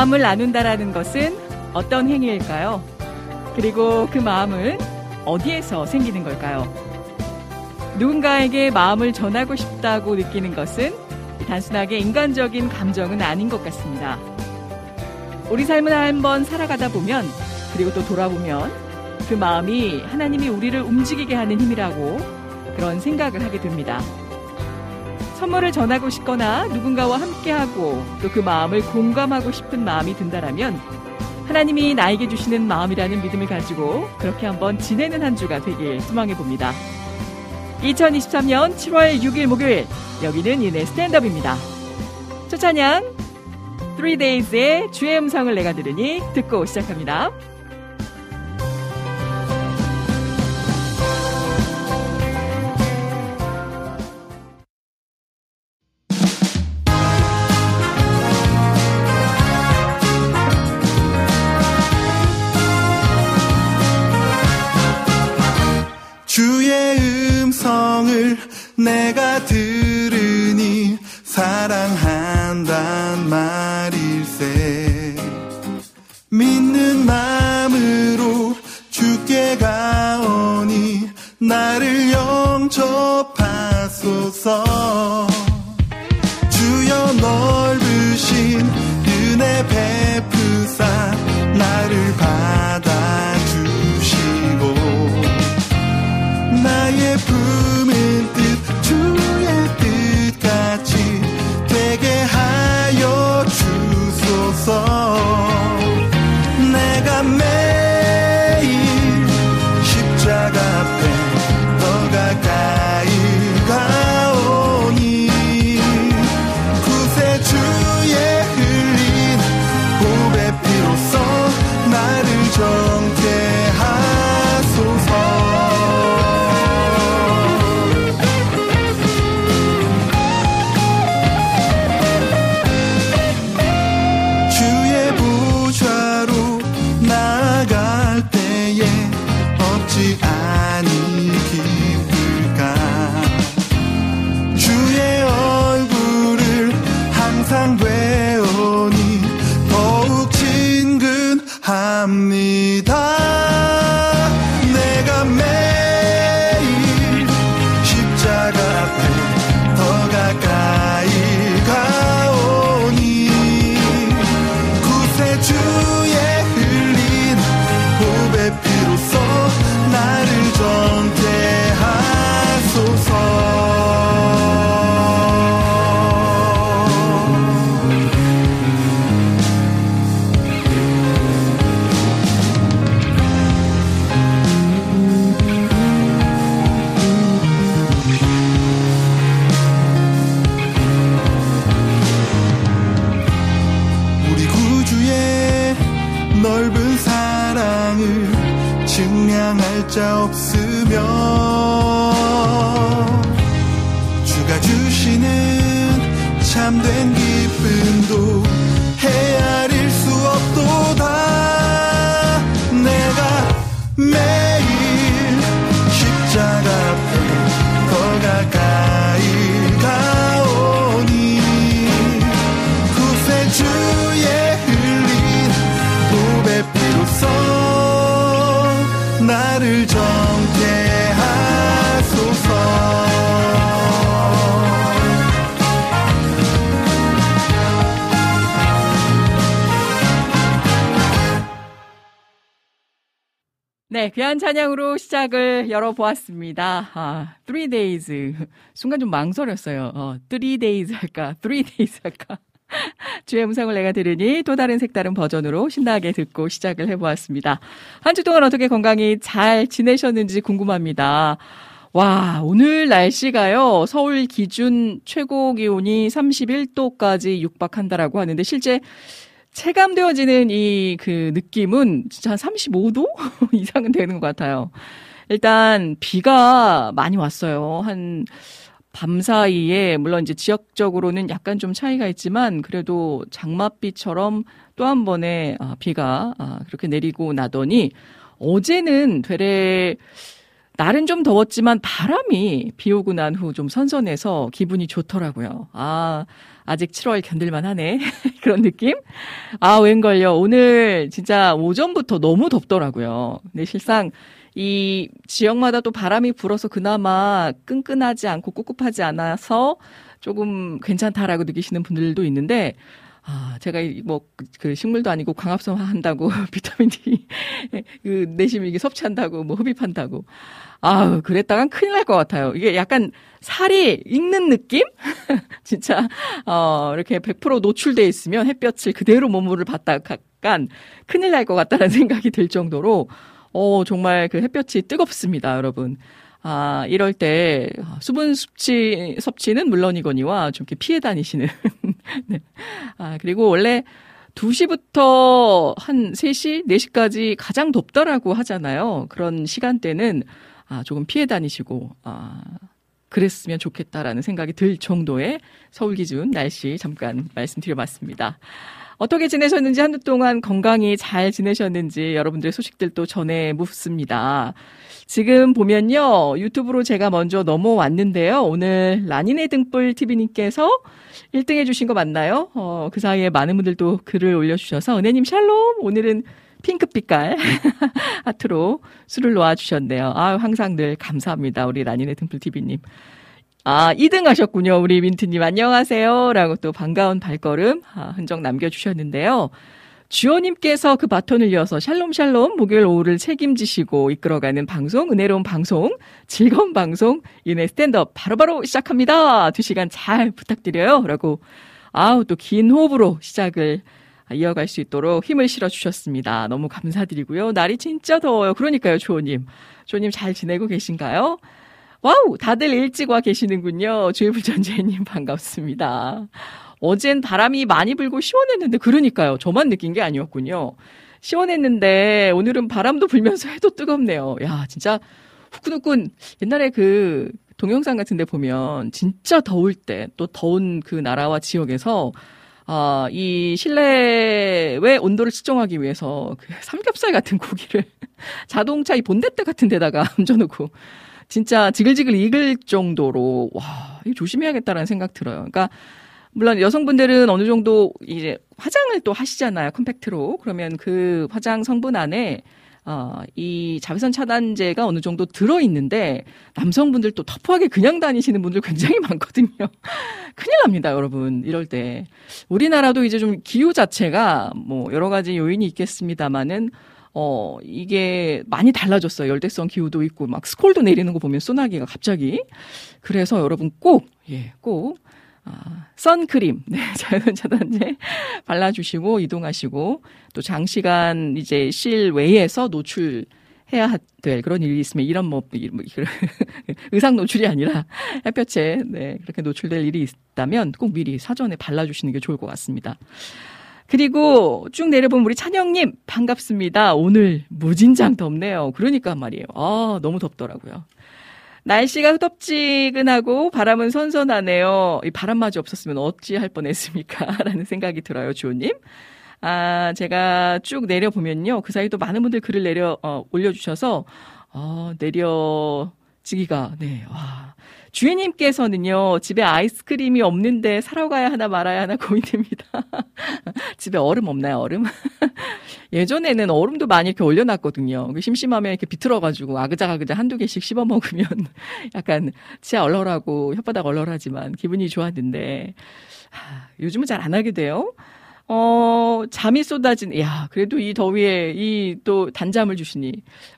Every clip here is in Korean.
마음을 나눈다라는 것은 어떤 행위일까요? 그리고 그 마음은 어디에서 생기는 걸까요? 누군가에게 마음을 전하고 싶다고 느끼는 것은 단순하게 인간적인 감정은 아닌 것 같습니다. 우리 삶을 한번 살아가다 보면 그리고 또 돌아보면 그 마음이 하나님이 우리를 움직이게 하는 힘이라고 그런 생각을 하게 됩니다. 선물을 전하고 싶거나 누군가와 함께하고 또 그 마음을 공감하고 싶은 마음이 든다라면 하나님이 나에게 주시는 마음이라는 믿음을 가지고 그렇게 한번 지내는 한 주가 되길 소망해 봅니다. 2023년 7월 6일 목요일 여기는 이내 스탠드업입니다. 첫 찬양 3days의 주의 음성을 내가 들으니 듣고 시작합니다. 찬양으로 시작을 열어보았습니다. 아, three days. 순간 좀 망설였어요. 어, three days 할까, three days 할까. 주의 음성을 내가 들으니 또 다른 색다른 버전으로 신나게 듣고 시작을 해보았습니다. 한 주 동안 어떻게 건강히 잘 지내셨는지 궁금합니다. 와, 오늘 날씨가요, 서울 기준 최고 기온이 31도까지 육박한다라고 하는데, 실제 체감되어지는 이 그 느낌은 진짜 한 35도 이상은 되는 것 같아요. 일단 비가 많이 왔어요. 한 밤 사이에 물론 이제 지역적으로는 약간 좀 차이가 있지만 그래도 장맛비처럼 또 한 번의 아, 비가 아, 그렇게 내리고 나더니 어제는 되레 날은 좀 더웠지만 바람이 비 오고 난 후 좀 선선해서 기분이 좋더라고요. 아, 아직 7월 견딜만 하네. 그런 느낌? 아, 웬걸요. 오늘 진짜 오전부터 너무 덥더라고요. 근데 실상 이 지역마다 또 바람이 불어서 그나마 끈끈하지 않고 꿉꿉하지 않아서 조금 괜찮다라고 느끼시는 분들도 있는데 아, 제가 뭐 그 식물도 아니고 광합성 한다고 비타민 D 그 내심 이게 섭취한다고 뭐 흡입한다고 아, 그랬다간 큰일 날 것 같아요. 이게 약간 살이 익는 느낌? 진짜 어, 이렇게 100% 노출돼 있으면 햇볕을 그대로 몸으로 받다가 약간 큰일 날 것 같다는 생각이 들 정도로 어, 정말 그 햇볕이 뜨겁습니다, 여러분. 아, 이럴 때 수분 섭취, 섭취는 물론이거니와 좀 이렇게 피해 다니시는. 네. 아, 그리고 원래 2시부터 한 3시, 4시까지 가장 덥더라고 하잖아요. 그런 시간대는 아, 조금 피해 다니시고, 아, 그랬으면 좋겠다라는 생각이 들 정도의 서울 기준 날씨 잠깐 말씀드려봤습니다. 어떻게 지내셨는지 한주 동안 건강히 잘 지내셨는지 여러분들의 소식들도 전해 묻습니다. 지금 보면요. 유튜브로 제가 먼저 넘어왔는데요. 오늘 라니네 등불 TV님께서 1등 해주신 거 맞나요? 어, 그 사이에 많은 분들도 글을 올려주셔서 은혜님 샬롬! 오늘은 핑크빛깔 하트로 술을 놓아주셨네요. 아 항상 늘 감사합니다. 우리 라니네 등불 TV님. 아, 2등 하셨군요. 우리 민트님 안녕하세요. 라고 또 반가운 발걸음 아, 흔적 남겨주셨는데요. 주호님께서 그 바톤을 이어서 샬롬샬롬 목요일 오후를 책임지시고 이끌어가는 방송, 은혜로운 방송, 즐거운 방송, 이내 스탠드업 바로바로 시작합니다. 두 시간 잘 부탁드려요. 라고, 아우, 또 긴 호흡으로 시작을 이어갈 수 있도록 힘을 실어 주셨습니다. 너무 감사드리고요. 날이 진짜 더워요. 그러니까요, 주호님. 주호님 잘 지내고 계신가요? 와우! 다들 일찍 와 계시는군요. 주의불전제님 반갑습니다. 어젠 바람이 많이 불고 시원했는데, 그러니까요. 저만 느낀 게 아니었군요. 시원했는데, 오늘은 바람도 불면서 해도 뜨겁네요. 야, 진짜 후끈후끈. 옛날에 그 동영상 같은 데 보면, 진짜 더울 때, 또 더운 그 나라와 지역에서, 아, 이 실내의 온도를 측정하기 위해서 그 삼겹살 같은 고기를 자동차 이 본네트 같은 데다가 얹어놓고 진짜 지글지글 익을 정도로 와, 이거 조심해야겠다라는 생각 들어요. 그러니까 물론 여성분들은 어느 정도 이제 화장을 또 하시잖아요. 컴팩트로. 그러면 그 화장 성분 안에 어, 이 자외선 차단제가 어느 정도 들어 있는데, 남성분들 또 터프하게 그냥 다니시는 분들 굉장히 많거든요. 큰일 납니다, 여러분. 이럴 때. 우리나라도 이제 좀 기후 자체가 뭐 여러 가지 요인이 있겠습니다만은, 어, 이게 많이 달라졌어요. 열대성 기후도 있고, 막 스콜도 내리는 거 보면 소나기가 갑자기. 그래서 여러분 꼭, 예, 꼭, 아, 선크림, 네, 자연 차단제 발라주시고 이동하시고 또 장시간 이제 실외에서 노출 해야 될 그런 일이 있으면 이런 뭐, 뭐 의상 노출이 아니라 햇볕에 네, 그렇게 노출될 일이 있다면 꼭 미리 사전에 발라주시는 게 좋을 것 같습니다. 그리고 쭉 내려보면 우리 찬영님 반갑습니다. 오늘 무진장 덥네요. 그러니까 말이에요. 아 너무 덥더라고요. 날씨가 후덥지근하고 바람은 선선하네요. 이 바람마저 없었으면 어찌할 뻔했습니까? 라는 생각이 들어요, 주호님. 아, 제가 쭉 내려보면요. 그 사이 또 많은 분들 글을 내려, 어, 올려주셔서, 어, 내려지기가, 네, 와. 주인님께서는요, 집에 아이스크림이 없는데 사러 가야 하나 말아야 하나 고민됩니다. 집에 얼음 없나요, 얼음? 예전에는 얼음도 많이 이렇게 올려놨거든요. 그 심심하면 이렇게 비틀어가지고 아그작아그작 한두 개씩 씹어 먹으면 약간 치아 얼얼하고 혓바닥 얼얼하지만 기분이 좋았는데, 하, 요즘은 잘 안 하게 돼요. 어, 잠이 쏟아진, 야, 그래도 이 더위에 이 또 단잠을 주시니.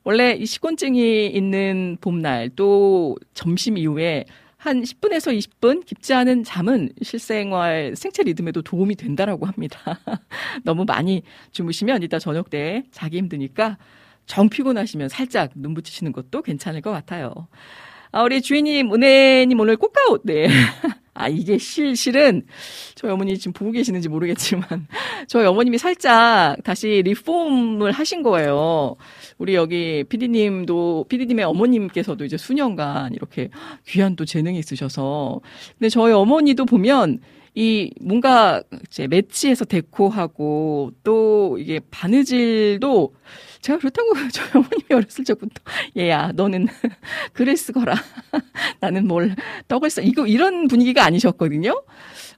원래 이 식곤증이 있는 봄날 또 점심 이후에 한 10분에서 20분 깊지 않은 잠은 실생활 생체 리듬에도 도움이 된다라고 합니다. 너무 많이 주무시면 이따 저녁 때 자기 힘드니까 정 피곤하시면 살짝 눈 붙이시는 것도 괜찮을 것 같아요. 아, 우리 주인님, 은혜님 오늘 꽃가옷, 네. 아, 이게 실, 실은, 저희 어머니 지금 보고 계시는지 모르겠지만, 저희 어머님이 살짝 다시 리폼을 하신 거예요. 우리 여기 피디님도, 피디님의 어머님께서도 이제 수년간 이렇게 귀한 또 재능이 있으셔서. 근데 저희 어머니도 보면, 이 뭔가 이제 매치해서 데코하고 또 이게 바느질도 제가 그렇다고 저희 어머님이 어렸을 적부터 얘야 너는 글을 쓰거라 나는 뭘 떡을 써 이거 이런 분위기가 아니셨거든요.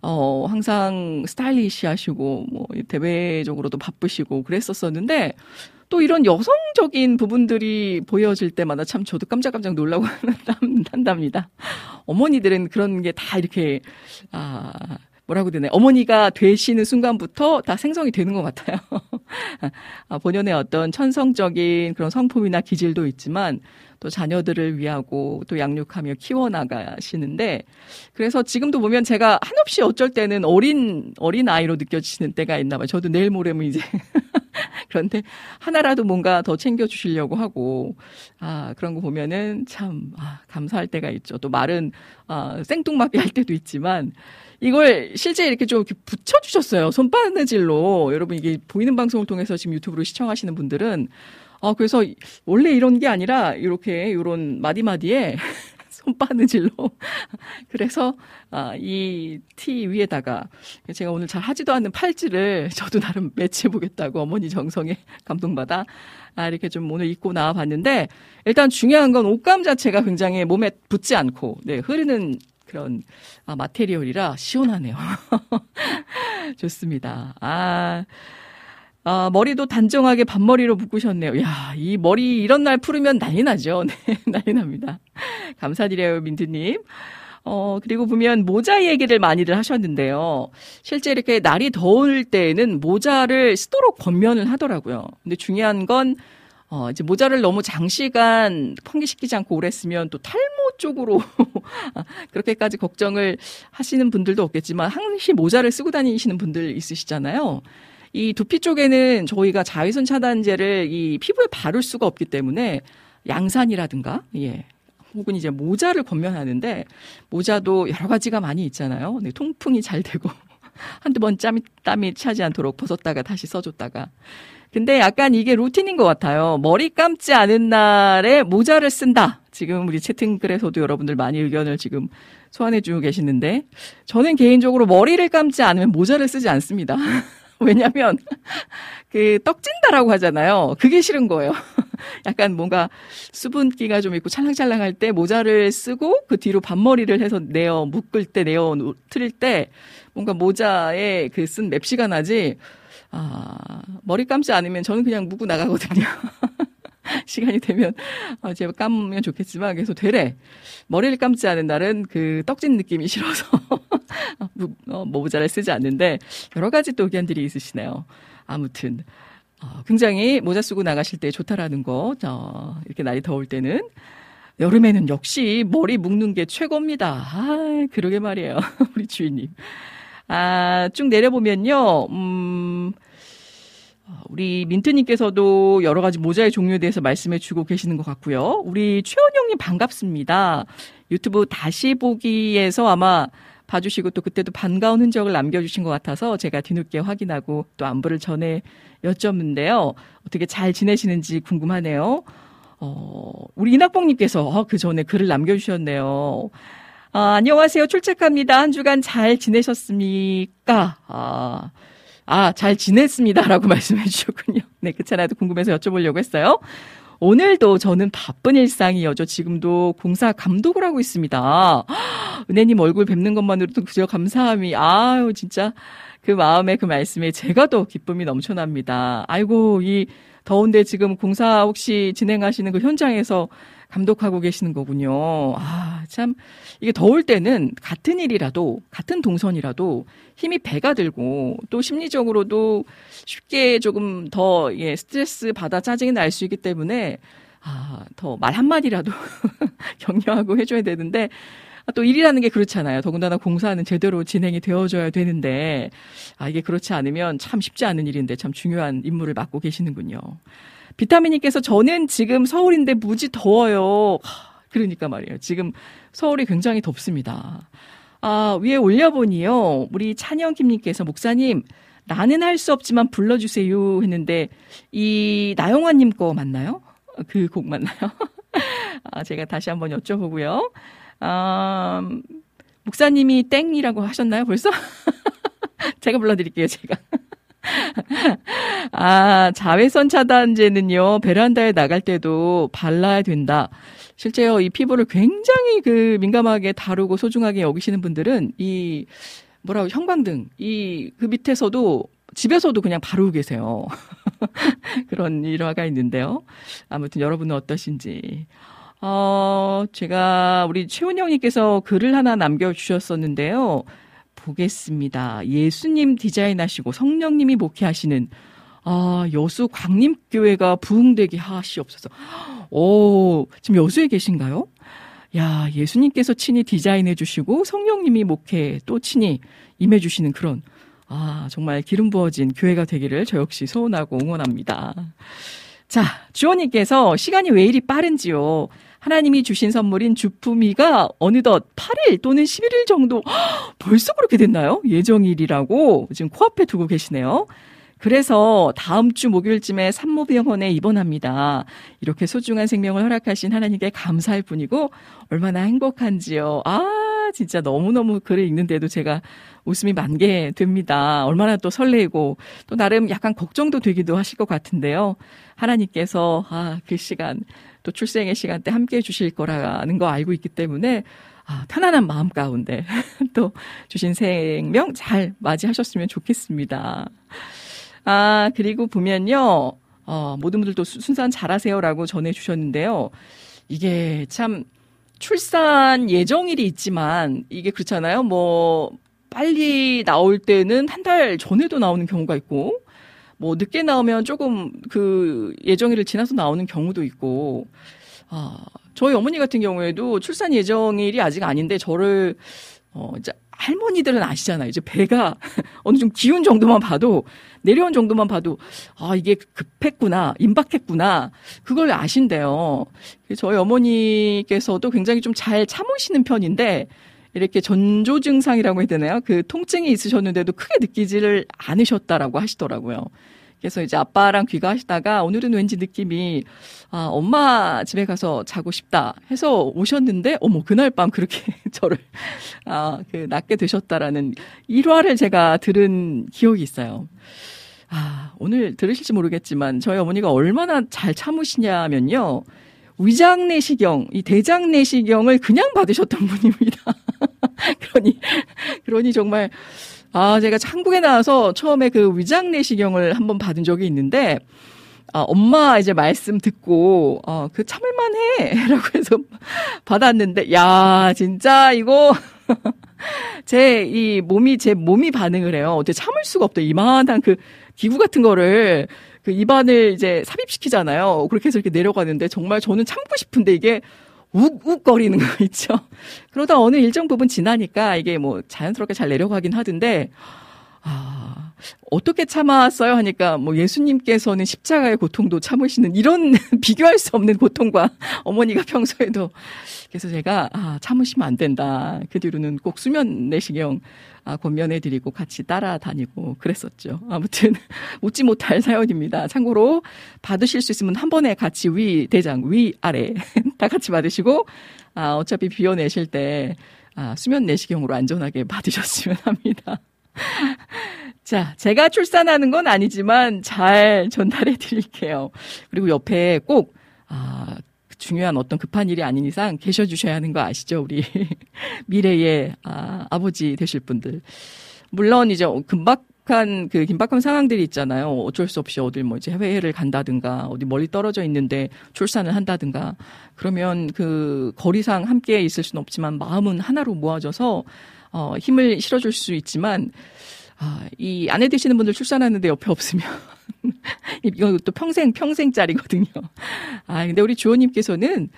어 항상 스타일리시하시고 뭐 대외적으로도 바쁘시고 그랬었었는데 또 이런 여성적인 부분들이 보여질 때마다 참 저도 깜짝깜짝 놀라고 한답니다. 어머니들은 그런 게 다 이렇게 아 뭐라고 되나요? 어머니가 되시는 순간부터 다 생성이 되는 것 같아요. 아, 본연의 어떤 천성적인 그런 성품이나 기질도 있지만 또 자녀들을 위하고 또 양육하며 키워나가시는데 그래서 지금도 보면 제가 한없이 어쩔 때는 어린 어린 아이로 느껴지시는 때가 있나 봐요. 저도 내일 모레면 이제 그런데 하나라도 뭔가 더 챙겨 주시려고 하고 아 그런 거 보면은 참 아, 감사할 때가 있죠. 또 말은 아, 생뚱맞게 할 때도 있지만 이걸 실제 이렇게 좀 이렇게 붙여주셨어요. 손바느질로. 여러분 이게 보이는 방송을 통해서 지금 유튜브로 시청하시는 분들은 아, 그래서 원래 이런 게 아니라 이렇게 이런 마디마디에 손바느질로. 그래서 아, 이티 위에다가 제가 오늘 잘 하지도 않는 팔찌를 저도 나름 매치해 보겠다고 어머니 정성에 감동받아 아, 이렇게 좀 오늘 입고 나와 봤는데 일단 중요한 건 옷감 자체가 굉장히 몸에 붙지 않고 네, 흐르는 그런 아, 마테리얼이라 시원하네요. 좋습니다. 아, 아, 머리도 단정하게 반머리로 묶으셨네요. 야, 이 머리 이런 날 풀으면 난리 나죠. 네, 난리 납니다. 감사드려요, 민트님. 어, 그리고 보면 모자 얘기를 많이들 하셨는데요. 실제 이렇게 날이 더울 때에는 모자를 쓰도록 권면을 하더라고요. 근데 중요한 건 어, 이제 모자를 너무 장시간 환기시키지 않고 오래 쓰면 또 탈모 쪽으로 그렇게까지 걱정을 하시는 분들도 없겠지만 항시 모자를 쓰고 다니시는 분들 있으시잖아요. 이 두피 쪽에는 저희가 자외선 차단제를 이 피부에 바를 수가 없기 때문에 양산이라든가 예. 혹은 이제 모자를 권면하는데 모자도 여러 가지가 많이 있잖아요. 네, 통풍이 잘 되고 한두 번 짬이 땀이 차지 않도록 벗었다가 다시 써줬다가 근데 약간 이게 루틴인 것 같아요. 머리 감지 않은 날에 모자를 쓴다. 지금 우리 채팅글에서도 여러분들 많이 의견을 지금 소환해주고 계시는데, 저는 개인적으로 머리를 감지 않으면 모자를 쓰지 않습니다. 왜냐면, 그, 떡진다라고 하잖아요. 그게 싫은 거예요. 약간 뭔가 수분기가 좀 있고 찰랑찰랑할 때 모자를 쓰고 그 뒤로 반머리를 해서 내어, 묶을 때 내어 틀릴 때 뭔가 모자에 그 쓴 맵시가 나지, 아, 머리 감지 않으면 저는 그냥 묵고 나가거든요. 시간이 되면 아, 제가 감으면 좋겠지만 그래서 되래 머리를 감지 않은 날은 그 떡진 느낌이 싫어서 어, 모자를 쓰지 않는데 여러 가지 또 의견들이 있으시네요. 아무튼 어, 굉장히 모자 쓰고 나가실 때 좋다라는 거 어, 이렇게 날이 더울 때는 여름에는 역시 머리 묶는 게 최고입니다. 아, 그러게 말이에요. 우리 주인님. 아, 쭉 내려보면요, 음, 우리 민트님께서도 여러 가지 모자의 종류에 대해서 말씀해 주고 계시는 것 같고요. 우리 최원영님 반갑습니다. 유튜브 다시 보기에서 아마 봐주시고 또 그때도 반가운 흔적을 남겨주신 것 같아서 제가 뒤늦게 확인하고 또 안부를 전해 여쭙는데요. 어떻게 잘 지내시는지 궁금하네요. 어, 우리 이낙봉님께서 어, 그 전에 글을 남겨주셨네요. 아, 안녕하세요. 출첵합니다. 한 주간 잘 지내셨습니까? 아, 아, 잘 지냈습니다라고 말씀해 주셨군요. 네, 그차라도 궁금해서 여쭤보려고 했어요. 오늘도 저는 바쁜 일상이어져 지금도 공사 감독을 하고 있습니다. 은혜님 얼굴 뵙는 것만으로도 그저 감사함이, 아유, 진짜 그 마음에 그 말씀에 제가 더 기쁨이 넘쳐납니다. 아이고, 이 더운데 지금 공사 혹시 진행하시는 그 현장에서 감독하고 계시는 거군요. 아, 참, 이게 더울 때는 같은 일이라도, 같은 동선이라도 힘이 배가 들고 또 심리적으로도 쉽게 조금 더 예, 스트레스 받아 짜증이 날 수 있기 때문에 아, 더 말 한마디라도 격려하고 해줘야 되는데 아, 또 일이라는 게 그렇잖아요. 더군다나 공사는 제대로 진행이 되어줘야 되는데, 아, 이게 그렇지 않으면 참 쉽지 않은 일인데 참 중요한 임무를 맡고 계시는군요. 비타민님께서 저는 지금 서울인데 무지 더워요. 하, 그러니까 말이에요. 지금 서울이 굉장히 덥습니다. 아, 위에 올려보니요. 우리 찬영김님께서 목사님, 나는 할 수 없지만 불러주세요 했는데, 이 나영화님 거 맞나요? 그 곡 맞나요? 아, 제가 다시 한번 여쭤보고요. 아, 목사님이 땡이라고 하셨나요, 벌써? 제가 불러드릴게요, 제가. 아, 자외선 차단제는요, 베란다에 나갈 때도 발라야 된다. 실제요, 이 피부를 굉장히 그 민감하게 다루고 소중하게 여기시는 분들은 이, 뭐라고, 형광등, 이, 그 밑에서도 집에서도 그냥 바르고 계세요. 그런 일화가 있는데요. 아무튼 여러분은 어떠신지. 어, 제가 우리 최훈영님께서 글을 하나 남겨주셨었는데요. 보겠습니다. 예수님 디자인하시고 성령님이 목회하시는 아, 여수 광림교회가 부흥되게 하시옵소서. 오, 지금 여수에 계신가요? 야, 예수님께서 친히 디자인해 주시고 성령님이 목회 또 친히 임해 주시는 그런 아, 정말 기름 부어진 교회가 되기를 저 역시 소원하고 응원합니다. 자, 주원님께서 시간이 왜 이리 빠른지요? 하나님이 주신 선물인 주품이가 어느덧 8일 또는 11일 정도 벌써 그렇게 됐나요? 예정일이라고 지금 코앞에 두고 계시네요. 그래서 다음 주 목요일쯤에 산모병원에 입원합니다. 이렇게 소중한 생명을 허락하신 하나님께 감사할 뿐이고 얼마나 행복한지요. 아, 진짜 너무너무 글을 읽는데도 제가 웃음이 만개 됩니다. 얼마나 또 설레고 또 나름 약간 걱정도 되기도 하실 것 같은데요. 하나님께서 아, 그 시간 또 출생의 시간 때 함께 해 주실 거라는 거 알고 있기 때문에 아, 편안한 마음 가운데 또 주신 생명 잘 맞이하셨으면 좋겠습니다. 아, 그리고 보면요. 어, 모든 분들도 순산 잘하세요라고 전해 주셨는데요. 이게 참 출산 예정일이 있지만 이게 그렇잖아요. 뭐 빨리 나올 때는 한 달 전에도 나오는 경우가 있고 뭐 늦게 나오면 조금 그 예정일을 지나서 나오는 경우도 있고 아 저희 어머니 같은 경우에도 출산 예정일이 아직 아닌데 저를 어 할머니들은 아시잖아요. 이제 배가 어느 정도 기운 정도만 봐도 내려온 정도만 봐도 아 이게 급했구나 임박했구나 그걸 아신대요. 저희 어머니께서도 굉장히 좀 잘 참으시는 편인데 이렇게 전조 증상이라고 해야 되나요? 그 통증이 있으셨는데도 크게 느끼지를 않으셨다라고 하시더라고요. 그래서 이제 아빠랑 귀가하시다가 오늘은 왠지 느낌이 아 엄마 집에 가서 자고 싶다 해서 오셨는데 어머 그날 밤 그렇게 저를 아그 낳게 되셨다라는 일화를 제가 들은 기억이 있어요. 아 오늘 들으실지 모르겠지만 저희 어머니가 얼마나 잘 참으시냐면요. 위장 내시경, 이 대장 내시경을 그냥 받으셨던 분입니다. 그러니, 그러니 정말, 아, 제가 한국에 나와서 처음에 그 위장 내시경을 한번 받은 적이 있는데, 아, 엄마 이제 말씀 듣고, 어, 그 참을만 해. 라고 해서 받았는데, 야, 진짜 이거, 제 이 몸이, 제 몸이 반응을 해요. 어떻게 참을 수가 없다. 이만한 그 기구 같은 거를 그 입안을 이제 삽입시키잖아요. 그렇게 해서 이렇게 내려가는데 정말 저는 참고 싶은데 이게 욱욱거리는 거 있죠. 그러다 어느 일정 부분 지나니까 이게 뭐 자연스럽게 잘 내려가긴 하던데 아, 어떻게 참았어요? 하니까 뭐 예수님께서는 십자가의 고통도 참으시는 이런 비교할 수 없는 고통과 어머니가 평소에도 그래서 제가 아, 참으시면 안 된다. 그 뒤로는 꼭 수면 내시경 아, 권면해 드리고 같이 따라다니고 그랬었죠. 아무튼 웃지 못할 사연입니다. 참고로 받으실 수 있으면 한 번에 같이 위 대장 위 아래 다 같이 받으시고 아, 어차피 비워 내실 때 아, 수면 내시경으로 안전하게 받으셨으면 합니다. 자, 제가 출산하는 건 아니지만 잘 전달해 드릴게요. 그리고 옆에 꼭, 아, 중요한 어떤 급한 일이 아닌 이상 계셔 주셔야 하는 거 아시죠? 우리 미래의 아, 아버지 되실 분들. 물론 이제 금방 긴박한 그 긴박한 상황들이 있잖아요. 어쩔 수 없이 어딜 뭐 이제 해외를 간다든가 어디 멀리 떨어져 있는데 출산을 한다든가 그러면 그 거리상 함께 있을 수는 없지만 마음은 하나로 모아져서 어 힘을 실어줄 수 있지만 아, 이 아내 되시는 분들 출산하는데 옆에 없으면 이거 또 평생 평생짜리거든요. 아 근데 우리 주호님께서는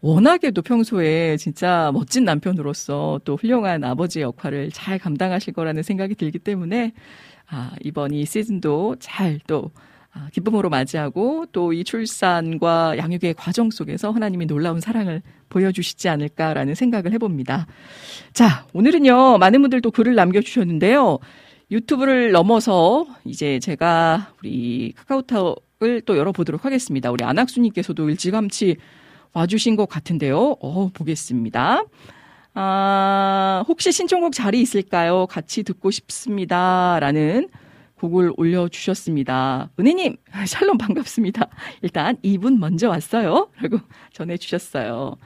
워낙에도 평소에 진짜 멋진 남편으로서 또 훌륭한 아버지의 역할을 잘 감당하실 거라는 생각이 들기 때문에 아, 이번 이 시즌도 잘또 아, 기쁨으로 맞이하고 또 이 출산과 양육의 과정 속에서 하나님이 놀라운 사랑을 보여주시지 않을까라는 생각을 해봅니다. 자, 오늘은요, 많은 분들도 글을 남겨주셨는데요. 유튜브를 넘어서 이제 제가 우리 카카오톡을 또 열어보도록 하겠습니다. 우리 안학수님께서도 일찌감치 와주신 것 같은데요. 어, 보겠습니다. 아, 혹시 신청곡 자리 있을까요? 같이 듣고 싶습니다. 라는 곡을 올려주셨습니다. 은혜님, 샬롬 반갑습니다. 일단 이분 먼저 왔어요. 라고 전해주셨어요.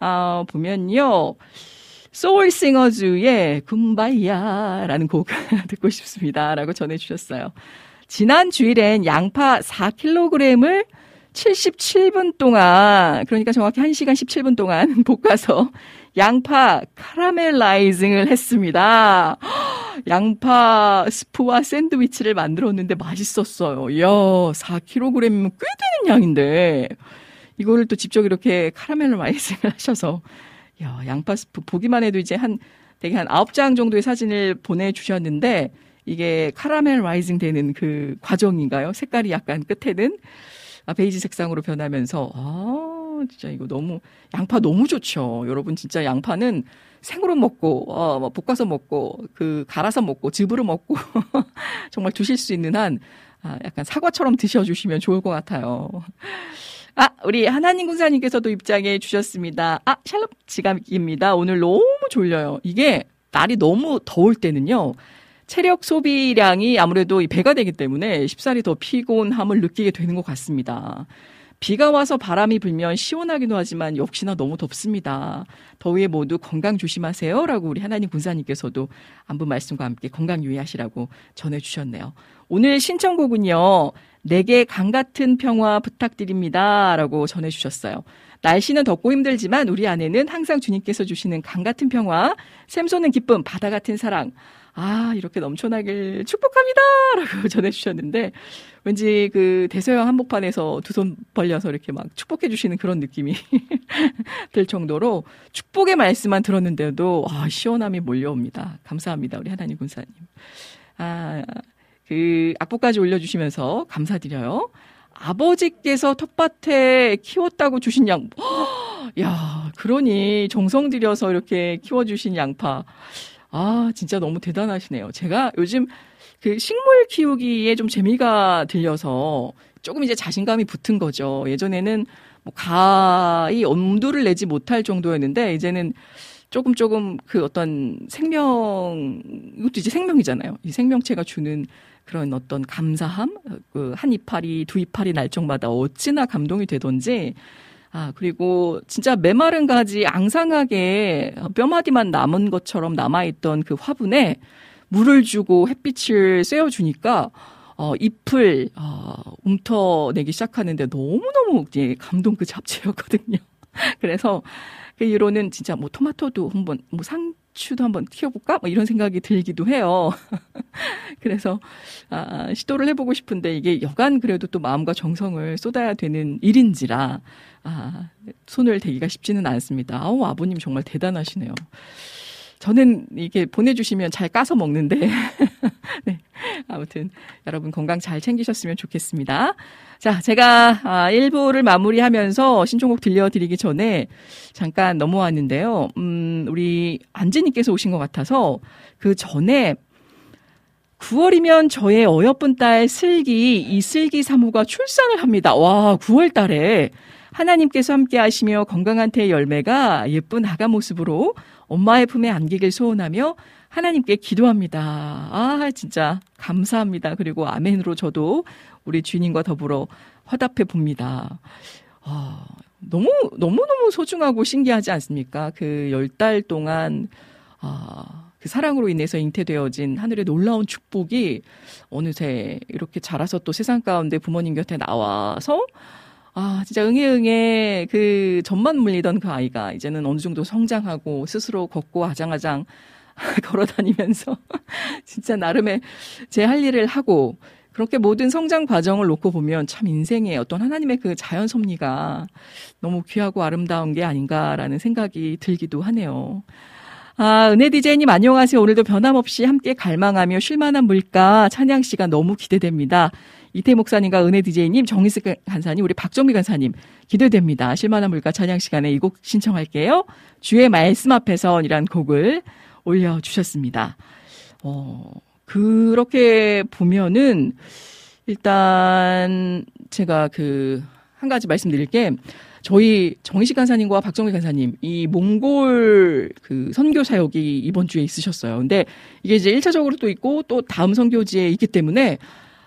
아, 보면요. 소울싱어즈의 굼바이야 라는 곡 듣고 싶습니다. 라고 전해주셨어요. 지난 주일엔 양파 4kg을 77분 동안, 그러니까 정확히 1시간 17분 동안 볶아서 양파 카라멜라이징을 했습니다. 양파 스프와 샌드위치를 만들었는데 맛있었어요. 이야, 4kg이면 꽤 되는 양인데, 이거를 또 직접 이렇게 caramelizing을 하셔서, 야, 양파 스프 보기만 해도 이제 한, 되게 한 9장 정도의 사진을 보내주셨는데, 이게 caramelizing 되는 그 과정인가요? 색깔이 약간 끝에는 아, 베이지 색상으로 변하면서 아 진짜 이거 너무 양파 너무 좋죠. 여러분 진짜 양파는 생으로 먹고 어, 뭐 볶아서 먹고 그 갈아서 먹고 즙으로 먹고 정말 드실 수 있는 한 아, 약간 사과처럼 드셔주시면 좋을 것 같아요. 아, 우리 하나님 군사님께서도 입장해 주셨습니다. 아, 샬롬 지갑입니다. 오늘 너무 졸려요. 이게 날이 너무 더울 때는요. 체력 소비량이 아무래도 배가 되기 때문에 쉽사리 더 피곤함을 느끼게 되는 것 같습니다. 비가 와서 바람이 불면 시원하기도 하지만 역시나 너무 덥습니다. 더위에 모두 건강 조심하세요. 라고 우리 하나님 군사님께서도 안부 말씀과 함께 건강 유의하시라고 전해주셨네요. 오늘 신청곡은요, 내게 강 같은 평화 부탁드립니다. 라고 전해주셨어요. 날씨는 덥고 힘들지만 우리 안에는 항상 주님께서 주시는 강 같은 평화, 샘솟는 기쁨, 바다 같은 사랑, 아, 이렇게 넘쳐나길 축복합니다! 라고 전해주셨는데, 왠지 그 대서양 한복판에서 두 손 벌려서 이렇게 막 축복해주시는 그런 느낌이 들 정도로 축복의 말씀만 들었는데도, 아, 시원함이 몰려옵니다. 감사합니다. 우리 하나님 군사님. 아, 그 악보까지 올려주시면서 감사드려요. 아버지께서 텃밭에 키웠다고 주신 양, 야, 그러니 정성 들여서 이렇게 키워주신 양파. 아, 진짜 너무 대단하시네요. 제가 요즘 그 식물 키우기에 좀 재미가 들려서 조금 이제 자신감이 붙은 거죠. 예전에는 뭐 가히 엄두를 내지 못할 정도였는데 이제는 조금 조금 그 어떤 생명 이것도 이제 생명이잖아요. 이 생명체가 주는 그런 어떤 감사함, 그 한 이파리 두 이파리 날정마다 어찌나 감동이 되던지 아, 그리고 진짜 메마른 가지 앙상하게 뼈마디만 남은 것처럼 남아있던 그 화분에 물을 주고 햇빛을 쐬어주니까 어, 잎을 어, 움터내기 시작하는데 너무너무 예, 감동 그 잡채였거든요. 그래서 그 이후로는 진짜 뭐 토마토도 한번 뭐 상 추도 한번 키워볼까? 뭐 이런 생각이 들기도 해요. 그래서 아, 시도를 해보고 싶은데 이게 여간 그래도 또 마음과 정성을 쏟아야 되는 일인지라 아, 손을 대기가 쉽지는 않습니다. 아우, 아버님 정말 대단하시네요. 저는 이게 보내주시면 잘 까서 먹는데. 네. 아무튼 여러분 건강 잘 챙기셨으면 좋겠습니다. 자, 제가 아, 1부를 마무리하면서 신청곡 들려드리기 전에 잠깐 넘어왔는데요. 음, 우리 안지님께서 오신 것 같아서 그 전에 9월이면 저의 어여쁜 딸 슬기, 이 슬기 사모가 출산을 합니다. 와, 9월 달에 하나님께서 함께 하시며 건강한 태의 열매가 예쁜 아가 모습으로 엄마의 품에 안기길 소원하며 하나님께 기도합니다. 아, 진짜 감사합니다. 그리고 아멘으로 저도 우리 주님과 더불어 화답해 봅니다. 아, 너무, 너무너무 소중하고 신기하지 않습니까? 그 열 달 동안 아, 그 사랑으로 인해서 잉태되어진 하늘의 놀라운 축복이 어느새 이렇게 자라서 또 세상 가운데 부모님 곁에 나와서 아, 진짜 응애응애 그 전만 물리던 그 아이가 이제는 어느 정도 성장하고 스스로 걷고 아장아장 걸어 다니면서 진짜 나름의 제 할 일을 하고 그렇게 모든 성장 과정을 놓고 보면 참 인생의 어떤 하나님의 그 자연 섭리가 너무 귀하고 아름다운 게 아닌가라는 생각이 들기도 하네요. 아, 은혜 디제이님 안녕하세요. 오늘도 변함없이 함께 갈망하며 쉴만한 물가 찬양 시간 너무 기대됩니다. 이태 목사님과 은혜 디제이님, 정희숙 간사님, 우리 박정미 간사님 기대됩니다. 쉴만한 물가 찬양 시간에 이 곡 신청할게요. 주의 말씀 앞에서이란 곡을 올려주셨습니다. 어, 그렇게 보면은 일단 제가 그 한 가지 말씀드릴 게 저희 정희식 간사님과 박정희 간사님 이 몽골 그 선교 사역이 이번 주에 있으셨어요. 근데 이게 이제 1차적으로 또 있고 또 다음 선교지에 있기 때문에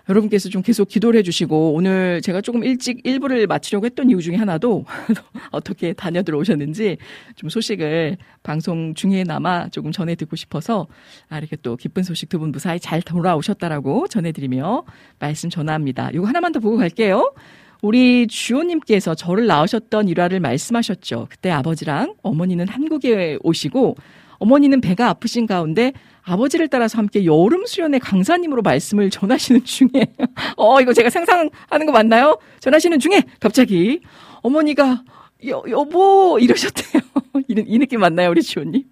여러분께서 좀 계속 기도를 해주시고 오늘 제가 조금 일찍 일부를 마치려고 했던 이유 중에 하나도 어떻게 다녀들 오셨는지 좀 소식을 방송 중에나마 조금 전해 듣고 싶어서 아, 이렇게 또 기쁜 소식 두 분 무사히 잘 돌아오셨다라고 전해드리며 말씀 전합니다. 이거 하나만 더 보고 갈게요. 우리 주호님께서 저를 낳으셨던 일화를 말씀하셨죠. 그때 아버지랑 어머니는 한국에 오시고 어머니는 배가 아프신 가운데 아버지를 따라서 함께 여름 수련회 강사님으로 말씀을 전하시는 중에 어 이거 제가 상상하는 거 맞나요? 전하시는 중에 갑자기 어머니가 여, 여보 이러셨대요. 이, 이 느낌 맞나요, 우리 지호님?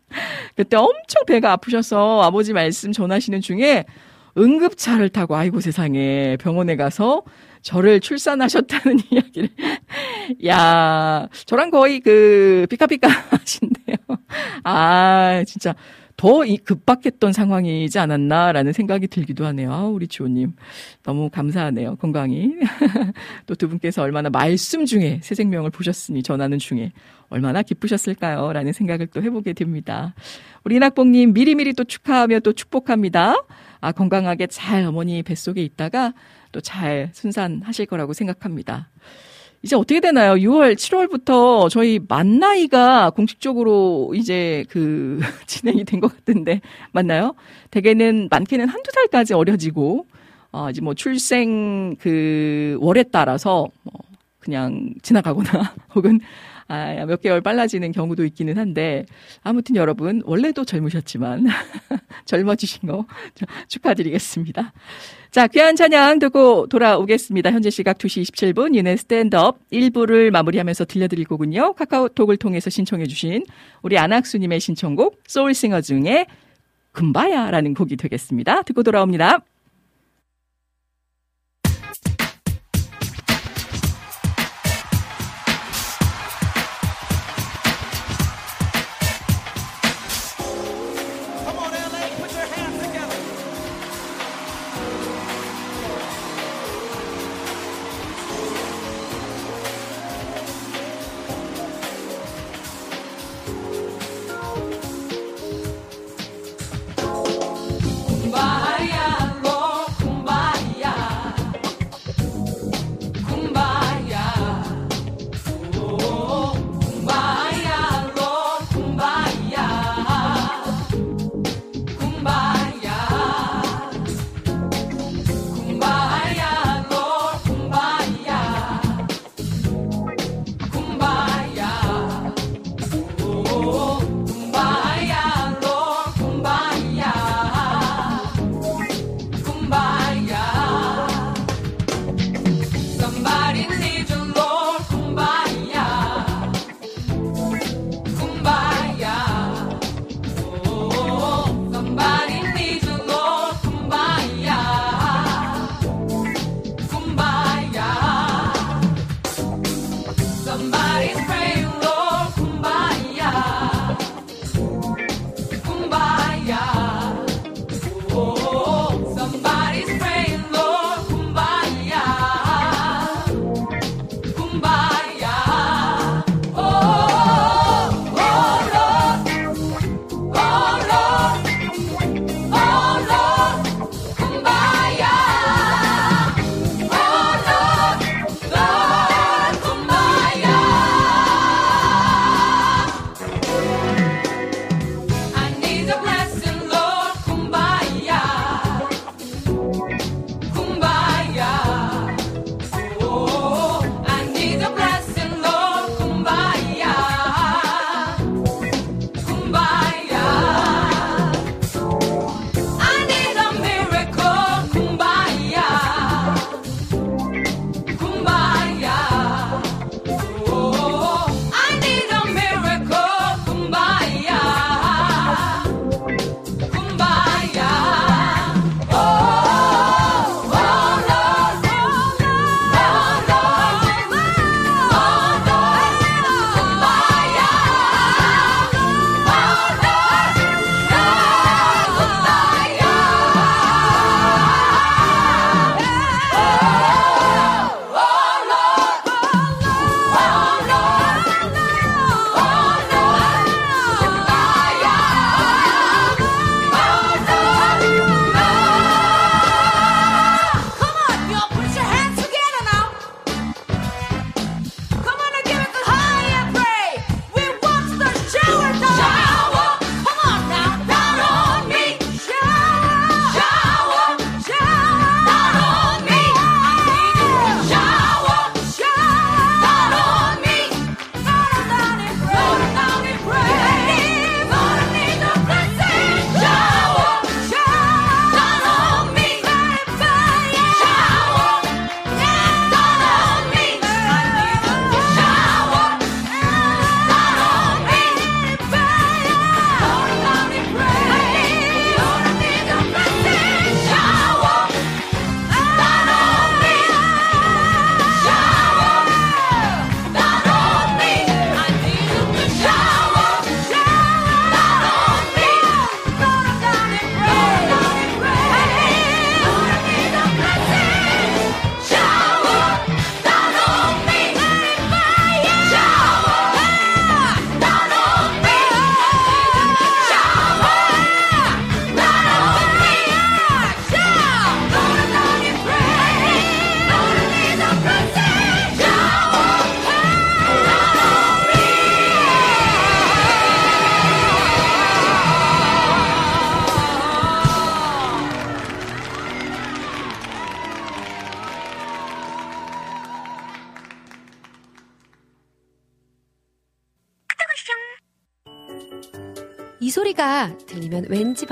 그때 엄청 배가 아프셔서 아버지 말씀 전하시는 중에 응급차를 타고 아이고 세상에 병원에 가서 저를 출산하셨다는 이야기를 야 저랑 거의 그 피카피카 하신데요. 아 진짜 더 급박했던 상황이지 않았나라는 생각이 들기도 하네요. 아, 우리 주호님. 너무 감사하네요. 건강히. 또 두 분께서 얼마나 말씀 중에 새 생명을 보셨으니 전하는 중에 얼마나 기쁘셨을까요? 라는 생각을 또 해보게 됩니다. 우리 낙봉님 미리미리 또 축하하며 또 축복합니다. 아, 건강하게 잘 어머니 뱃속에 있다가 또 잘 순산하실 거라고 생각합니다. 이제 어떻게 되나요? 6월, 7월부터 저희 만 나이가 공식적으로 이제 그 진행이 된 것 같은데 맞나요? 대개는 많게는 한두 달까지 어려지고 어 이제 뭐 출생 그 월에 따라서 뭐 그냥 지나가거나 혹은 아, 몇 개월 빨라지는 경우도 있기는 한데 아무튼 여러분 원래도 젊으셨지만 젊어지신 거 축하드리겠습니다. 자, 귀한 찬양 듣고 돌아오겠습니다. 현재 시각 2시 27분 유네 스탠드업 1부를 마무리하면서 들려드릴 곡은요. 카카오톡을 통해서 신청해 주신 우리 안학수님의 신청곡 소울싱어 중에 금바야라는 곡이 되겠습니다. 듣고 돌아옵니다.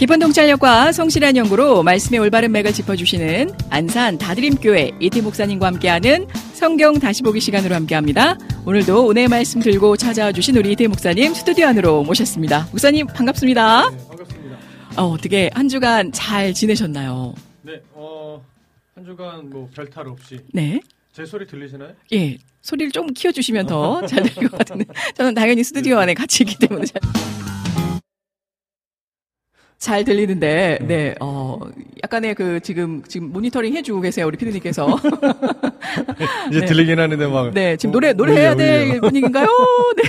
깊은 통찰력과 성실한 연구로 말씀의 올바른 맥을 짚어주시는 안산 다드림교회 이태 목사님과 함께하는 성경 다시 보기 시간으로 함께합니다. 오늘도 오늘 말씀 들고 찾아와 주신 우리 이태 목사님 스튜디오 안으로 모셨습니다. 목사님 반갑습니다. 네, 반갑습니다. 어, 어떻게 한 주간 잘 지내셨나요? 네, 어, 한 주간 뭐 별탈 없이 네. 제 소리 들리시나요? 예. 소리를 좀 키워주시면 더잘될것 같은데. 저는 당연히 스튜디오 안에 같이 있기 때문에 잘. 잘 들리는데, 네, 어, 약간의 그, 지금, 지금 모니터링 해주고 계세요, 우리 피디님께서. 이제 네. 들리긴 하는데 막. 네, 지금 어, 노래, 노래 해야 울려, 될. 분위기인가요? 네.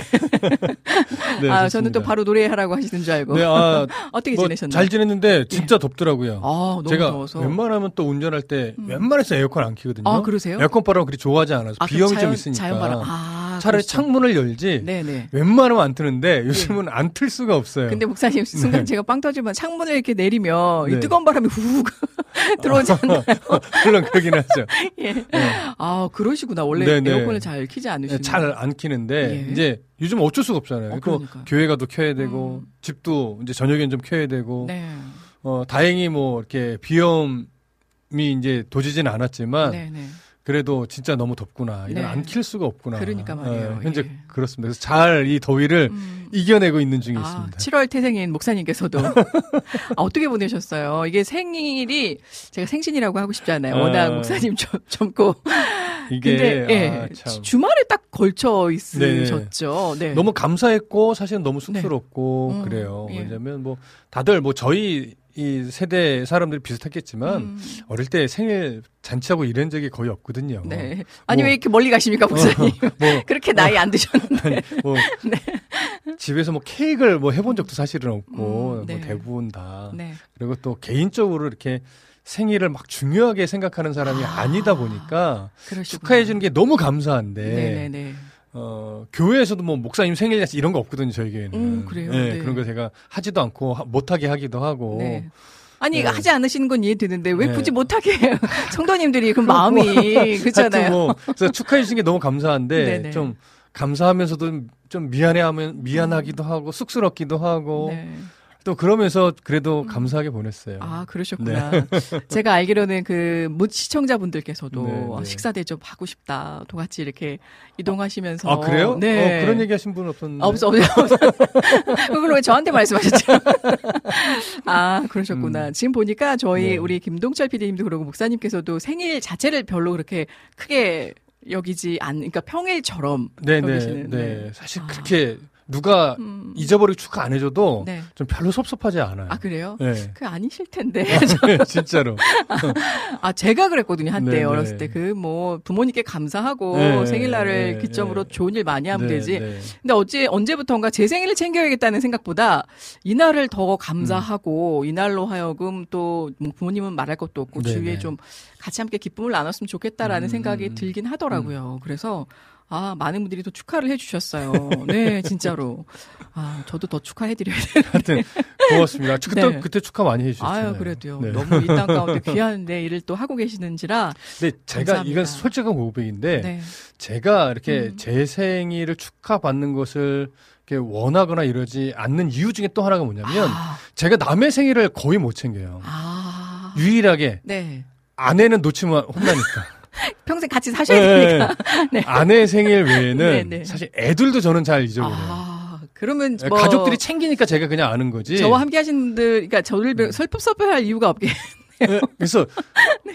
네, 아, 좋습니다. 저는 또 바로 노래하라고 하시는 줄 알고. 네, 아, 어떻게 뭐 지내셨나요? 잘 지냈는데 진짜 덥더라고요. 아, 너무 제가 더워서. 웬만하면 또 운전할 때 웬만해서 에어컨 안 키거든요. 아, 그러세요? 에어컨 바람 그리 좋아하지 않아서 아, 비염이 자연, 좀 있으니까. 자연 바람. 아, 차라리 그렇죠. 창문을 열지. 네네. 웬만하면 안 트는데 요즘은 안 틀 수가 없어요. 근데 목사님 순간 제가 빵 터지면 창문을 이렇게 내리면 이 네. 뜨거운 바람이 훅 들어오지 않나요? 물론 그러긴 하죠. 예. 아 그러시구나. 원래 네, 네. 에어컨을 잘 키지 않으시는. 잘안 키는데 예. 이제 요즘 어쩔 수가 없잖아요. 어, 그 그러니까요. 교회 가도 켜야 되고 음. 집도 이제 저녁엔 좀 켜야 되고 네. 어, 다행히 뭐 이렇게 비염이 이제 도지진 않았지만 네네. 그래도 진짜 너무 덥구나. 이건 네. 안킬 수가 없구나. 그러니까 말이에요. 예, 현재 예. 그렇습니다. 그래서 잘 이 더위를 음. 이겨내고 있는 중에 아, 있습니다. 7월 태생인 목사님께서도 아, 어떻게 보내셨어요? 이게 생일이 제가 생신이라고 하고 싶지 않아요. 워낙 아. 목사님 젊, 젊고 이게 근데 예, 아, 참. 주말에 딱 걸쳐 있으셨죠. 네. 너무 감사했고 사실은 너무 쑥스럽고 음, 그래요. 예. 왜냐면 뭐 다들 뭐 저희 이 세대 사람들이 비슷했겠지만 음, 어릴 때 생일 잔치하고 이런 적이 거의 없거든요. 네. 아니 뭐- 왜 이렇게 멀리 가십니까, 목사님? 뭐, 그렇게 나이 안 드셨는데. 뭐 집에서 뭐 케이크를 뭐 해본 적도 사실은 없고 음, 네. 뭐 대부분 다 네. 그리고 또 개인적으로 이렇게 생일을 막 중요하게 생각하는 사람이 아, 니다 보니까 그러시구나. 축하해 주는 게 너무 감사한데 네네네. 어, 교회에서도 뭐 목사님 생일 잔치 이런 거 없거든요, 저희 교회는. 음, 그래요? 네, 네. 그런 거 제가 하지도 않고 하- 못하게 하기도 하고. 네. 아니 네. 하지 않으시는 건 이해되는데 왜 네. 굳이 못하게 해요? 성도님들이 그 마음이 하여튼 그렇잖아요. 뭐 그래서 축하해 주신 게 너무 감사한데 네네. 좀 감사하면서도 좀 미안해하면 미안하기도 하고 쑥스럽기도 하고 네. 또 그러면서 그래도 감사하게 보냈어요. 아 그러셨구나. 제가 알기로는 그 무- 시청자분들께서도 네, 네. 식사 대접 하고 싶다. 또 같이 이렇게 이동하시면서 아 그래요? 네. 어, 그런 얘기 하신 분 없었는데. 아, 없어, 없어, 없어. 그걸 왜 저한테 말씀하셨죠? 아, 그러셨구나. 지금 보니까 저희 네. 우리 김동철 PD님도 그러고 목사님께서도 생일 자체를 별로 그렇게 크게 여기지 않, 그러니까 평일처럼 네네. 여기시는. 네. 사실 아. 그렇게 누가 음. 잊어버리고 축하 안 해줘도 네. 좀 별로 섭섭하지 않아요. 아, 그래요? 네. 그 아니실 텐데. 진짜로. 아, 제가 그랬거든요, 한때 네네. 어렸을 때. 그 뭐 부모님께 감사하고 네, 생일날을 네, 기점으로 네. 좋은 일 많이 하면 네, 되지. 네. 근데 어찌 언제부턴가 제 생일을 챙겨야겠다는 생각보다 이날을 더 감사하고 이날로 하여금 또 뭐 부모님은 말할 것도 없고 음. 주위에 좀 같이 함께 기쁨을 나눴으면 좋겠다라는 음, 생각이 음. 들긴 하더라고요. 그래서 아 많은 분들이 또 축하를 해주셨어요. 네, 진짜로. 아 저도 더 축하해드려야 돼요. 하여튼 고맙습니다. 축- 그때 네. 그때 축하 많이 해주셨잖아요. 아유 그래도요. 네. 너무 이 땅 가운데 귀한데 일을 또 하고 계시는지라. 근데 제가 감사합니다. 이건 솔직한 고백인데 네. 제가 이렇게 음. 제 생일을 축하받는 것을 이렇게 원하거나 이러지 않는 이유 중에 또 하나가 뭐냐면 아, 제가 남의 생일을 거의 못 챙겨요. 아. 유일하게 네. 아내는 놓치면 혼나니까. 평생 같이 사셔야 네. 되니까. 네. 아내 생일 외에는 네, 네. 사실 애들도 저는 잘 잊어버려요. 아, 그러면 네, 뭐 가족들이 챙기니까 제가 그냥 아는 거지. 저와 함께 하신 분들, 그러니까 저를 네. 설법섭할 이유가 없게. 네, 그래서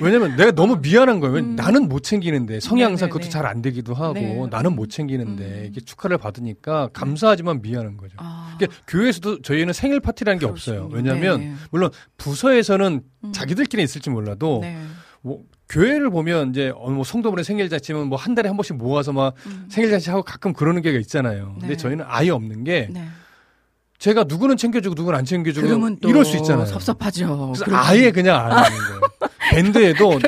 왜냐면 내가 너무 미안한 거예요. 음. 나는 못 챙기는데 성향상. 그것도 잘 안 되기도 하고 네. 나는 못 챙기는데 음. 이게 축하를 받으니까 감사하지만 미안한 거죠. 아, 이게 교회에서도 저희는 생일 파티라는 게 없어요. 그러시군요. 왜냐하면 네. 물론 부서에서는 음. 자기들끼리 있을지 몰라도 네. 뭐 교회를 보면 이제 어느 뭐 성도분의 생일 잔치면 뭐 한 달에 한 번씩 모아서 막 음. 생일 잔치 하고 가끔 그러는 게가 있잖아요. 근데 네. 저희는 아예 없는 게 네. 제가 누구는 챙겨주고 누구는 안 챙겨주고 그러면 또 이럴 수 있잖아요. 섭섭하죠. 그래서 그러면- 아예 그냥 안 하는 거예요. 밴드에도.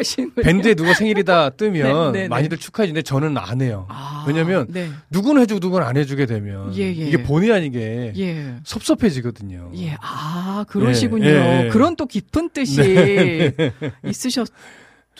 밴드에 누가 생일이다 뜨면 네, 네, 네. 많이들 축하해주는데 저는 안 해요. 아, 왜냐면 네. 누구는 해주고 누구는 안 해주게 되면 예, 예. 이게 본의 아니게 예. 섭섭해지거든요. 예, 아, 그러시군요. 예, 예, 예. 그런 또 깊은 뜻이 있으셨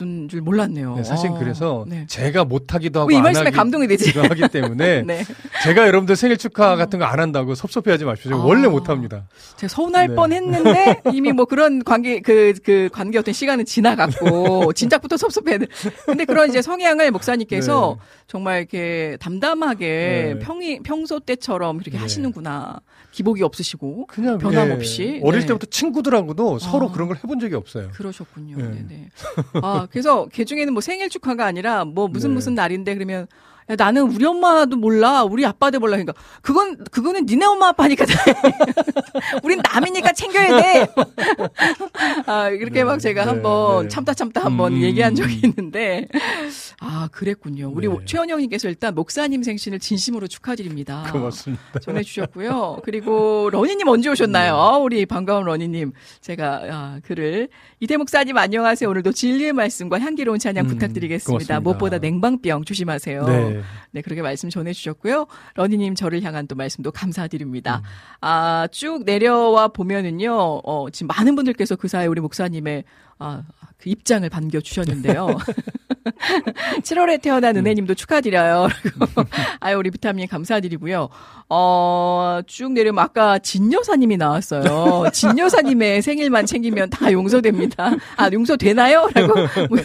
던줄 몰랐네요. 네, 사실 아, 그래서 네. 제가 못하기도 하고 이안 말씀에 감동이 되지. 도 하기 때문에 네. 제가 여러분들 생일 축하 같은 거 안 한다고 섭섭해하지 마십시오. 제가 아. 원래 못합니다. 제가 서운할 네. 뻔 했는데 이미 뭐 그런 관계 그, 그 관계 어떤 시간은 지나갔고 진작부터 섭섭해. 근데 그런 이제 성향을 목사님께서 네. 정말 이렇게 담담하게 네. 평이 평소 때처럼 그렇게 네. 하시는구나. 기복이 없으시고 그냥 변함없이. 예, 어릴 네. 때부터 친구들하고도 서로 아. 그런 걸 해본 적이 없어요. 그러셨군요. 네. 네. 네 아, 그래서 개중에는 뭐 생일 축하가 아니라 뭐 무슨 네. 무슨 날인데 그러면 야, 나는 우리 엄마도 몰라, 우리 아빠도 몰라. 그러니까 그건 그거는 니네 엄마 아빠니까. 우린 남이니까 챙겨야 돼. 아 이렇게 네, 막 제가 네, 한번 네. 참다 참다 한번 음. 얘기한 적이 있는데 아 그랬군요. 우리 네. 최원영님께서 일단 목사님 생신을 진심으로 축하드립니다. 고맙습니다. 전해주셨고요. 그리고 러니님 언제 오셨나요? 네. 우리 반가운 러니님. 제가 아, 글을 이대 목사님 안녕하세요. 오늘도 진리의 말씀과 향기로운 찬양 음, 부탁드리겠습니다. 고맙습니다. 무엇보다 냉방병 조심하세요. 네. 네, 그렇게 말씀 전해주셨고요. 러니님 저를 향한 또 말씀도 감사드립니다. 음. 아, 쭉 내려와 보면은요, 어, 지금 많은 분들께서 그 사이 우리 목사님의 아, 그 입장을 반겨 주셨는데요. 7월에 태어난 음. 은혜님도 축하드려요. 아유, 우리 비타민 감사드리고요. 어, 쭉 내려면 아까 진 여사님이 나왔어요. 진 여사님의 생일만 챙기면 다 용서됩니다. 아, 용서되나요? 라고 물-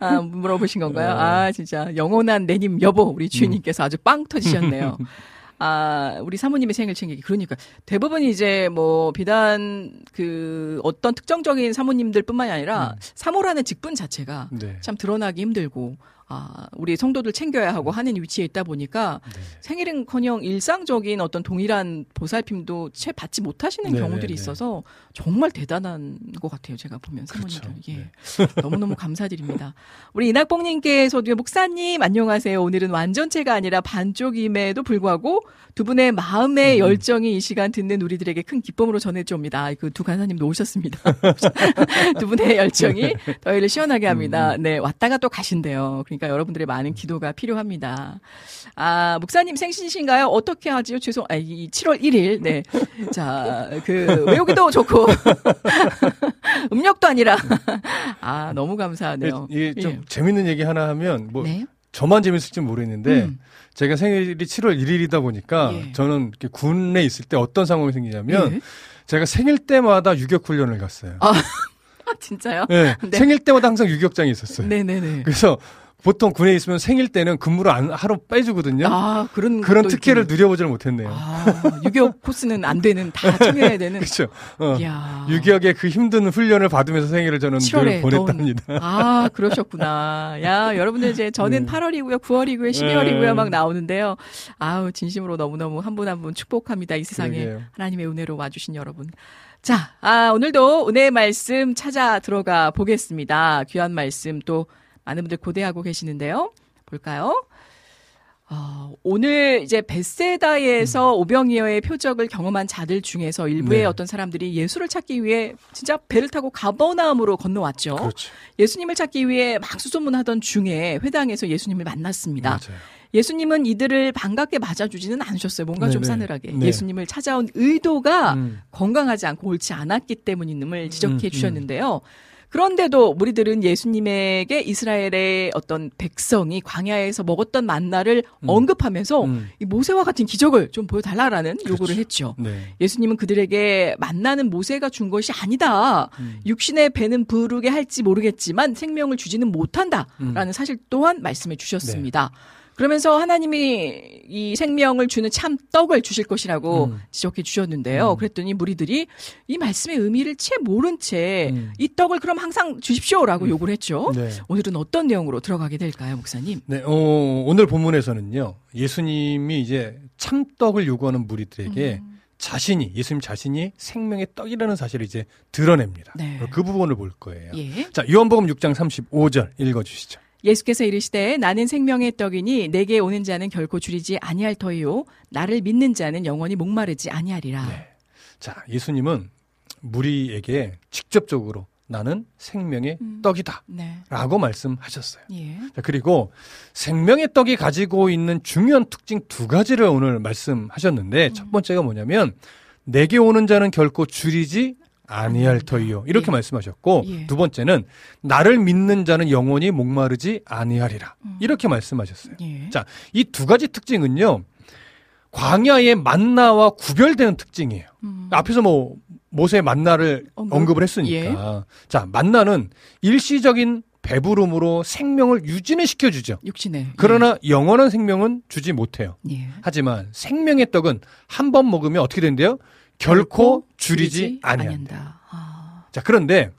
아, 물어보신 건가요? 아, 진짜 영원한 내님 여보, 우리 주인님께서 아주 빵 터지셨네요. 아, 우리 사모님의 생일 챙기기. 그러니까 대부분 이제 뭐 비단 그 어떤 특정적인 사모님들 뿐만이 아니라 사모라는 직분 자체가 네. 참 드러나기 힘들고 아, 우리 성도들 챙겨야 하고 하는 위치에 있다 보니까 네. 생일은커녕 일상적인 어떤 동일한 보살핌도 채 받지 못하시는 네, 경우들이 네, 네. 있어서 정말 대단한 것 같아요. 제가 보면 사모님들. 그렇죠. 예. 너무너무 감사드립니다. 우리 이낙봉님께서도 목사님 안녕하세요. 오늘은 완전체가 아니라 반쪽임에도 불구하고 두 분의 마음의 음. 열정이 이 시간 듣는 우리들에게 큰 기쁨으로 전해줍니다. 그 두 간사님도 오셨습니다. 두 분의 열정이 저희를 시원하게 합니다. 음. 네, 왔다가 또 가신대요. 그러니까 여러분들의 많은 기도가 필요합니다. 아, 목사님 생신이신가요? 어떻게 하지요? 죄송, 아, 이 7월 1일. 네. 자, 그, 외우기도 좋고, 음력도 아니라. 아, 너무 감사하네요. 이게 좀 예. 재밌는 얘기 하나 하면 뭐 네. 저만 재밌을지 모르겠는데 음. 제가 생일이 7월 1일이다 보니까 예. 저는 군에 있을 때 어떤 상황이 생기냐면 예. 제가 생일 때마다 유격 훈련을 갔어요. 아, 진짜요? 네. 네. 생일 때마다 항상 유격장이 있었어요. 네네네. 그래서 보통 군에 있으면 생일 때는 근무를 안 하루 빼주거든요. 아, 그런. 그런 특혜를 있군요. 누려보질 못했네요. 아, 유교 코스는 안 되는, 다 챙겨야 되는. 그렇죠. 어. 이야. 유격의 그 힘든 훈련을 받으면서 생일을 저는 7월에 늘 보냈답니다. 아, 그러셨구나. 야, 여러분들 이제 저는 네. 8월이고요, 9월이고요, 12월이고요 네. 막 나오는데요. 아우, 진심으로 너무너무 한분 한 분 축복합니다. 이 세상에 그러게요. 하나님의 은혜로 와주신 여러분. 자, 아, 오늘도 은혜의 말씀 찾아 들어가 보겠습니다. 귀한 말씀 또 많은 분들 고대하고 계시는데요. 볼까요? 어, 오늘 이제 베세다에서 오병이어의 표적을 경험한 자들 중에서 일부의 네. 어떤 사람들이 예수를 찾기 위해 진짜 배를 타고 가버나움으로 건너왔죠. 그렇죠. 예수님을 찾기 위해 막 수소문하던 중에 회당에서 예수님을 만났습니다. 맞아요. 예수님은 이들을 반갑게 맞아주지는 않으셨어요. 뭔가 좀 네네. 싸늘하게. 네. 예수님을 찾아온 의도가 음. 건강하지 않고 옳지 않았기 때문임을 지적해 음, 음. 주셨는데요. 그런데도 무리들은 예수님에게 이스라엘의 어떤 백성이 광야에서 먹었던 만나를 음. 언급하면서 음. 이 모세와 같은 기적을 좀 보여달라라는 그렇죠. 요구를 했죠. 네. 예수님은 그들에게 만나는 모세가 준 것이 아니다. 음. 육신의 배는 부르게 할지 모르겠지만 생명을 주지는 못한다라는 음. 사실 또한 말씀해 주셨습니다. 그러면서 하나님이 이 생명을 주는 참 떡을 주실 것이라고 음. 지적해 주셨는데요. 음. 그랬더니 무리들이 이 말씀의 의미를 채 모른 채이 음. 떡을 그럼 항상 주십시오라고 요구를 했죠. 네. 오늘은 어떤 내용으로 들어가게 될까요, 목사님? 네, 어, 오늘 본문에서는요, 예수님이 이제 참 떡을 요구하는 무리들에게 음. 자신이, 예수님 자신이 생명의 떡이라는 사실을 이제 드러냅니다. 네. 그 부분을 볼 거예요. 예. 자, 요한복음 6장 35절 읽어 주시죠. 예수께서 이르시되 나는 생명의 떡이니 내게 오는 자는 결코 줄이지 아니할 터이요 나를 믿는 자는 영원히 목마르지 아니하리라. 네. 자, 예수님은 무리에게 직접적으로 나는 생명의 음. 떡이다. 네. 라고 말씀하셨어요. 예. 자, 그리고 생명의 떡이 가지고 있는 중요한 특징 두 가지를 오늘 말씀하셨는데 첫 번째가 뭐냐면 내게 오는 자는 결코 줄이지 아니할 터이요. 이렇게 예. 말씀하셨고 예. 두 번째는 나를 믿는 자는 영원히 목마르지 아니하리라. 음. 이렇게 말씀하셨어요. 예. 자, 이 두 가지 특징은요. 광야의 만나와 구별되는 특징이에요. 음. 앞에서 뭐 모세의 만나를 언급. 언급. 을 했으니까. 자, 만나는 일시적인 배부름으로 생명을 유지는 시켜주죠. 육신에. 그러나 영원한 생명은 주지 못해요. 예. 하지만 생명의 떡은 한 번 먹으면 어떻게 된대요? 결코 줄이지 아니한다. 아니한다. 아. 자, 그런데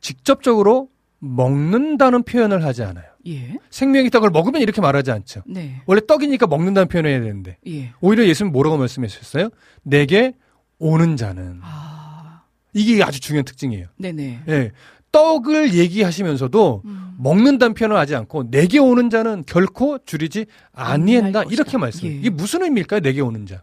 직접적으로 먹는다는 표현을 하지 않아요. 예. 생명의 떡을 먹으면 이렇게 말하지 않죠. 네. 원래 떡이니까 먹는다는 표현을 해야 되는데 예. 오히려 예수님 뭐라고 말씀하셨어요? 내게 오는 자는 아. 이게 아주 중요한 특징이에요. 네네. 예. 떡을 얘기하시면서도 음. 먹는다는 표현을 하지 않고 내게 오는 자는 결코 줄이지 아니한다 이렇게. 말씀. 예. 이게 무슨 의미일까요? 내게 오는 자.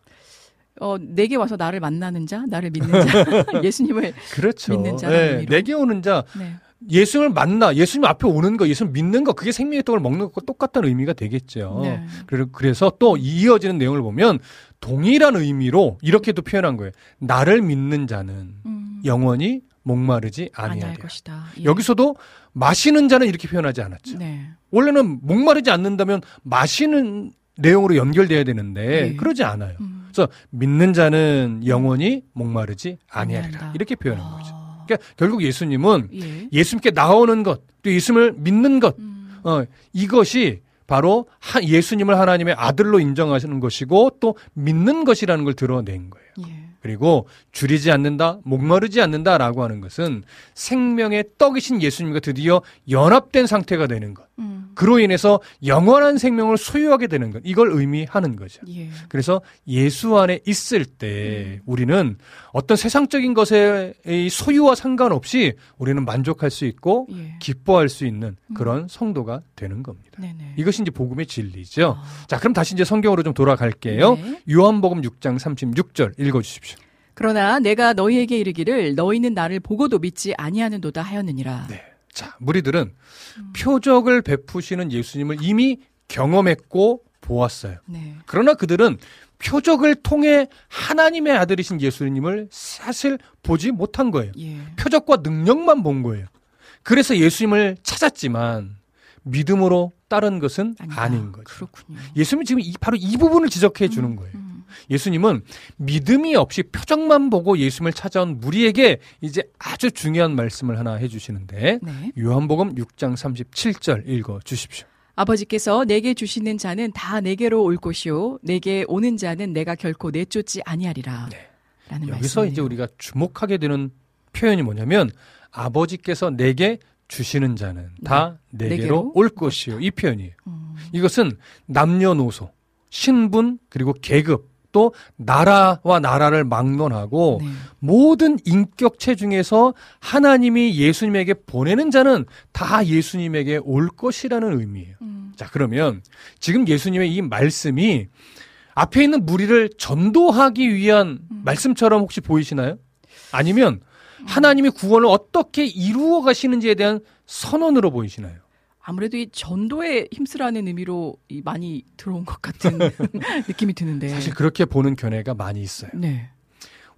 어, 내게 와서 나를 만나는 자, 나를 믿는 자, 예수님을. 그렇죠. 믿는 예. 의미로. 내게 오는 자, 네. 예수님을 만나, 예수님 앞에 오는 거, 예수님 믿는 거, 그게 생명의 떡을 먹는 것과 똑같다는 의미가 되겠죠. 네. 그래- 그래서 또 이어지는 내용을 보면 동일한 의미로 이렇게도 표현한 거예요. 나를 믿는 자는 음. 영원히 목마르지 아니할. 것이다. 예. 여기서도 마시는 자는 이렇게 표현하지 않았죠. 네. 원래는 목마르지 않는다면 마시는 내용으로 연결돼야 되는데 예. 그러지 않아요. 음. 그래서 믿는 자는 영원히 목마르지 아니하리라. 이렇게 표현한 아. 거죠. 그러니까 결국 예수님은 예. 예수님께 나오는 것, 또 예수님을 믿는 것, 음. 어, 이것이 바로 하- 예수님을 하나님의 아들로 인정하시는 것이고 또 믿는 것이라는 걸 드러낸 거예요. 예. 그리고 줄이지 않는다, 목마르지 않는다라고 하는 것은 생명의 떡이신 예수님과 드디어 연합된 상태가 되는 것. 음. 그로 인해서 영원한 생명을 소유하게 되는 것. 이걸 의미하는 거죠. 예. 그래서 예수 안에 있을 때 우리는 어떤 세상적인 것의 소유와 상관없이 우리는 만족할 수 있고 예. 기뻐할 수 있는 그런 성도가 되는 겁니다. 네네. 이것이 이제 복음의 진리죠. 아. 자, 그럼 다시 이제 성경으로 좀 돌아갈게요. 네. 요한복음 6장 36절 읽어 주십시오. 그러나 내가 너희에게 이르기를 너희는 나를 보고도 믿지 아니하는도다 하였느니라. 네. 자, 무리들은 표적을 베푸시는 예수님을 이미 경험했고 보았어요. 네. 그러나 그들은 표적을 통해 하나님의 아들이신 예수님을 사실 보지 못한 거예요. 예. 표적과 능력만 본 거예요. 그래서 예수님을 찾았지만 믿음으로 따른 것은 아니다. 아닌 거죠. 그렇군요. 예수님은 지금 이- 바로 이 부분을 지적해 주는 거예요. 음. 예수님은 믿음이 없이 표적만 보고 예수님을 찾아온 무리에게 이제 아주 중요한 말씀을 하나 해주시는데 네. 요한복음 6장 37절 읽어 주십시오. 아버지께서 내게 주시는 자는 다 내게로 올 것이요 내게 오는 자는 내가 결코 내쫓지 아니하리라. 네. 라는 여기서 말씀이네요. 이제 우리가 주목하게 되는 표현이 뭐냐면 아버지께서 내게 주시는 자는 다 내게로, 내게로 올 것이요. 이 표현이에요. 음. 이것은 남녀노소, 신분, 그리고 계급, 또 나라와 나라를 막론하고 네. 모든 인격체 중에서 하나님이 예수님에게 보내는 자는 다 예수님에게 올 것이라는 의미예요. 음. 자, 그러면 지금 예수님의 이 말씀이 앞에 있는 무리를 전도하기 위한 음. 말씀처럼 혹시 보이시나요? 아니면 하나님이 구원을 어떻게 이루어 가시는지에 대한 선언으로 보이시나요? 아무래도 이 전도에 힘쓰라는 의미로 이 많이 들어온 것 같은 느낌이 드는데. 사실 그렇게 보는 견해가 많이 있어요. 네.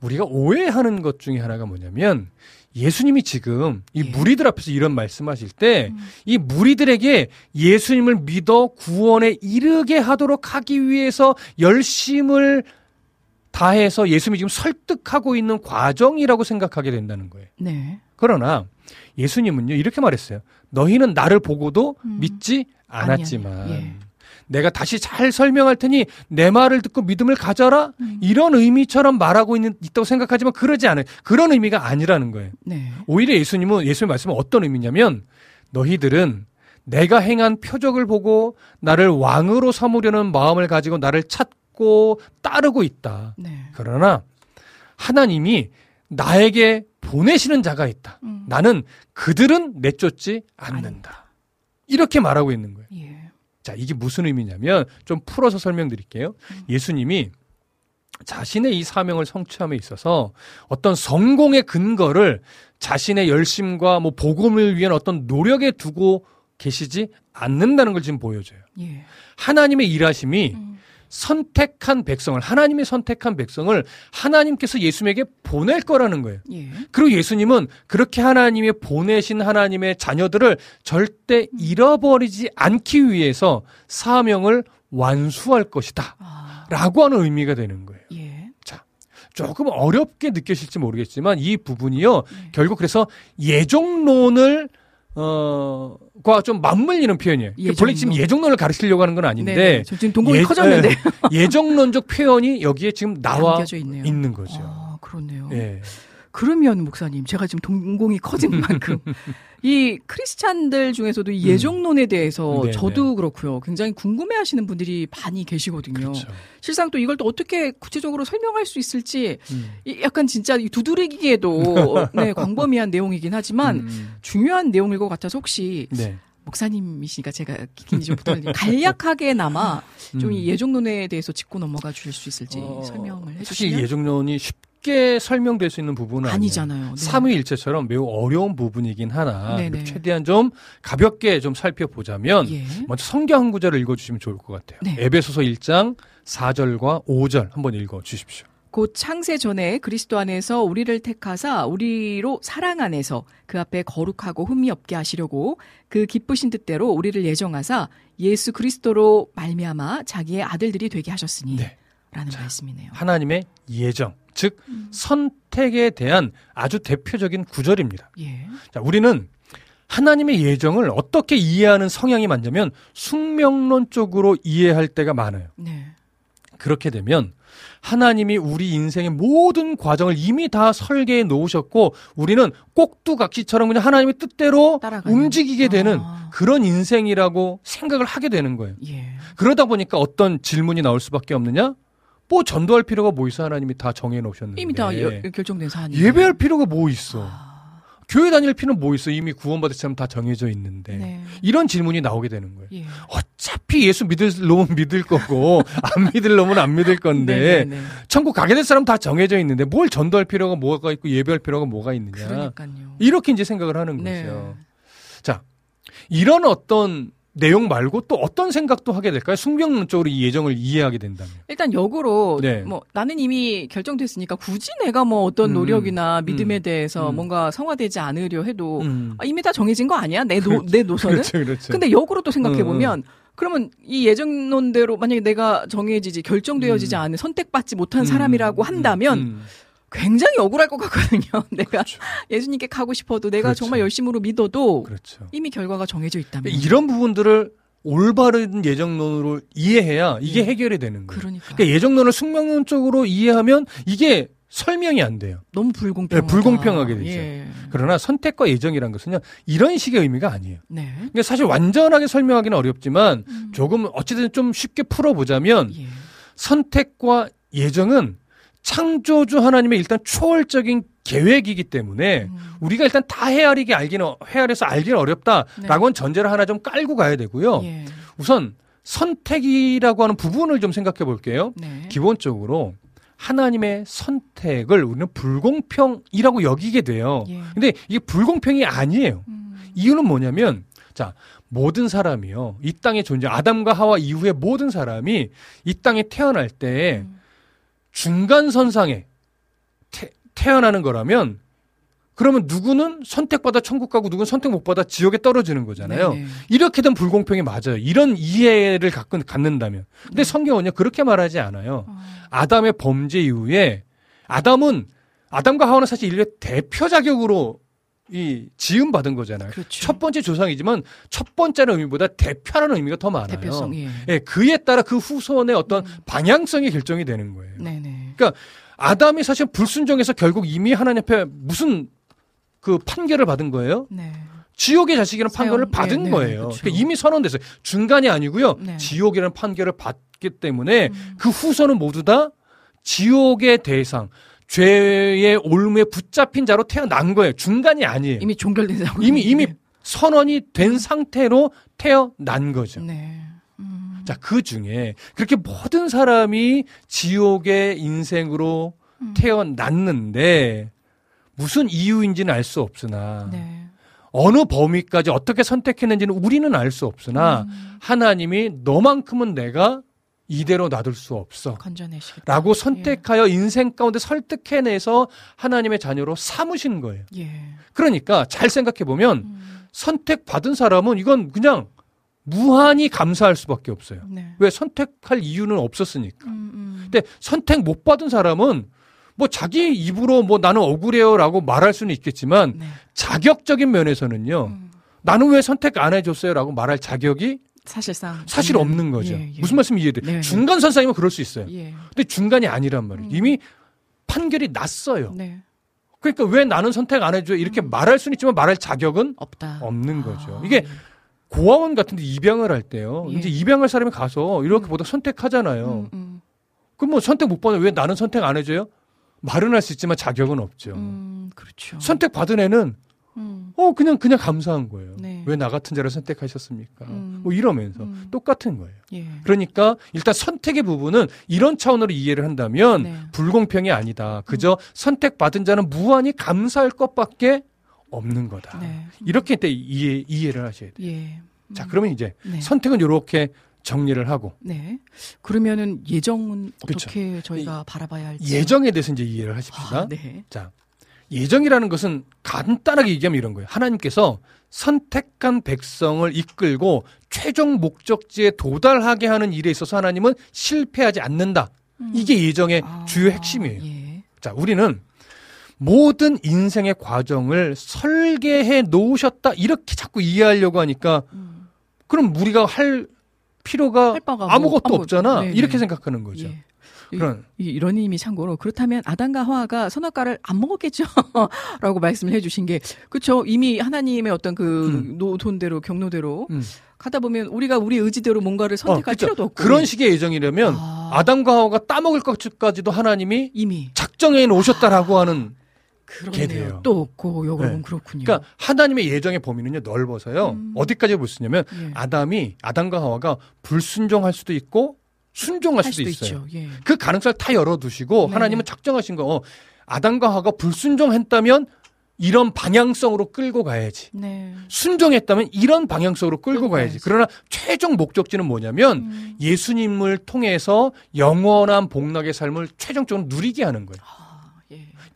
우리가 오해하는 것 중에 하나가 뭐냐면 예수님이 지금 이 예. 무리들 앞에서 이런 말씀하실 때 음. 이 무리들에게 예수님을 믿어 구원에 이르게 하도록 하기 위해서 열심을 다해서 예수님이 지금 설득하고 있는 과정이라고 생각하게 된다는 거예요. 네. 그러나 예수님은요 이렇게 말했어요. 너희는 나를 보고도 음. 믿지 않았지만 아니. 예. 내가 다시 잘 설명할 테니 내 말을 듣고 믿음을 가져라 음. 이런 의미처럼 말하고 있는 있다고 생각하지만 그러지 않아요. 그런 의미가 아니라는 거예요. 네. 오히려 예수님은 예수님 말씀은 어떤 의미냐면 너희들은 내가 행한 표적을 보고 나를 왕으로 삼으려는 마음을 가지고 나를 찾고 따르고 있다. 네. 그러나 하나님이 나에게 보내시는 자가 있다. 음. 나는 그들은 내쫓지 않는다. 이렇게 말하고 있는 거예요. 예. 자, 이게 무슨 의미냐면 좀 풀어서 설명드릴게요. 예수님이 자신의 이 사명을 성취함에 있어서 어떤 성공의 근거를 자신의 열심과 뭐 복음을 위한 어떤 노력에 두고 계시지 않는다는 걸 지금 보여줘요. 예. 하나님의 일하심이 음. 선택한 백성을 하나님이 선택한 백성을 하나님께서 예수님에게 보낼 거라는 거예요. 예. 그리고 예수님은 그렇게 하나님의 보내신 하나님의 자녀들을 절대 잃어버리지 않기 위해서 사명을 완수할 것이다. 아. 라고 하는 의미가 되는 거예요. 예. 조금 어렵게 느껴질지 모르겠지만 이 부분이요. 네. 결국 그래서 예정론을 어, 과 좀 맞물리는 표현이에요. 원래 지금 예정론. 예정론을 가르치려고 하는 건 아닌데 네. 저 지금 동공이 예- 커졌는데 예정론적 표현이 여기에 지금 나와. 있는 거죠. 아, 그렇네요. 예. 그러면 목사님, 제가 지금 동공이 커진 만큼 이 크리스찬들 중에서도 이 예정론에 대해서 음. 네네. 저도 그렇고요. 굉장히 궁금해하시는 분들이 많이 계시거든요. 그렇죠. 실상 또 이걸 또 어떻게 구체적으로 설명할 수 있을지 음. 이 약간 진짜 이 두드러기에도 네, 광범위한 내용이긴 하지만 음. 중요한 내용일 것 같아서 혹시 네. 목사님이시니까 제가 긴히 좀 부탁드립니다. 간략하게나마 좀 음. 이 예정론에 대해서 짚고 넘어가 주실 수 있을지 어, 설명을 사실 해주시면 예정론이 쉽 게 설명될 수 있는 부분은 아니잖아요. 네. 삼위일체처럼 매우 어려운 부분이긴 하나 네네. 최대한 좀 가볍게 좀 살펴보자면 예. 먼저 성경 한 구절을 읽어주시면 좋을 것 같아요. 네. 에베소서 1장 4절과 5절 한번 읽어주십시오. 곧 창세 전에 그리스도 안에서 우리를 택하사 우리로 사랑 안에서 그 앞에 거룩하고 흠이 없게 하시려고 그 기쁘신 뜻대로 우리를 예정하사 예수 그리스도로 말미암아 자기의 아들들이 되게 하셨으니 네. 라는 말씀이네요. 하나님의 예정, 즉 음. 선택에 대한 아주 대표적인 구절입니다. 예. 자, 우리는 하나님의 예정을 어떻게 이해하는 성향이 많냐면 숙명론 쪽으로 이해할 때가 많아요. 네. 그렇게 되면 하나님이 우리 인생의 모든 과정을 이미 다 설계해 놓으셨고 우리는 꼭두각시처럼 그냥 하나님의 뜻대로 따라가는. 움직이게 되는 아. 그런 인생이라고 생각을 하게 되는 거예요. 예. 그러다 보니까 어떤 질문이 나올 수밖에 없느냐? 뭐 전도할 필요가 뭐 있어 하나님이 다 정해 놓으셨는데 이미 다 여- 결정된 사안이 네. 예배할 필요가 뭐 있어? 아, 교회 다닐 필요는 뭐 있어? 이미 구원받을 사람 다 정해져 있는데 네. 이런 질문이 나오게 되는 거예요. 예. 어차피 예수 믿을 놈은 믿을 거고 안 믿을 놈은 안 믿을 건데 네, 네, 네. 천국 가게 될 사람 다 정해져 있는데 뭘 전도할 필요가 뭐가 있고 예배할 필요가 뭐가 있느냐 그러니까요. 이렇게 이제 생각을 하는 네. 거죠. 자 이런 어떤 내용 말고 또 어떤 생각도 하게 될까요? 숙명론적으로 이 예정을 이해하게 된다면. 일단 역으로 네. 뭐 나는 이미 결정됐으니까 굳이 내가 뭐 어떤 음, 노력이나 음, 믿음에 대해서 음. 뭔가 성화되지 않으려 해도 음. 아, 이미 다 정해진 거 아니야? 내, 노, 내 노선은? 그렇죠, 그렇죠. 근데 역으로 또 생각해 음, 보면 그러면 이 예정론대로 만약에 내가 정해지지 결정되어지지 음. 않은 선택받지 못한 음, 사람이라고 음, 한다면 음. 굉장히 억울할 것 같거든요. 내가 그렇죠. 예수님께 가고 싶어도 내가 그렇죠. 정말 열심으로 믿어도 그렇죠. 이미 결과가 정해져 있다면 이런 부분들을 올바른 예정론으로 이해해야 이게 예. 해결이 되는 거예요. 그러니까 그러니까 예정론을 숙명론적으로 이해하면 이게 설명이 안 돼요. 너무 불공평하다. 네, 불공평하게 되죠. 예. 그러나 선택과 예정이란 것은요 이런 식의 의미가 아니에요. 네. 근데 사실 완전하게 설명하기는 어렵지만 음. 조금 어찌든 좀 쉽게 풀어보자면 예. 선택과 예정은 창조주 하나님의 일단 초월적인 계획이기 때문에 음. 우리가 일단 다 헤아리게 알기는 헤아려서 알기는 어렵다라고는 전제를 하나 좀 깔고 가야 되고요. 예. 우선 선택이라고 하는 부분을 좀 생각해 볼게요. 네. 기본적으로 하나님의 선택을 우리는 불공평이라고 여기게 돼요. 예. 근데 이게 불공평이 아니에요. 음. 이유는 뭐냐면 자 모든 사람이요 이 땅에 존재 아담과 하와 이후에 모든 사람이 이 땅에 태어날 때 음. 중간 선상에 태어나는 거라면 그러면 누구는 선택받아 천국 가고 누구는 선택 못 받아 지옥에 떨어지는 거잖아요. 네네. 이렇게 된 불공평이 맞아요. 이런 이해를 갖고 갖는다면. 근데 성경은요 그렇게 말하지 않아요. 어. 아담의 범죄 이후에 아담은 아담과 하와는 사실 인류의 대표 자격으로 이 지음 받은 거잖아요. 그렇죠. 첫 번째 조상이지만 첫 번째는 의미보다 대표라는 의미가 더 많아요. 대표성 예. 예, 그에 따라 그 후손의 어떤 음. 방향성이 결정이 되는 거예요. 네네. 아담이 사실 불순종해서 결국 이미 하나님 앞에 무슨 그 판결을 받은 거예요? 네. 지옥의 자식이라는 판결을 받은 네, 네, 거예요. 그렇죠. 그러니까 이미 선언됐어요. 중간이 아니고요. 네. 지옥이라는 판결을 받기 때문에 음. 그 후손은 모두 다 지옥의 대상, 죄의 올무에 붙잡힌 자로 태어난 거예요. 중간이 아니에요. 이미 종결된 상황. 이미 이미 선언이 된 상태로 태어난 거죠. 네. 음. 자, 그 중에 그렇게 모든 사람이 지옥의 인생으로 음. 태어났는데 무슨 이유인지는 알 수 없으나 네. 어느 범위까지 어떻게 선택했는지는 우리는 알 수 없으나 음. 하나님이 너만큼은 내가 이대로 놔둘 수 없어. 건져내시겠다. 라고 선택하여 인생 가운데 설득해내서 하나님의 자녀로 삼으신 거예요. 예. 그러니까 잘 생각해 보면 음. 선택받은 사람은 이건 그냥 무한히 감사할 수밖에 없어요. 네. 왜 선택할 이유는 없었으니까. 음, 음. 근데 선택 못 받은 사람은 뭐 자기 입으로 뭐 나는 억울해요라고 말할 수는 있겠지만 네. 자격적인 면에서는요. 음. 나는 왜 선택 안 해줬어요라고 말할 자격이 사실상 사실 없는 거죠. 예, 예. 무슨 말씀 이해돼? 네, 네. 중간 선상이면 그럴 수 있어요. 예. 근데 중간이 아니란 말이에요. 음. 이미 판결이 났어요. 네. 그러니까 왜 나는 선택 안 해줘요? 이렇게 말할 수는 있지만 말할 자격은 없다. 없는 아, 거죠. 이게 예. 고아원 같은데 입양을 할 때요. 예. 이제 입양할 사람이 가서 이렇게 보다 선택하잖아요. 음, 음. 그럼 뭐 선택 못 받으면 왜 나는 선택 안 해줘요? 말은 할 수 있지만 자격은 없죠. 음, 그렇죠. 선택 받은 애는 음. 어 그냥 그냥 감사한 거예요. 네. 왜나 같은 자를 선택하셨습니까? 음. 뭐 이러면서 음. 똑같은 거예요. 예. 그러니까 일단 선택의 부분은 이런 차원으로 이해를 한다면 네. 불공평이 아니다. 그저 선택받은 자는 무한히 감사할 것밖에 없는 거다. 네. 이렇게 때 이해 이해를 하셔야 돼요. 예. 자, 그러면 이제 네. 선택은 이렇게 정리를 하고 네. 그러면은 예정은. 어떻게 저희가 바라봐야 할지. 예정에 대해서 이제 이해를 하십시다. 아, 네. 자, 예정이라는 것은 간단하게 얘기하면 이런 거예요. 하나님께서 선택한 백성을 이끌고 최종 목적지에 도달하게 하는 일에 있어서 하나님은 실패하지 않는다. 이게 예정의 아, 주요 핵심이에요. 예. 자, 우리는 모든 인생의 과정을 설계해 놓으셨다. 이렇게 자꾸 이해하려고 하니까 음. 그럼 우리가 할 필요가 할 바가 뭐 아무것도 아무것도- 없잖아. 네, 이렇게 네. 생각하는 거죠. 예. 이- 그런 이- 이런 의미 참고로 그렇다면 아담과 하와가 선악과를 안 먹었겠죠? 라고 말씀을 해주신 게 그렇죠. 이미 하나님의 어떤 그 음. 노돈대로 경로대로 음. 가다 보면 우리가 우리 의지대로 뭔가를 선택할 어. 필요도 없고 그런 식의 예정이라면 아. 아. 담과 하와가 따먹을 것까지도 하나님이 이미 작정해 놓으셨다라고 하는 게 돼요. 그러네요. 또 없고 여러분 네. 그렇군요. 그러니까 하나님의 예정의 범위는요 넓어서요. 음. 어디까지 볼 수 있냐면 예. 아담이 아담과 하와가 불순종할 수도 있고 순종할 할 수도, 수도 있어요. 예. 그 가능성을 다 열어두시고 네네. 하나님은 작정하신 거 어, 아담과 하와가 불순종했다면 이런 방향성으로 끌고 가야지. 네. 순종했다면 이런 방향성으로 끌고 가야지. 가야지. 그러나 최종 목적지는 뭐냐면 음. 예수님을 통해서 영원한 복락의 삶을 최종적으로 누리게 하는 거예요. 아, 예.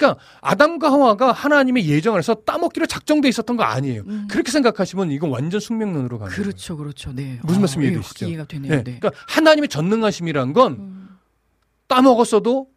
그러니까 아담과 하와가 하나님의 예정 안에서 따먹기로 작정돼 있었던 거 아니에요. 음. 그렇게 생각하시면 이건 완전 숙명론으로 가는 거예요. 그렇죠, 그렇죠. 네. 무슨 말씀 예, 이해되시죠? 이해가 되네요. 네. 네. 그러니까 하나님의 전능하심이란 건 음, 따먹었어도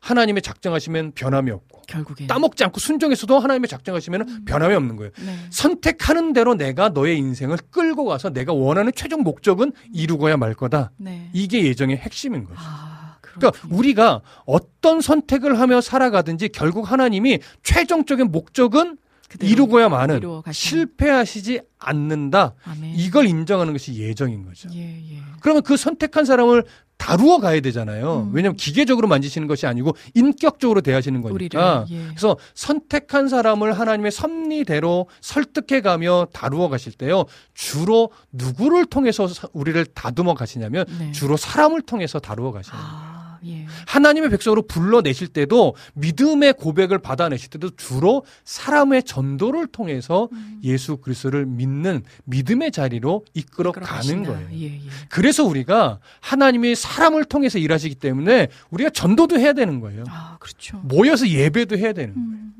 하나님의 작정하시면 변함이 없고 결국에 따먹지 않고 순종했어도 하나님의 작정하시면 변함이 없는 거예요. 네. 선택하는 대로 내가 너의 인생을 끌고 가서 내가 원하는 최종 목적은 이루고야 말 거다. 네. 이게 예정의 핵심인 거죠. 아, 그러니까. 우리가 어떤 선택을 하며 살아가든지 결국 하나님이 최종적인 목적은 그대로 이루고야 마는 이루어 가시는. 실패하시지 않는다. 아멘. 이걸 인정하는 것이 예정인 거죠. 예, 예. 그러면 그 선택한 사람을 다루어 가야 되잖아요. 음. 왜냐하면 기계적으로 만지시는 것이 아니고 인격적으로 대하시는 거니까. 예. 그래서 선택한 사람을 하나님의 섭리대로 설득해 가며 다루어 가실 때요. 주로 누구를 통해서 사- 우리를 다듬어 가시냐면 네. 주로 사람을 통해서 다루어 가시는 거예요. 아, 예. 하나님의 백성으로 불러내실 때도 믿음의 고백을 받아내실 때도 주로 사람의 전도를 통해서 예수 그리스도를 믿는 믿음의 자리로 이끌어 가는. 거예요. 예, 예. 그래서 우리가 하나님이 사람을 통해서 일하시기 때문에 우리가 전도도 해야 되는 거예요. 아, 그렇죠. 모여서 예배도 해야 되는 거예요. 음,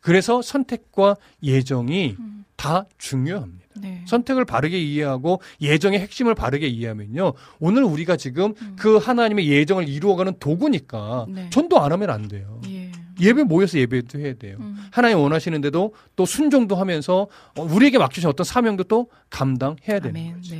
그래서 선택과 예정이 음. 다 중요합니다. 네. 선택을 바르게 이해하고 예정의 핵심을 바르게 이해하면요. 오늘 우리가 지금 음. 그 하나님의 예정을 이루어가는 도구니까 네. 전도 안 하면 안 돼요. 예. 예배 모여서 예배도 해야 돼요. 음. 하나님 원하시는데도 또 순종도 하면서 어, 우리에게 맡기신 어떤 사명도 또 감당해야 되는. 거죠.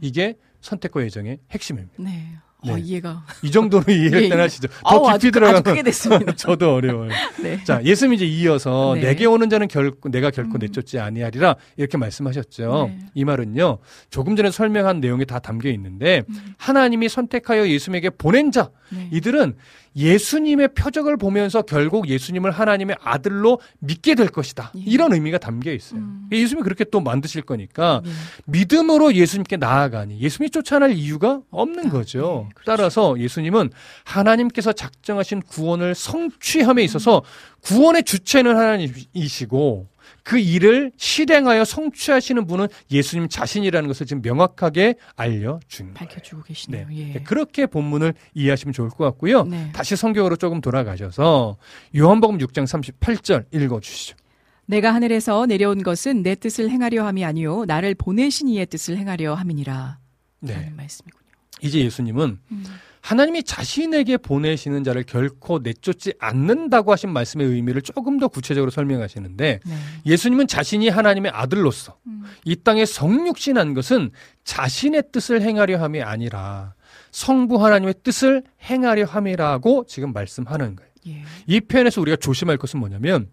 이게 선택과 예정의 핵심입니다. 네. 네. 어, 이해가. 이 정도로 이해를 예, 예. 하시죠. 더 아우, 깊이 들어가면. 저도 어려워요. 네. 자, 예수님 이제 이어서 네. 내게 오는 자는 결코 내가 결코 음. 내쫓지 아니하리라 이렇게 말씀하셨죠. 네. 이 말은요. 조금 전에 설명한 내용이 다 담겨 있는데 음. 하나님이 선택하여 예수님에게 보낸 자 네. 이들은 예수님의 표적을 보면서 결국 예수님을 하나님의 아들로 믿게 될 것이다. 예. 이런 의미가 담겨 있어요. 음. 예수님이 그렇게 또 만드실 거니까 예. 믿음으로 예수님께 나아가니 예수님이 쫓아낼 이유가 없는 없다. 거죠. 네, 그렇죠. 따라서 예수님은 하나님께서 작정하신 구원을 성취함에 있어서 구원의 주체는 하나님이시고 그 일을 실행하여 성취하시는 분은 예수님 자신이라는 것을 지금 명확하게 알려준 거예요. 밝혀주고 네. 계시네요. 예. 그렇게 본문을 이해하시면 좋을 것 같고요. 네. 다시 성경으로 조금 돌아가셔서 요한복음 6장 38절 읽어 주시죠. 내가 하늘에서 내려온 것은 내 뜻을 행하려 함이 아니요 나를 보내신 이의 뜻을 행하려 함이니라. 네. 말씀이군요. 이제 예수님은 음. 하나님이 자신에게 보내시는 자를 결코 내쫓지 않는다고 하신 말씀의 의미를 조금 더 구체적으로 설명하시는데 네. 예수님은 자신이 하나님의 아들로서 음. 이 땅에 성육신한 것은 자신의 뜻을 행하려 함이 아니라 성부 하나님의 뜻을 행하려 함이라고 지금 말씀하는 거예요. 예. 이 표현에서 우리가 조심할 것은 뭐냐면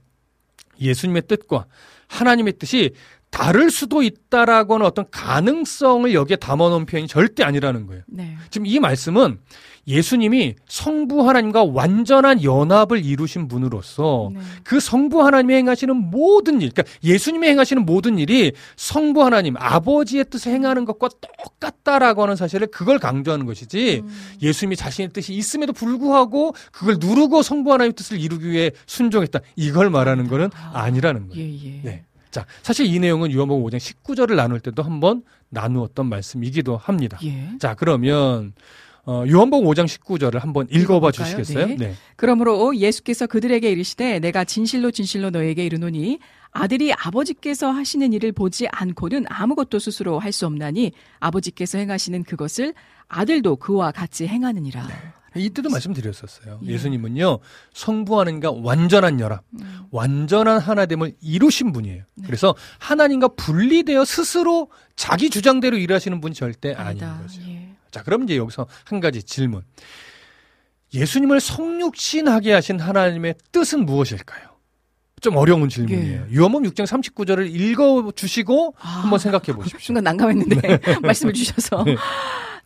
예수님의 뜻과 하나님의 뜻이 다를 수도 있다라고 하는 어떤 가능성을 여기에 담아놓은 표현이 절대 아니라는 거예요. 네. 지금 이 말씀은 예수님이 성부 하나님과 완전한 연합을 이루신 분으로서 네. 그 성부 하나님이 행하시는 모든 일, 그러니까 예수님이 행하시는 모든 일이 성부 하나님, 아버지의 뜻을 행하는 것과 똑같다라고 하는 사실을 그걸 강조하는 것이지 음. 예수님이 자신의 뜻이 있음에도 불구하고 그걸 누르고 성부 하나님의 뜻을 이루기 위해 순종했다. 이걸 말하는 거는 아니라는 거예요. 예, 예. 네. 자, 사실 이 내용은 요한복음 5장 19절을 나눌 때도 한번 나누었던 말씀이기도 합니다. 예. 자, 그러면 어, 요한복음 5장 19절을 한번 읽어봐 읽어볼까요? 주시겠어요? 네. 네. 그러므로 예수께서 그들에게 이르시되 내가 진실로 진실로 너에게 이르노니 아들이 아버지께서 하시는 일을 보지 않고는 아무것도 스스로 할 수 없나니 아버지께서 행하시는 그것을 아들도 그와 같이 행하느니라. 이때도 말씀드렸었어요. 예. 예수님은요, 성부 하나님과 완전한 연합, 음. 완전한 하나됨을 이루신 분이에요. 네. 그래서 하나님과 분리되어 스스로 자기 주장대로 일하시는 분이 절대 아닌 아니다. 거죠. 예. 자, 그럼 이제 여기서 한 가지 질문. 예수님을 성육신하게 하신 하나님의 뜻은 무엇일까요? 좀 어려운 질문이에요. 요한복음 6장 39절을 읽어 주시고 아, 한번 생각해 보십시오. 순간 난감했는데 말씀을 주셔서 네.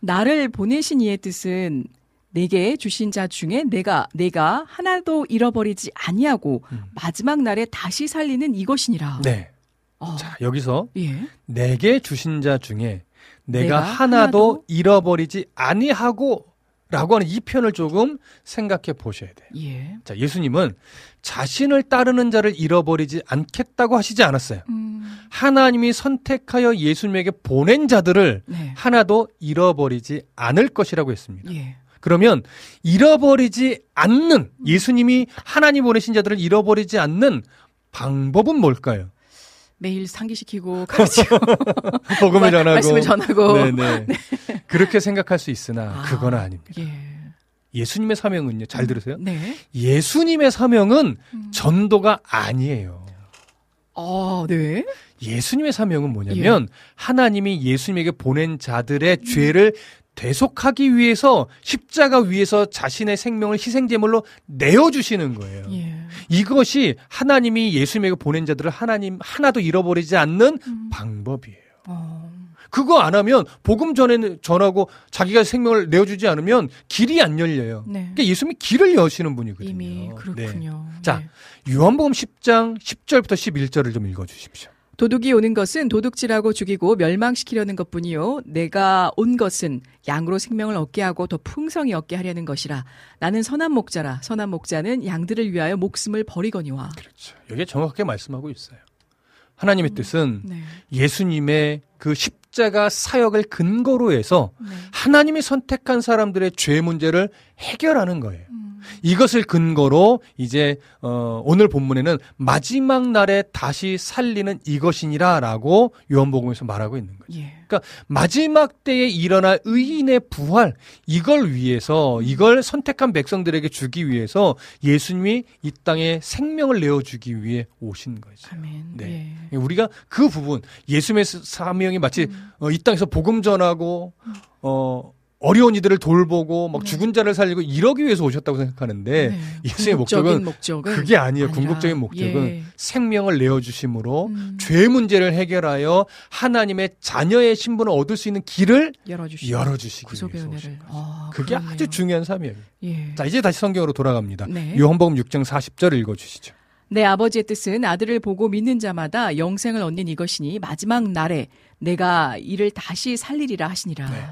나를 보내신 이의 뜻은 내게 주신 자 중에 내가 내가 하나도 잃어버리지 아니하고 음. 마지막 날에 다시 살리는 이것이니라. 네. 어, 자, 여기서 예. 내게 주신 자 중에 내가, 내가 하나도, 하나도 잃어버리지 아니하고 라고 하는 이 표현을 조금 생각해 보셔야 돼요. 예. 자, 예수님은 자신을 따르는 자를 잃어버리지 않겠다고 하시지 않았어요. 음, 하나님이 선택하여 예수님에게 보낸 자들을 네. 하나도 잃어버리지 않을 것이라고 했습니다. 예. 그러면 잃어버리지 않는 예수님이 하나님 보내신 자들을 잃어버리지 않는 방법은 뭘까요? 매일 상기시키고 가르치고 복음을 전하고 말씀을 전하고 네네. 그렇게 생각할 수 있으나 아, 그건 아닙니다. 예. 예수님의 사명은요. 잘 들으세요. 네. 예수님의 사명은 음. 전도가 아니에요. 아, 네. 예수님의 사명은 예. 뭐냐면 하나님이 예수님에게 보낸 자들의 죄를 대속하기 위해서 십자가 위에서 자신의 생명을 희생 제물로 내어 주시는 거예요. 예. 이것이 하나님이 예수님에게 보낸 자들을 하나님 하나도 잃어버리지 않는 음. 방법이에요. 어, 그거 안 하면 복음 전에 전하고 자기가 생명을 내어주지 않으면 길이 안 열려요. 네. 그러니까 예수님이 길을 여시는 분이거든요. 이미 네. 그렇군요. 자, 네. 요한복음 10장 10절부터 11절을 좀 읽어주십시오. 도둑이 오는 것은 도둑질하고 죽이고 멸망시키려는 것뿐이요. 내가 온 것은 양으로 생명을 얻게 하고 더 풍성히 얻게 하려는 것이라. 나는 선한 목자라. 선한 목자는 양들을 위하여 목숨을 버리거니와. 그렇죠. 여기에 정확하게 말씀하고 있어요. 하나님의 뜻은 네. 예수님의 그 십자가 사역을 근거로 해서 네. 하나님이 선택한 사람들의 죄 문제를 해결하는 거예요. 음. 이것을 근거로 이제 어 오늘 본문에는 마지막 날에 다시 살리는 이것이니라라고 요한복음에서 말하고 있는 거예요. 예. 그러니까 마지막 때에 일어날 의인의 부활 이걸 위해서 이걸 선택한 백성들에게 주기 위해서 예수님이 이 땅에 생명을 내어 주기 위해 오신 거죠. 아멘. 네. 예. 우리가 그 부분 예수님의 사명이 마치 음. 어, 이 땅에서 복음 전하고 어 어려운 이들을 돌보고 막 네. 죽은 자를 살리고 이러기 위해서 오셨다고 생각하는데 네. 예수의 목적은 목적은 그게 아니에요. 아니라, 궁극적인 목적은 예. 생명을 내어 주심으로 음. 죄 문제를 해결하여 하나님의 자녀의 신분을 얻을 수 있는 길을 열어 주시고 열어 주시기 위해서. 오신 거예요. 아, 그게 그러네요. 아주 중요한 사명이에요. 예. 자, 이제 다시 성경으로 돌아갑니다. 네. 요한복음 6장 40절 읽어 주시죠. 내 아버지의 뜻은 아들을 보고 믿는 자마다 영생을 얻는 이것이니 마지막 날에 내가 이를 다시 살리리라 하시니라. 네.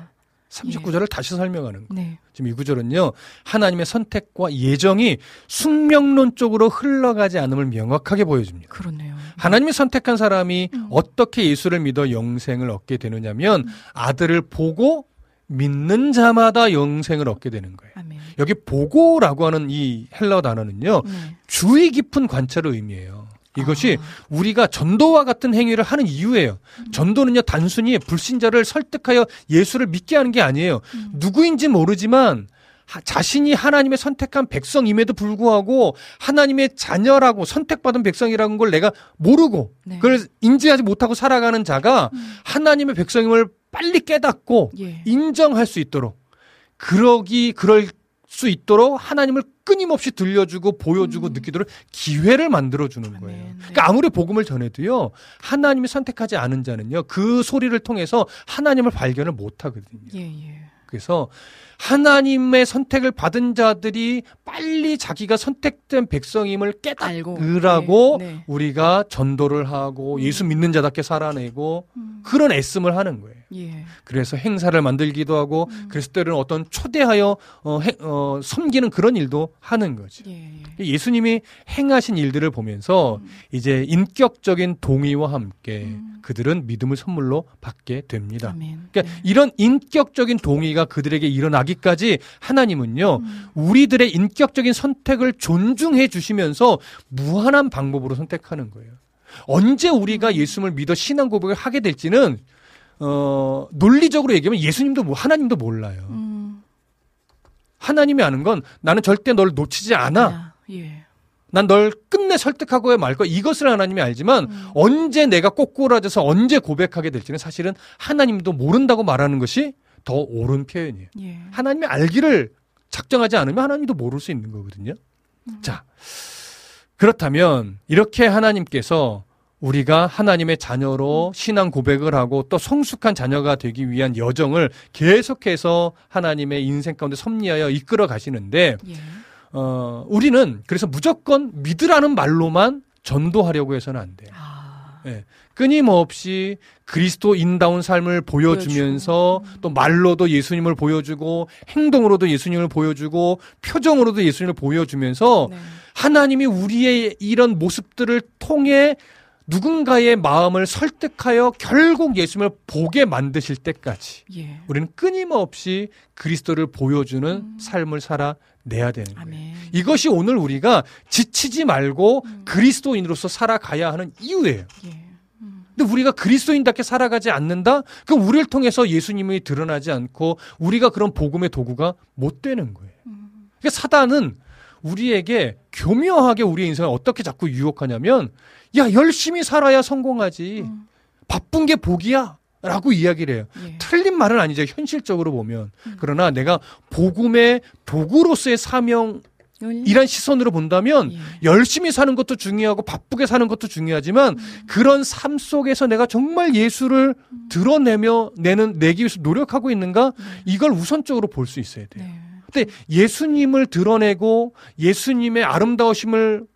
39절을 다시 설명하는 거예요. 네. 지금 이 구절은요, 하나님의 선택과 예정이 숙명론 쪽으로 흘러가지 않음을 명확하게 보여줍니다. 그렇네요. 하나님이 선택한 사람이 음. 어떻게 예수를 믿어 영생을 얻게 되느냐면 아들을 보고 믿는 자마다 영생을 얻게 되는 거예요. 아멘. 여기 보고라고 하는 이 헬라어 단어는요, 네. 주의 깊은 관찰을 의미해요. 이것이 아. 우리가 전도와 같은 행위를 하는 이유예요. 전도는요, 단순히 불신자를 설득하여 예수를 믿게 하는 게 아니에요. 음. 누구인지 모르지만 하- 자신이 하나님의 선택한 백성임에도 불구하고 하나님의 자녀라고 선택받은 백성이라는 걸 내가 모르고 네. 그걸 인지하지 못하고 살아가는 자가 음. 하나님의 백성임을 빨리 깨닫고 예. 인정할 수 있도록 그러기 그럴 수 있도록 하나님을 끊임없이 들려주고 보여주고 느끼도록 기회를 만들어 주는 거예요. 음. 아멘. 네. 그러니까 아무리 복음을 전해도요. 하나님이 선택하지 않은 자는요. 그 소리를 통해서 하나님을 발견을 못 하거든요. 예, 예. 그래서 하나님의 선택을 받은 자들이 빨리 자기가 선택된 백성임을. 깨닫으라고 네, 네. 우리가 전도를 하고 예수 믿는 자답게 살아내고 그런 애씀을 하는 거예요. 예. 그래서 행사를 만들기도 하고 그래서 때로는 어떤 초대하여 어, 행- 어, 섬기는 그런 일도 하는 거죠. 예, 예. 예수님이 행하신 일들을 보면서 이제 인격적인 동의와 함께 음. 그들은 믿음을 선물로 받게 됩니다. 아멘. 그러니까 네. 이런 인격적인 동의가 그들에게 일어나기 까지 하나님은요 음. 우리들의 인격적인 선택을 존중해 주시면서 무한한 방법으로 선택하는 거예요. 언제 우리가 예수님을 믿어 신앙 고백을 하게 될지는 어 논리적으로 얘기하면 예수님도 뭐 하나님도 몰라요. 음. 하나님이 아는 건 나는 절대 널 놓치지 않아. 아, 예. 난널 끝내 설득하고야 말 거야. 이것을 하나님이 알지만 음. 언제 내가 꼬꾸라져서 언제 고백하게 될지는 사실은 하나님도 모른다고 말하는 것이 더 옳은 표현이에요. 예. 하나님이 알기를 작정하지 않으면 하나님도 모를 수 있는 거거든요. 자, 그렇다면 이렇게 하나님께서 우리가 하나님의 자녀로 신앙 고백을 하고 또 성숙한 자녀가 되기 위한 여정을 계속해서 하나님의 인생 가운데 섭리하여 이끌어 가시는데 예. 어, 우리는 그래서 무조건 믿으라는 말로만 전도하려고 해서는 안 돼요. 아. 예. 끊임없이 그리스도인다운 삶을 보여주면서 또 말로도 예수님을 보여주고 행동으로도 예수님을 보여주고 표정으로도 예수님을 보여주면서 네. 하나님이 우리의 이런 모습들을 통해 누군가의 마음을 설득하여 결국 예수님을 보게 만드실 때까지 예. 우리는 끊임없이 그리스도를 보여주는 삶을 살아내야 되는 거예요. 아멘. 이것이 오늘 우리가 지치지 말고 음. 그리스도인으로서 살아가야 하는 이유예요. 예. 근데 우리가 그리스도인답게 살아가지 않는다? 그럼 우리를 통해서 예수님이 드러나지 않고 우리가 그런 복음의 도구가 못 되는 거예요. 그러니까 사단은 우리에게 교묘하게 우리의 인생을 어떻게 자꾸 유혹하냐면 야 열심히 살아야 성공하지 바쁜 게 복이야 라고 이야기를 해요. 예. 틀린 말은 아니죠. 현실적으로 보면. 그러나 내가 복음의 도구로서의 사명 이란 시선으로 본다면 예. 열심히 사는 것도 중요하고 바쁘게 사는 것도 중요하지만 그런 삶 속에서 내가 정말 예수를 드러내며 내는 내기 위해서 노력하고 있는가 이걸 우선적으로 볼 수 있어야 돼요. 네. 근데 예수님을 드러내고 예수님의 아름다우심을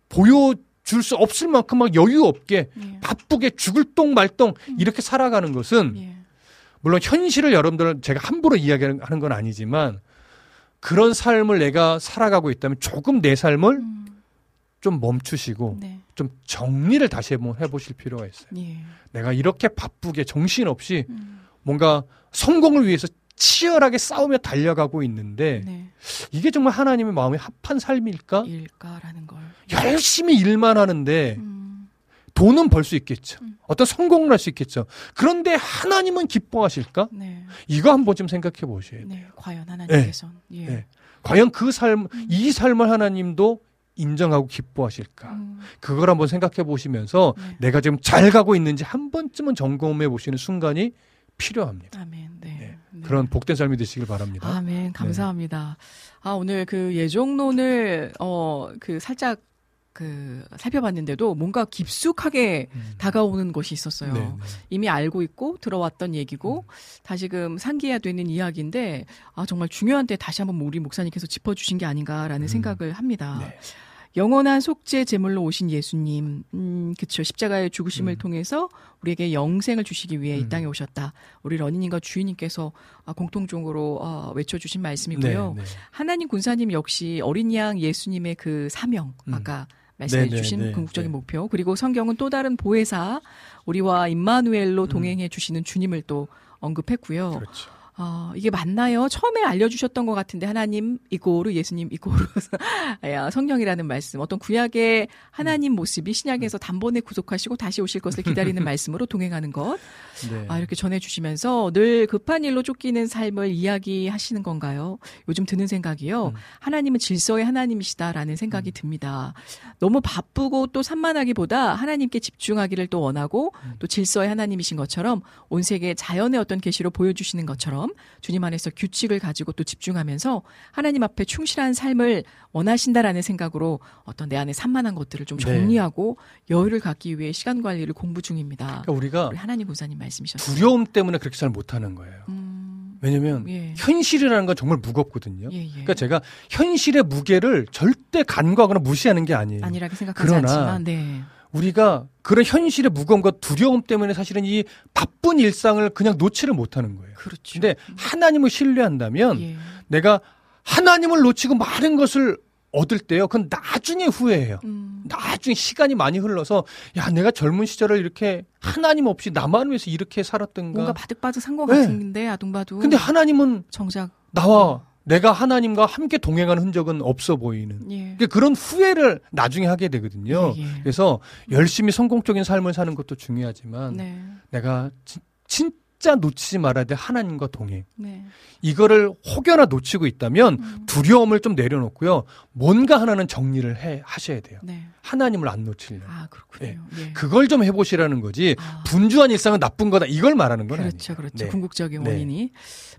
줄수 없을 만큼 막 여유 없게 예. 바쁘게 죽을 똥 말똥 이렇게 살아가는 것은 예. 물론 현실을 여러분들 제가 함부로 이야기하는 건 아니지만 그런 삶을 내가 살아가고 있다면 조금 내 삶을 음, 좀 멈추시고 네. 좀 정리를 다시 한번 해보실 필요가 있어요. 예. 내가 이렇게 바쁘게 정신없이 음, 뭔가 성공을 위해서 치열하게 싸우며 달려가고 있는데 네. 이게 정말 하나님의 마음에 합한 삶일까? 일까라는 걸. 열심히 일만 하는데 음, 돈은 벌 수 있겠죠. 음. 어떤 성공을 할 수 있겠죠. 그런데 하나님은 기뻐하실까? 네. 이거 한번 좀 생각해 보셔야 돼요. 네. 과연 하나님께서는 예. 네. 과연 그 삶, 음. 이 삶을 하나님도 인정하고 기뻐하실까? 음, 그걸 한번 생각해 보시면서 네. 내가 지금 잘 가고 있는지 한 번쯤은 점검해 보시는 순간이 필요합니다. 아멘. 네. 네. 네. 그런 복된 삶이 되시길 바랍니다. 아멘. 감사합니다. 아, 오늘 그 예정론을, 어, 그 살짝 그 살펴봤는데도 뭔가 깊숙하게 음. 다가오는 것이 있었어요. 네, 네. 이미 알고 있고 들어왔던 얘기고 다시금 상기해야 되는 이야기인데 아 정말 중요한 때 다시 한번 우리 목사님께서 짚어주신 게 아닌가라는 음. 생각을 합니다. 네. 영원한 속죄 제물로 오신 예수님, 음, 그쵸. 십자가의 죽으심을 음. 통해서 우리에게 영생을 주시기 위해 이 음. 땅에 오셨다. 우리 러니님과 주인님께서 아, 공통적으로 어, 외쳐주신 말씀이고요. 네, 네. 하나님 군사님 역시 어린 양 예수님의 그 사명, 음. 아까 말씀해 네, 네, 주신 네, 궁극적인 네. 목표, 그리고 성경은 또 다른 보혜사, 우리와 임마누엘로 음. 동행해 주시는 주님을 또 언급했고요. 그렇죠. 어, 이게 맞나요? 처음에 알려주셨던 것 같은데 하나님 이고르 예수님 이고르 야, 성령이라는 말씀 어떤 구약의 하나님 모습이 신약에서 단번에 구속하시고 다시 오실 것을 기다리는 말씀으로 동행하는 것 네. 아, 이렇게 전해주시면서 늘 급한 일로 쫓기는 삶을 이야기하시는 건가요? 요즘 드는 생각이요. 음. 하나님은 질서의 하나님이시다라는 생각이 듭니다. 너무 바쁘고 또 산만하기보다 하나님께 집중하기를 또 원하고 음. 또 질서의 하나님이신 것처럼 온 세계 자연의 어떤 계시로 보여주시는 것처럼 주님 안에서 규칙을 가지고 또 집중하면서 하나님 앞에 충실한 삶을 원하신다라는 생각으로 어떤 내 안에 산만한 것들을 좀 네. 정리하고 여유를 갖기 위해 시간 관리를 공부 중입니다. 그러니까 우리가 우리 하나님 군사님 말씀이셨어요. 두려움 때문에 그렇게 잘 못하는 거예요. 음, 왜냐면 예. 현실이라는 건 정말 무겁거든요. 예, 예. 그러니까 제가 현실의 무게를 절대 간과하거나 무시하는 게 아니에요. 아니라고 생각하지 그러나 않지만, 네. 우리가 그런 현실의 무거움과 두려움 때문에 사실은 이 바쁜 일상을 그냥 놓지를 못하는 거예요. 그렇죠. 근데 하나님을 신뢰한다면 예. 내가 하나님을 놓치고 많은 것을 얻을 때요. 그건 나중에 후회해요. 음, 나중에 시간이 많이 흘러서 야 내가 젊은 시절을 이렇게 하나님 없이 나만 위해서 이렇게 살았던가. 뭔가 바득바득 산것 네. 같은데 아둥바둥. 근데 하나님은 정작 나와 내가 하나님과 함께 동행하는 흔적은 없어 보이는. 예. 그러니까 그런 후회를 나중에 하게 되거든요. 예, 예. 그래서 열심히 성공적인 삶을 사는 것도 중요하지만 네. 내가 진, 진짜 놓치지 말아야 될 하나님과 동행. 네. 이거를 혹여나 놓치고 있다면 음, 두려움을 좀 내려놓고요. 뭔가 하나는 정리를 해 하셔야 돼요. 네. 하나님을 안 놓치려고. 아, 그렇군요. 예. 그걸 좀 해보시라는 거지. 아. 분주한 일상은 나쁜 거다. 이걸 말하는 건 그렇죠, 아니에요. 그렇죠. 네. 궁극적인 네. 원인이.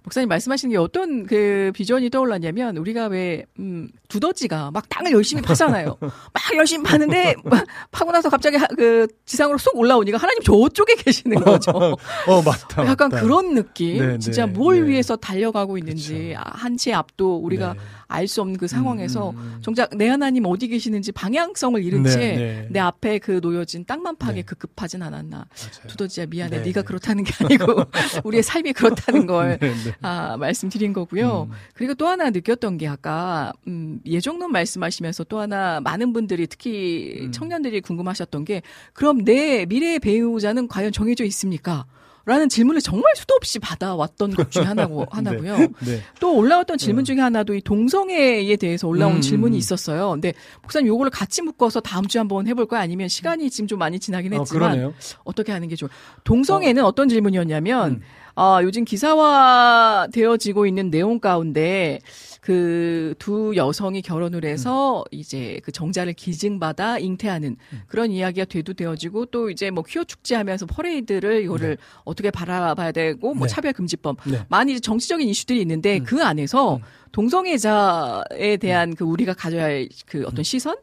목사님 말씀하시는 게 어떤 그 비전이 떠올랐냐면 우리가 왜, 음, 두더지가 막 땅을 열심히 파잖아요. 막 열심히 파는데 막 파고 나서 갑자기 하- 그 지상으로 쏙 올라오니까 하나님 저쪽에 계시는 거죠. 어 맞다. 약간. 그런 느낌. 네, 진짜 네, 뭘 네. 위해서 달려가고 있는지 아, 한치 앞도 우리가 네. 알수 없는 그 상황에서 음, 음. 정작 내 하나님 어디 계시는지 방향성을 잃은 네, 채 네. 내 앞에 그 놓여진 땅만 파게 네. 급급하진 않았나. 맞아요. 두더지야 미안해. 네, 네, 가 네. 그렇다는 게 아니고 우리의 삶이 그렇다는 걸 네, 네. 아, 말씀드린 거고요. 음. 그리고 또 하나 느꼈던 게 아까 음, 예정론 말씀하시면서 또 하나 많은 분들이 특히 음. 청년들이 궁금하셨던 게 그럼 내 미래의 배우자는 과연 정해져 있습니까? 라는 질문을 정말 수도 없이 받아왔던 것 중에 하나고, 하나고요. 네. 또 올라왔던 질문 중에 하나도 이 동성애에 대해서 올라온 음, 질문이 음. 있었어요. 근데 목사님 요거를 같이 묶어서 다음 주에 한번 해볼까요? 아니면 시간이 지금 좀 많이 지나긴 어, 했지만 그러네요. 어떻게 하는 게 좋아요? 동성애는 어. 떤 질문이었냐면 음. 아, 요즘 기사화 되어지고 있는 내용 가운데 그 두 여성이 결혼을 해서 음. 이제 그 정자를 기증받아 잉태하는 그런 이야기가 되도되어지고 또 이제 뭐 퀴어 축제 하면서 퍼레이드를 이거를 어떻게 바라봐야 되고 뭐 네. 차별금지법 네. 많이 정치적인 이슈들이 있는데 음. 그 안에서 음. 동성애자에 대한 그 우리가 가져야 할 그 어떤 시선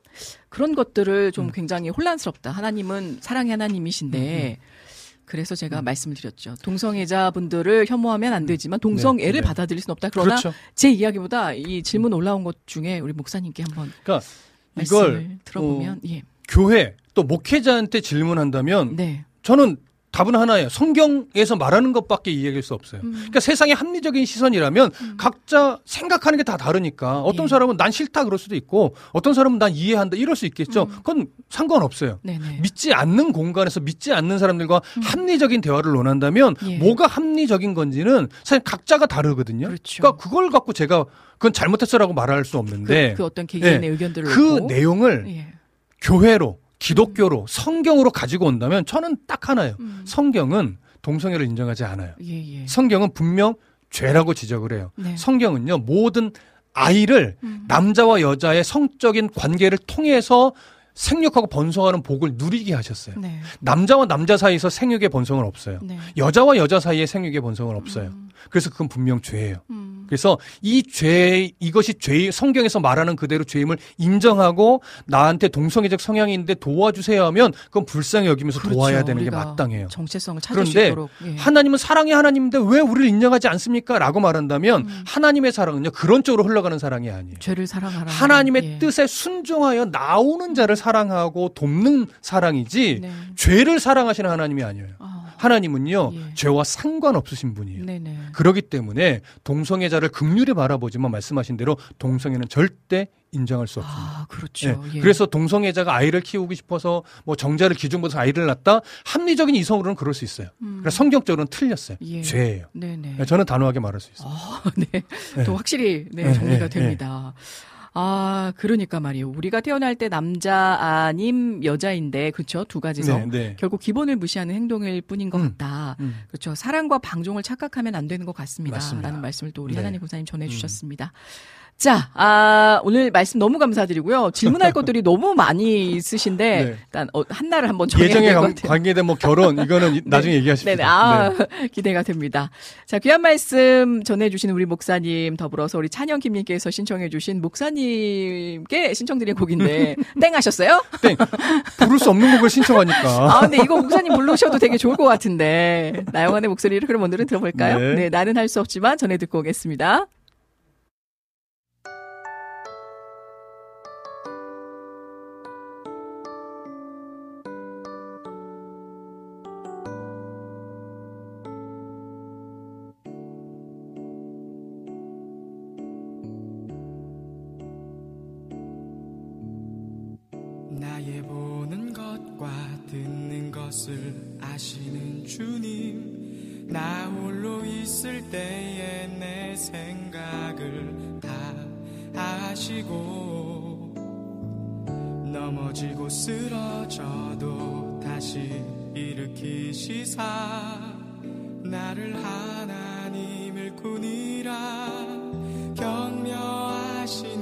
그런 것들을 좀 음. 굉장히 혼란스럽다. 하나님은 사랑의 하나님이신데 그래서 제가 말씀을 드렸죠. 동성애자분들을 혐오하면 안 되지만 동성애를 네, 네. 받아들일 수는 없다. 그러나 그렇죠. 제 이야기보다 이 질문 올라온 것 중에 우리 목사님께 한번 그러니까 말씀을 이걸 들어보면 예. 교회 또 목회자한테 질문한다면 네. 저는 답은 하나예요. 성경에서 말하는 것밖에 이해할 수 없어요. 음. 그러니까 세상의 합리적인 시선이라면 각자 생각하는 게 다 다르니까 어떤 예. 사람은 난 싫다 그럴 수도 있고 어떤 사람은 난 이해한다 이럴 수 있겠죠. 음. 그건 상관없어요. 네네. 믿지 않는 공간에서 믿지 않는 사람들과 합리적인 대화를 논한다면 음. 예. 뭐가 합리적인 건지는 사실 각자가 다르거든요. 그렇죠. 러니까 그걸 갖고 제가 그건 잘못했어라고 말할 수 그, 없는데 그 어떤 개개인의 예. 의견들을 그 놓고. 내용을 예. 교회로 기독교로 성경으로 가지고 온다면 저는 딱 하나예요. 음. 성경은 동성애를 인정하지 않아요. 예, 예. 성경은 분명 죄라고 지적을 해요. 네. 성경은요 모든 아이를 음. 남자와 여자의 성적인 관계를 통해서 생육하고 번성하는 복을 누리게 하셨어요. 네. 남자와 남자 사이에서 생육의 번성은 없어요. 네. 여자와 여자 사이에 생육의 번성은 없어요. 음. 그래서 그건 분명 죄예요. 음. 그래서 이 죄, 이것이 죄, 성경에서 말하는 그대로 죄임을 인정하고 나한테 동성애적 성향인데 도와주세요 하면 그건 불쌍히 여기면서 그렇죠. 도와야 되는 게 마땅해요. 정체성을 찾을 수 그런데 있도록. 예. 하나님은 사랑의 하나님인데 왜 우리를 인정하지 않습니까? 라고 말한다면 음. 하나님의 사랑은요, 그런 쪽으로 흘러가는 사랑이 아니에요. 죄를 사랑하라. 하나님의 예. 뜻에 순종하여 나오는 자를 사랑하고 돕는 사랑이지 네. 죄를 사랑하시는 하나님이 아니에요. 아, 하나님은요, 예. 죄와 상관없으신 분이에요. 네네. 그렇기 때문에 동성애자를 극률히 바라보지만 말씀하신 대로 동성애는 절대 인정할 수 없습니다. 아, 그렇죠. 예. 예. 그래서 동성애자가 아이를 키우고 싶어서 뭐 정자를 기준으로서 아이를 낳다 합리적인 이성으로는 그럴 수 있어요. 음. 그러니까 성경적으로는 틀렸어요. 예. 죄예요. 네네. 저는 단호하게 말할 수 있어요. 아, 네. 네. 또 확실히 네, 네, 정리가 네, 됩니다. 아, 그러니까 말이에요. 우리가 태어날 때 남자 아님 여자인데 그렇죠? 두 가지서 네, 네. 결국 기본을 무시하는 행동일 뿐인 것 음. 같다. 음. 그렇죠. 사랑과 방종을 착각하면 안 되는 것 같습니다. 맞습니다. 라는 말씀을 또 우리 네. 하나님 고사님 전해 주셨습니다. 자, 아, 오늘 말씀 너무 감사드리고요. 질문할 것들이 너무 많이 있으신데, 네. 일단 어, 한 날을 한번 정해야 예정에 관-. 관계된 뭐 결혼 이거는 이- 나중에 얘기하십시오. 네네. 아, 기대가 됩니다. 자, 귀한 말씀 전해주신 우리 목사님 더불어서 우리 찬영 김님께서 신청해주신 목사님께 신청드린 곡인데, 땡 하셨어요? 땡 부를 수 없는 곡을 신청하니까. 아, 근데 이거 목사님 부르셔도 되게 좋을 것 같은데. 나영환의 목소리를 그럼 오늘은 들어볼까요? 네. 네, 나는 할 수 없지만 전해 듣고 오겠습니다. 있을 때에 내 생각을 다 아시고 넘어지고 쓰러져도 다시 일으키시사. 나를 하나님을 군이라 격려하시네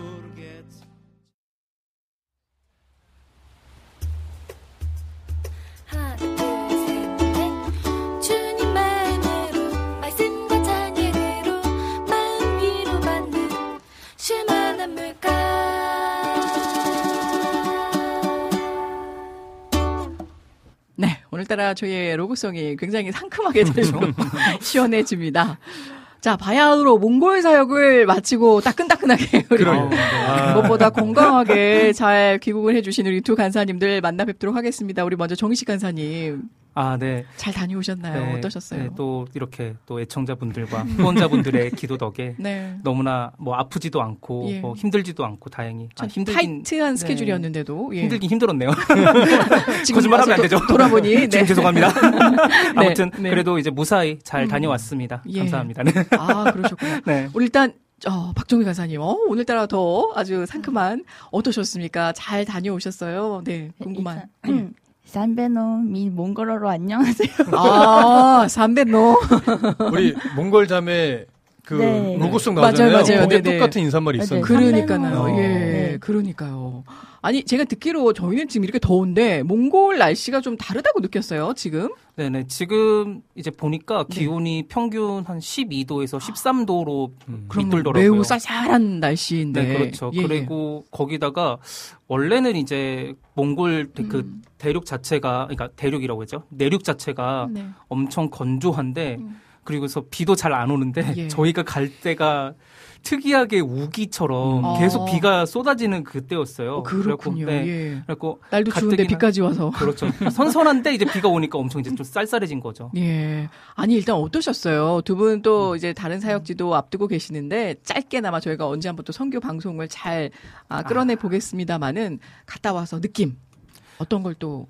따라 저희의 로고송이 굉장히 상큼하게 들리고 시원해집니다. 자, 바야흐로 몽골 사역을 마치고 따끈따끈하게 우리. 아. 무엇보다 건강하게 잘 귀국을 해주신 우리 두 간사님들 만나 뵙도록 하겠습니다. 우리 먼저 정식 간사님 아, 네. 잘 다녀오셨나요? 네, 어떠셨어요? 네, 또 이렇게 또 애청자분들과 후원자분들의 기도 덕에 네. 너무나 뭐 아프지도 않고 예. 뭐 힘들지도 않고 다행히 아, 참 힘들긴 타이트한 네. 스케줄이었는데도 예. 힘들긴 힘들었네요. 지금 거짓말하면 안 되죠. 도- 돌아보니 네. 지금 죄송합니다. 아무튼 네. 그래도 이제 무사히 잘 음. 다녀왔습니다. 예. 감사합니다. 네. 아 그러셨구나. 네. 일단 어, 박종희 간사님, 어, 오늘따라 더 아주 상큼한 어떠셨습니까? 잘 다녀오셨어요? 네, 궁금한. 미 몽골어로 안녕하세요. 아, 삼배노. 우리 몽골 자매 그 네. 로고송 맞아요, 나오잖아요. 맞아요. 거기에 네네. 똑같은 인사말이 맞아요. 있어요. 그- 그러니까요. 어. 예, 네. 그러니까요. 아니, 제가 듣기로 저희는 지금 이렇게 더운데 몽골 날씨가 좀 다르다고 느꼈어요, 지금. 네네. 지금 이제 보니까 기온이 평균 한 12도에서 13도로 음. 그럼 밑돌더라고요. 매우 쌀쌀한 날씨인데. 네, 그렇죠. 예, 예. 그리고 거기다가 원래는 이제 몽골 대- 그 음. 대륙 자체가 그러니까 대륙이라고 했죠. 내륙 자체가 네. 엄청 건조한데 그리고서 비도 잘 안 오는데 예. 저희가 갈 때가 특이하게 우기처럼 음. 계속 아. 비가 쏟아지는 그때였어요. 어, 그렇군요. 그래갖고, 네. 예. 그래갖고 날도 추운데 비까지 와서. 그렇죠. 선선한데 이제 비가 오니까 엄청 이제 좀 쌀쌀해진 거죠. 예. 아니, 일단 어떠셨어요? 두 분 또 이제 다른 사역지도 앞두고 계시는데, 짧게나마 저희가 언제 한번 또 선교 방송을 잘 아, 끌어내 보겠습니다만은, 갔다 와서 느낌. 어떤 걸또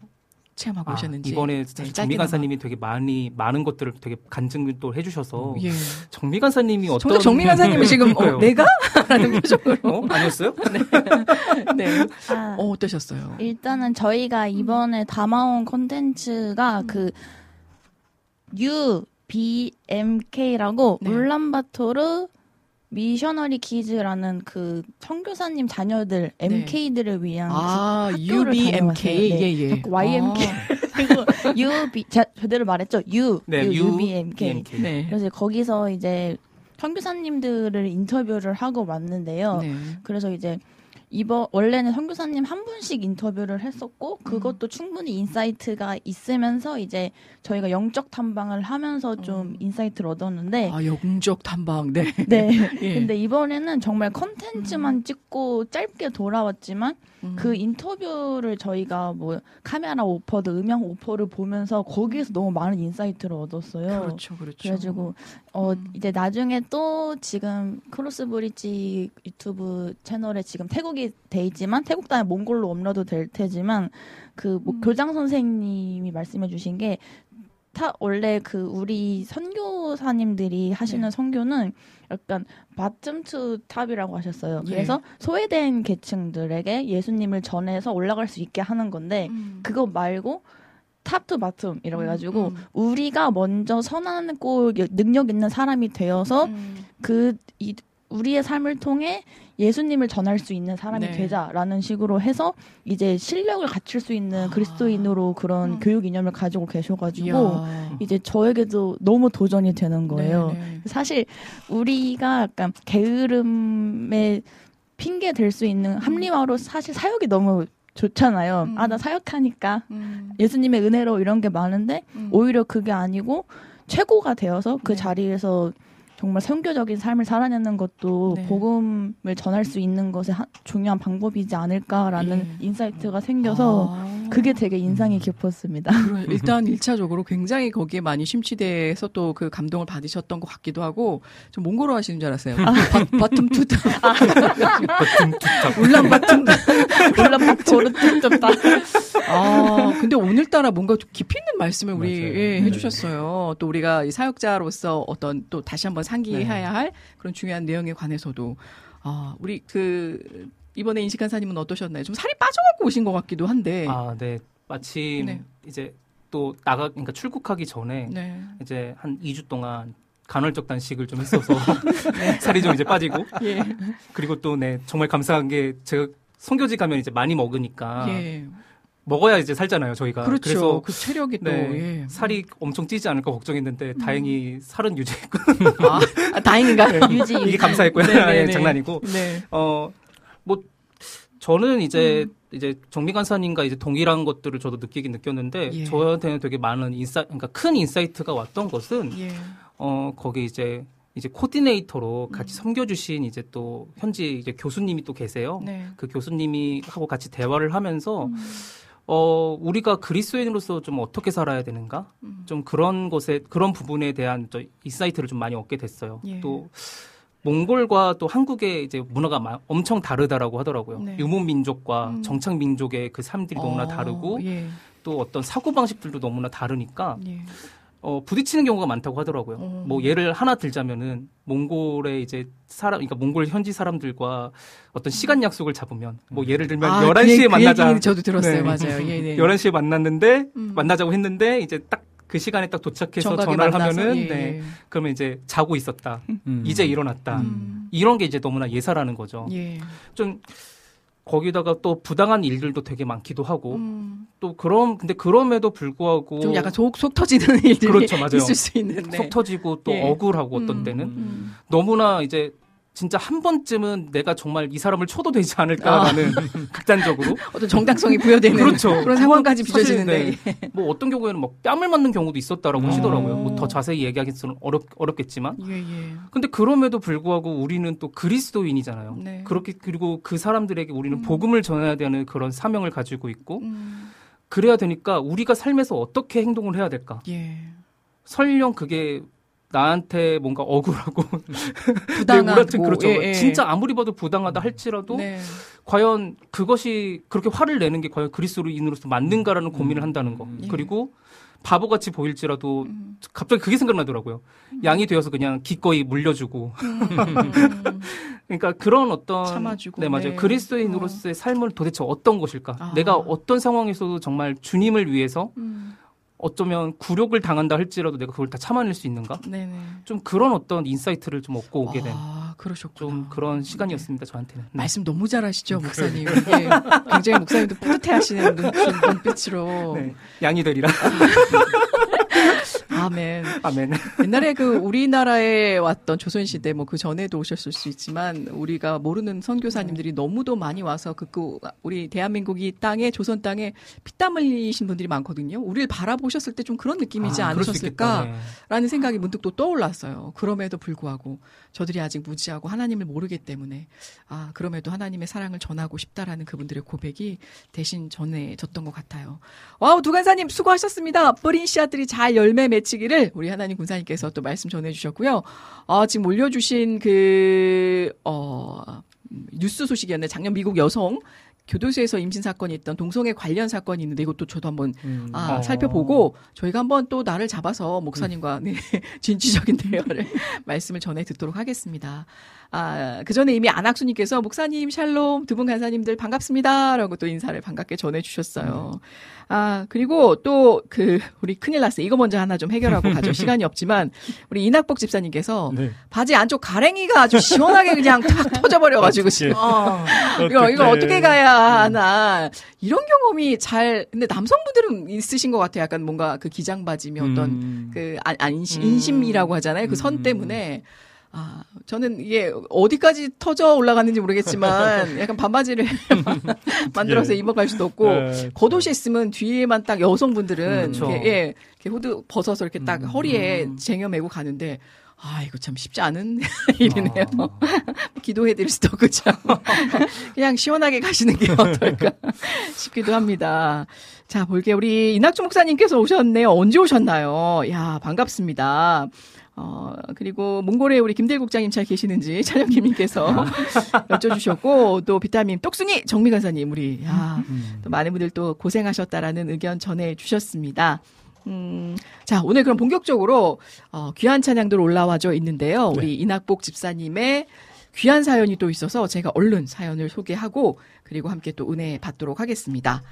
체험하고 아, 오셨는지. 이번에 네, 정미. 간사님이 되게 많이 많은 것들을 되게 간증을 또 해주셔서 예. 정미 간사님이 어떤 정미 간사님은 지금, 어. 내가? 라는 표정으로. 어? 아니었어요? 네. 아, 어, 어떠셨어요? 일단은 저희가 이번에 담아온 콘텐츠가 그 UBMK라고 네. 울란바토르 Missionary Kids라는 그 선교사님 자녀들 MK들을 위한 아, 학교를 UBMK. 다녀왔어요. 네. 예, 예. YMK 그리고 UB 자, 제대로 말했죠. U, 네, U, UBMK. BMK. 네. 그래서 거기서 이제 선교사님들을 인터뷰를 하고 왔는데요. 네. 그래서 이제 이번 원래는 선교사님 한 분씩 인터뷰를 했었고 그것도 충분히 insight가 있으면서 이제 저희가 영적 탐방을 하면서 좀 insight를 얻었는데 아, 영적 탐방. 네. 네. 예. 근데 이번에는 정말 컨텐츠만 찍고 짧게 돌아왔지만 음. 그 인터뷰를 저희가 뭐 카메라 오퍼도 음향 오퍼를 보면서 거기에서 너무 많은 insight를 얻었어요. 그렇죠, 그렇죠. 그래가지고 어 이제 나중에 또 지금 크로스 브릿지 유튜브 채널에 지금 태국이 돼 있지만 태국 다음에 몽골로 업로드 될 테지만 그뭐 교장 선생님이 말씀해주신 게 타, 원래 그 우리 선교사님들이 하시는 선교는 약간 bottom to top이라고 하셨어요. 예. 그래서 소외된 계층들에게 예수님을 전해서 올라갈 수 있게 하는 건데 그거 말고 top to bottom이라고 해가지고 우리가 먼저 선하고 능력 있는 사람이 되어서 그 이, 우리의 삶을 통해 예수님을 전할 수 있는 사람이 네. 되자라는 식으로 해서 이제 실력을 갖출 수 있는 그리스도인으로 그런 교육 이념을 가지고 계셔가지고 이야. 이제 저에게도 너무 도전이 되는 거예요. 네, 사실 우리가 약간 게으름의 핑계 될 수 있는 합리화로 사실 사역이 너무 좋잖아요. 아, 나 사역하니까 예수님의 은혜로 이런 게 많은데 오히려 그게 아니고 최고가 되어서 그 자리에서 정말 선교적인 삶을 살아내는 것도 네. 복음을 전할 수 있는 것의 한- 중요한 방법이지 않을까라는 예. insight가 생겨서 아. 그게 되게 인상이 깊었습니다. 그래, 일단 일차적으로 굉장히 거기에 많이 심취돼서 또 그 감동을 받으셨던 것 같기도 하고 좀 몽골어 하시는 줄 알았어요. 바, 텀 투다. 울란 바툼. 울란바토르 뜯다. 아, 근데 오늘따라 뭔가 좀 깊이 있는 말씀을 우리. 예, 네. 해주셨어요. 또 우리가 이 사역자로서 어떤 또 다시 한번 상기해야 할 그런 중요한 내용에 관해서도 아, 우리 그 이번에 인식한 사님은 어떠셨나요? 좀 살이 빠져갖고 오신 것 같기도 한데. 아, 네. 마침 네. 이제 또 나가 그러니까 출국하기 전에 네. 이제 한 2주 동안 간헐적 단식을 좀 했어서 살이 좀 이제 빠지고 예. 그리고 또 네 정말 감사한 게 제가 선교지 가면 이제 많이 먹으니까 예. 먹어야 이제 살잖아요 저희가 그렇죠. 래서 그 체력이 또 네, 예. 살이 엄청 찌지 않을까 걱정했는데 다행히 살은 유지했고 아, 아, 다행인가? 유지 이게 감사했고요 네네네. 예, 장난이고 네. 어뭐 저는 이제 음. 이제 정미 간사님과 이제 동일한 것들을 저도 느끼긴 느꼈는데 예. 저한테는 되게 많은 인사 그러니까 큰 insight가 왔던 것은 예. 어 거기 이제 이제 코디네이터로 음. 같이 섬겨주신 이제 또 현지 이제 교수님이 또 계세요. 네. 그 교수님이 하고 같이 대화를 하면서 어 우리가 그리스도인으로서 좀 어떻게 살아야 되는가 좀 그런 것에 그런 부분에 대한 저 insight를 좀 많이 얻게 됐어요. 예. 또 몽골과 또 한국의 이제 문화가 마- 엄청 다르다라고 하더라고요. 네. 유목 민족과 음. 정착 민족의 그 삶들이 너무나 어, 다르고 예. 또 어떤 사고 방식들도 너무나 다르니까 예. 어, 부딪히는 경우가 많다고 하더라고요. 어. 뭐 예를 하나 들자면은 몽골의 이제 사람, 그러니까 몽골 현지 사람들과 어떤 시간 약속을 잡으면 뭐 예를 들면 아, 11시에 그, 그 만나자. 얘기는 저도 들었어요. 네. 맞아요. 예, 네. 11시에 만났는데 음. 만나자고 했는데 이제 딱 그 시간에 딱 도착해서 전화를 만나서, 하면은 예, 네. 예. 그러면 이제 자고 있었다. 음. 이제 일어났다. 음. 이런 게 이제 너무나 예사라는 거죠. 예. 좀 거기다가 또 부당한 일들도 되게 많기도 하고 음. 또 그럼 근데 그럼에도 불구하고 좀 약간 속, 속 터지는 일들이 그렇죠, 맞아요. 있을 수 있는데. 속 터지고 또 예. 억울하고 어떤 음, 때는 음. 너무나 이제 진짜 한 번쯤은 내가 정말 이 사람을 쳐도 되지 않을까라는 극단적으로 어떤 정당성이 부여되는 그렇죠. 그런 상황까지 빚어지는데. 네. 뭐 어떤 경우에는 막 뺨을 맞는 경우도 있었다라고 음. 하시더라고요. 뭐 더 자세히 얘기하기는 어렵 어렵겠지만 예, 예. 근데 그럼에도 불구하고 우리는 또 그리스도인이잖아요. 네. 그렇게 그리고 그 사람들에게 우리는 음. 복음을 전해야 되는 그런 사명을 가지고 있고 음. 그래야 되니까 우리가 삶에서 어떻게 행동을 해야 될까? 예. 설령 그게 나한테 뭔가 억울하고 부당하고 우라튼 그렇죠. 예, 예. 진짜 아무리 봐도 부당하다 할지라도 네. 과연 그것이 그렇게 화를 내는 게 과연 그리스도인으로서 맞는가라는 고민을 한다는 거. 예. 그리고 바보같이 보일지라도 음. 갑자기 그게 생각나더라고요. 양이 되어서 그냥 기꺼이 물려주고. 그러니까 그런 어떤 참아주고, 네 맞아요. 네. 그리스도인으로서의 삶은 도대체 어떤 것일까? 아. 내가 어떤 상황에서도 정말 주님을 위해서 음. 어쩌면 굴욕을 당한다 할지라도 내가 그걸 다 참아낼 수 있는가? 네네. 좀 그런 어떤 insight를 좀 얻고 오게 된 아, 그러셨구나. 좀 그런 시간이었습니다 저한테는. 네. 말씀 너무 잘하시죠, 목사님. 예. 굉장히 목사님도 뿌듯해 하시는 눈, 눈빛으로. 네. 양이 되리라. 아멘. 아멘. 옛날에 그 우리나라에 왔던 조선시대 뭐 그 전에도 오셨을 수 있지만 우리가 모르는 선교사님들이 너무도 많이 와서 그, 그 우리 대한민국이 땅에 조선 땅에 피땀 흘리신 분들이 많거든요. 우리를 바라보셨을 때 좀 그런 느낌이지 아. 않으셨을까라는 생각이 문득 또 떠올랐어요. 그럼에도 불구하고 저들이 아직 무지하고 하나님을 모르기 때문에 아 그럼에도 하나님의 사랑을 전하고 싶다라는 그분들의 고백이 대신 전해졌던 것 같아요. wow 두간사님 수고하셨습니다. 뿌린 씨앗들이 잘 열매 맺히기를 우리 하나님 군사님께서 또 말씀 전해주셨고요. 아 지금 올려주신 그 어. 뉴스 소식이었네. 작년 미국 여성 교도소에서 임신 사건이 있던 동성애 관련 사건이 있는데 이것도 저도 한번 음. 아, 어. 살펴보고 저희가 한번 또 날을 잡아서 목사님과 네, 진취적인 대화를 말씀을 전해 듣도록 하겠습니다. 아, 그 전에 이미 안학수님께서 목사님 샬롬 두 분 간사님들 반갑습니다라고 또 인사를 반갑게 전해 주셨어요. 아, 그리고 또 그 우리 큰일 났어요. 이거 먼저 하나 좀 해결하고 가죠. 시간이 없지만 우리 이낙복 집사님께서 네. 바지 안쪽 가랭이가 아주 시원하게 그냥 탁 터져버려 가지고 지금 어, 이거 이거 어떻게 가야 하나 이런 경험이 잘 근데 남성분들은 있으신 것 같아요. 약간 뭔가 그 기장 바지면 어떤 음. 그 안, 안심, 인심이라고 하잖아요. 그선 음. 때문에 아 저는 이게 어디까지 터져 올라가는지 모르겠지만 약간 반바지를 만들어서 예. 입어갈 수도 없고 네. 겉옷이 있으면 뒤에만 딱 여성분들은 그렇죠. 이렇게, 예, 이렇게 후드 벗어서 이렇게 딱 음. 허리에 쟁여매고 가는데 아 이거 참 쉽지 않은 일이네요. 어. 기도해드릴 수도 없고 참 그냥 시원하게 가시는 게 어떨까 싶기도 합니다. 자 볼게요. 우리 이낙주 목사님께서 오셨네요. 언제 오셨나요? 야 반갑습니다. 어, 그리고 몽골에 우리 김대 국장님 잘 계시는지 찬영김님께서 여쭤주셨고, 또 비타민 똑순이 정미 간사님, 우리, 야, 또 많은 분들 또 고생하셨다라는 의견 전해주셨습니다. 음, 자, 오늘 그럼 본격적으로, 어, 귀한 찬양들 올라와져 있는데요. 우리 이낙복 집사님의 귀한 사연이 또 있어서 제가 얼른 사연을 소개하고, 그리고 함께 또 은혜 받도록 하겠습니다.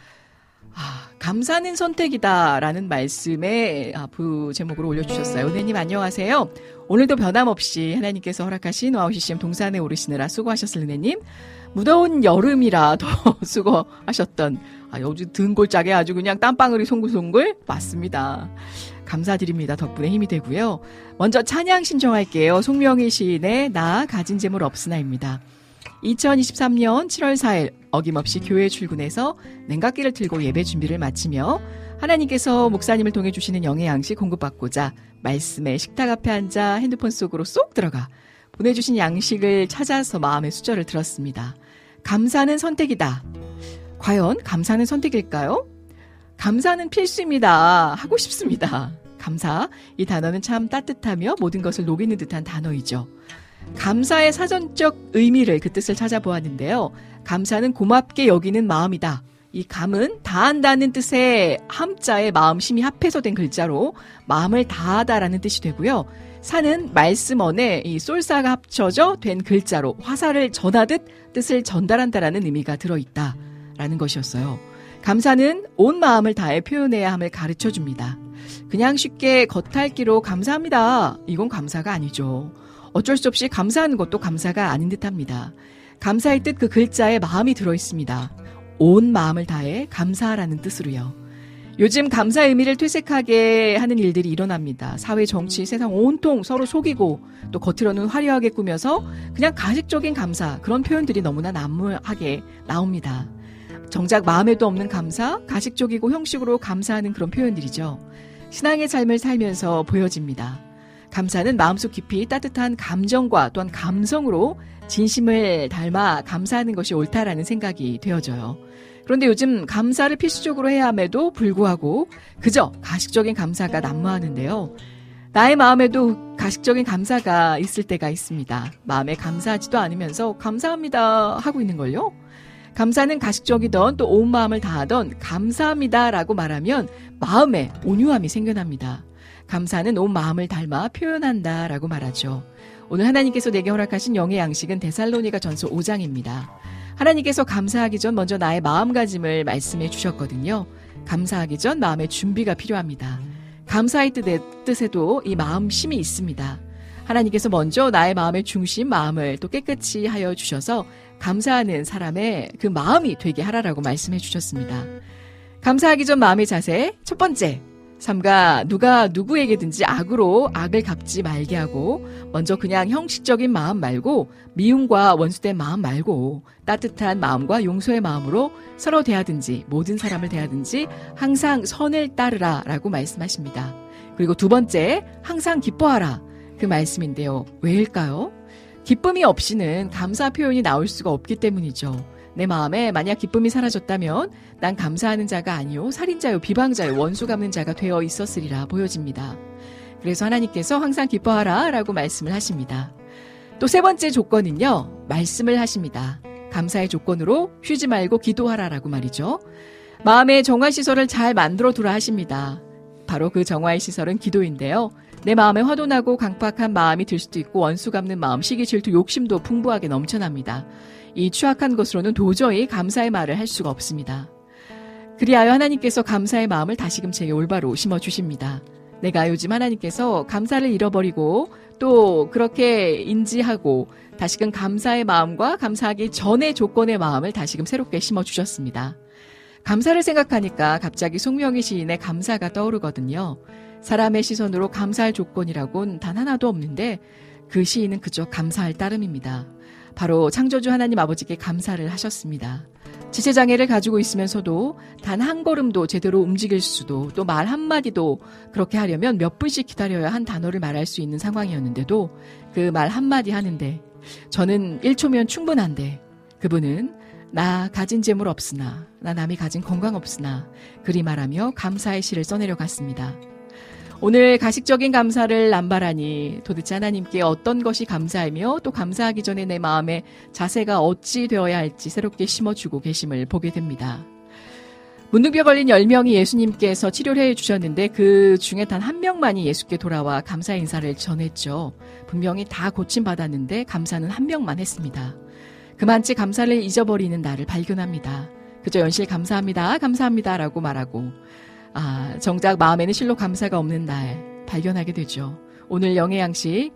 아, 감사는 선택이다라는 말씀에 아, 부 제목으로 올려주셨어요. 은혜님 안녕하세요. 오늘도 변함없이 하나님께서 허락하신 와우CCM 동산에 오르시느라 수고하셨을 은혜님. 무더운 여름이라 더 수고하셨던 아, 요즘 등골짜기 아주 그냥 땀방울이 송글송글 맞습니다. 감사드립니다. 덕분에 힘이 되고요. 먼저 찬양 신청할게요. 송명희 시인의 나 가진 재물 없으나입니다. 2023년 7월 4일 어김없이 교회 출근해서 냉각기를 틀고 예배 준비를 마치며 하나님께서 목사님을 통해 주시는 영의 양식 공급받고자 말씀에 식탁 앞에 앉아 핸드폰 속으로 쏙 들어가 보내주신 양식을 찾아서 마음의 수저를 들었습니다. 감사는 선택이다. 과연 감사는 선택일까요? 감사는 필수입니다. 하고 싶습니다. 감사. 이 단어는 참 따뜻하며 모든 것을 녹이는 듯한 단어이죠. 감사의 사전적 의미를 그 뜻을 찾아보았는데요. 감사는 고맙게 여기는 마음이다. 이 감은 다한다는 뜻의 함자의 마음심이 합해서 된 글자로 마음을 다하다라는 뜻이 되고요. 사는 말씀언에 이 쏠사가 합쳐져 된 글자로 화살을 전하듯 뜻을 전달한다라는 의미가 들어있다라는 것이었어요. 감사는 온 마음을 다해 표현해야 함을 가르쳐 줍니다. 그냥 쉽게 겉핥기로 감사합니다. 이건 감사가 아니죠. 어쩔 수 없이 감사하는 것도 감사가 아닌 듯 합니다. 감사의 뜻 그 글자에 마음이 들어 있습니다. 온 마음을 다해 감사하라는 뜻으로요. 요즘 감사 의미를 퇴색하게 하는 일들이 일어납니다. 사회, 정치, 세상 온통 서로 속이고 또 겉으로는 화려하게 꾸며서 그냥 가식적인 감사 그런 표현들이 너무나 난무하게 나옵니다. 정작 마음에도 없는 감사, 가식적이고 형식으로 감사하는 그런 표현들이죠. 신앙의 삶을 살면서 보여집니다. 감사는 마음속 깊이 따뜻한 감정과 또한 감성으로 진심을 닮아 감사하는 것이 옳다라는 생각이 되어져요. 그런데 요즘 감사를 필수적으로 해야 함에도 불구하고 그저 가식적인 감사가 난무하는데요. 나의 마음에도 가식적인 감사가 있을 때가 있습니다. 마음에 감사하지도 않으면서 감사합니다 하고 있는 걸요. 감사는 가식적이던 또 온 마음을 다하던 감사합니다라고 말하면 마음에 온유함이 생겨납니다. 감사는 온 마음을 닮아 표현한다 라고 말하죠. 오늘 하나님께서 내게 허락하신 영의 양식은 데살로니가 전서 5장입니다. 하나님께서 감사하기 전 먼저 나의 마음가짐을 말씀해 주셨거든요. 감사하기 전 마음의 준비가 필요합니다. 감사의 뜻에, 뜻에도 이 마음심이 있습니다. 하나님께서 먼저 나의 마음의 중심, 마음을 또 깨끗이 하여 주셔서 감사하는 사람의 그 마음이 되게 하라라고 말씀해 주셨습니다. 감사하기 전 마음의 자세. 첫 번째, 삼가 누가 누구에게든지 악으로 악을 갚지 말게 하고 먼저 그냥 형식적인 마음 말고 미움과 원수된 마음 말고 따뜻한 마음과 용서의 마음으로 서로 대하든지 모든 사람을 대하든지 항상 선을 따르라라고 말씀하십니다. 그리고 두 번째 항상 기뻐하라 그 말씀인데요. 왜일까요? 기쁨이 없이는 감사 표현이 나올 수가 없기 때문이죠. 내 마음에 만약 기쁨이 사라졌다면 난 감사하는 자가 아니요 살인자요 비방자요 원수 갚는 자가 되어 있었으리라 보여집니다. 그래서 하나님께서 항상 기뻐하라라고 말씀을 하십니다. 또 세 번째 조건은요. 말씀을 하십니다. 감사의 조건으로 쉬지 말고 기도하라라고 말이죠. 마음의 정화 시설을 잘 만들어 두라 하십니다. 바로 그 정화의 시설은 기도인데요. 내 마음에 화도나고 강팍한 마음이 들 수도 있고 원수 갚는 마음, 시기, 질투, 욕심도 풍부하게 넘쳐납니다. 이 추악한 것으로는 도저히 감사의 말을 할 수가 없습니다. 그리하여 하나님께서 감사의 마음을 다시금 제게 올바로 심어 주십니다. 내가 요즘 하나님께서 감사를 잃어버리고 또 그렇게 인지하고 다시금 감사의 마음과 감사하기 전의 조건의 마음을 다시금 새롭게 심어 주셨습니다. 감사를 생각하니까 갑자기 송명희 시인의 감사가 떠오르거든요. 사람의 시선으로 감사할 조건이라곤 단 하나도 없는데 그 시인은 그저 감사할 따름입니다. 바로 창조주 하나님 아버지께 감사를 하셨습니다. 지체장애를 가지고 있으면서도 단 한 걸음도 제대로 움직일 수도 또 말 한마디도 그렇게 하려면 몇 분씩 기다려야 한 단어를 말할 수 있는 상황이었는데도 그 말 한마디 하는데 저는 1초면 충분한데 그분은 나 가진 재물 없으나 나 남이 가진 건강 없으나 그리 말하며 감사의 시를 써내려 갔습니다. 오늘 가식적인 감사를 남발하니 도대체 하나님께 어떤 것이 감사하며 또 감사하기 전에 내 마음의 자세가 어찌 되어야 할지 새롭게 심어주고 계심을 보게 됩니다. 문둥병 걸린 10명이 예수님께서 치료를 해 주셨는데 그 중에 단 한 명만이 예수께 돌아와 감사 인사를 전했죠. 분명히 다 고침받았는데 감사는 한 명만 했습니다. 그만치 감사를 잊어버리는 나를 발견합니다. 그저 연실 감사합니다, 감사합니다 라고 말하고 아, 정작 마음에는 실로 감사가 없는 날 발견하게 되죠. 오늘 영의 양식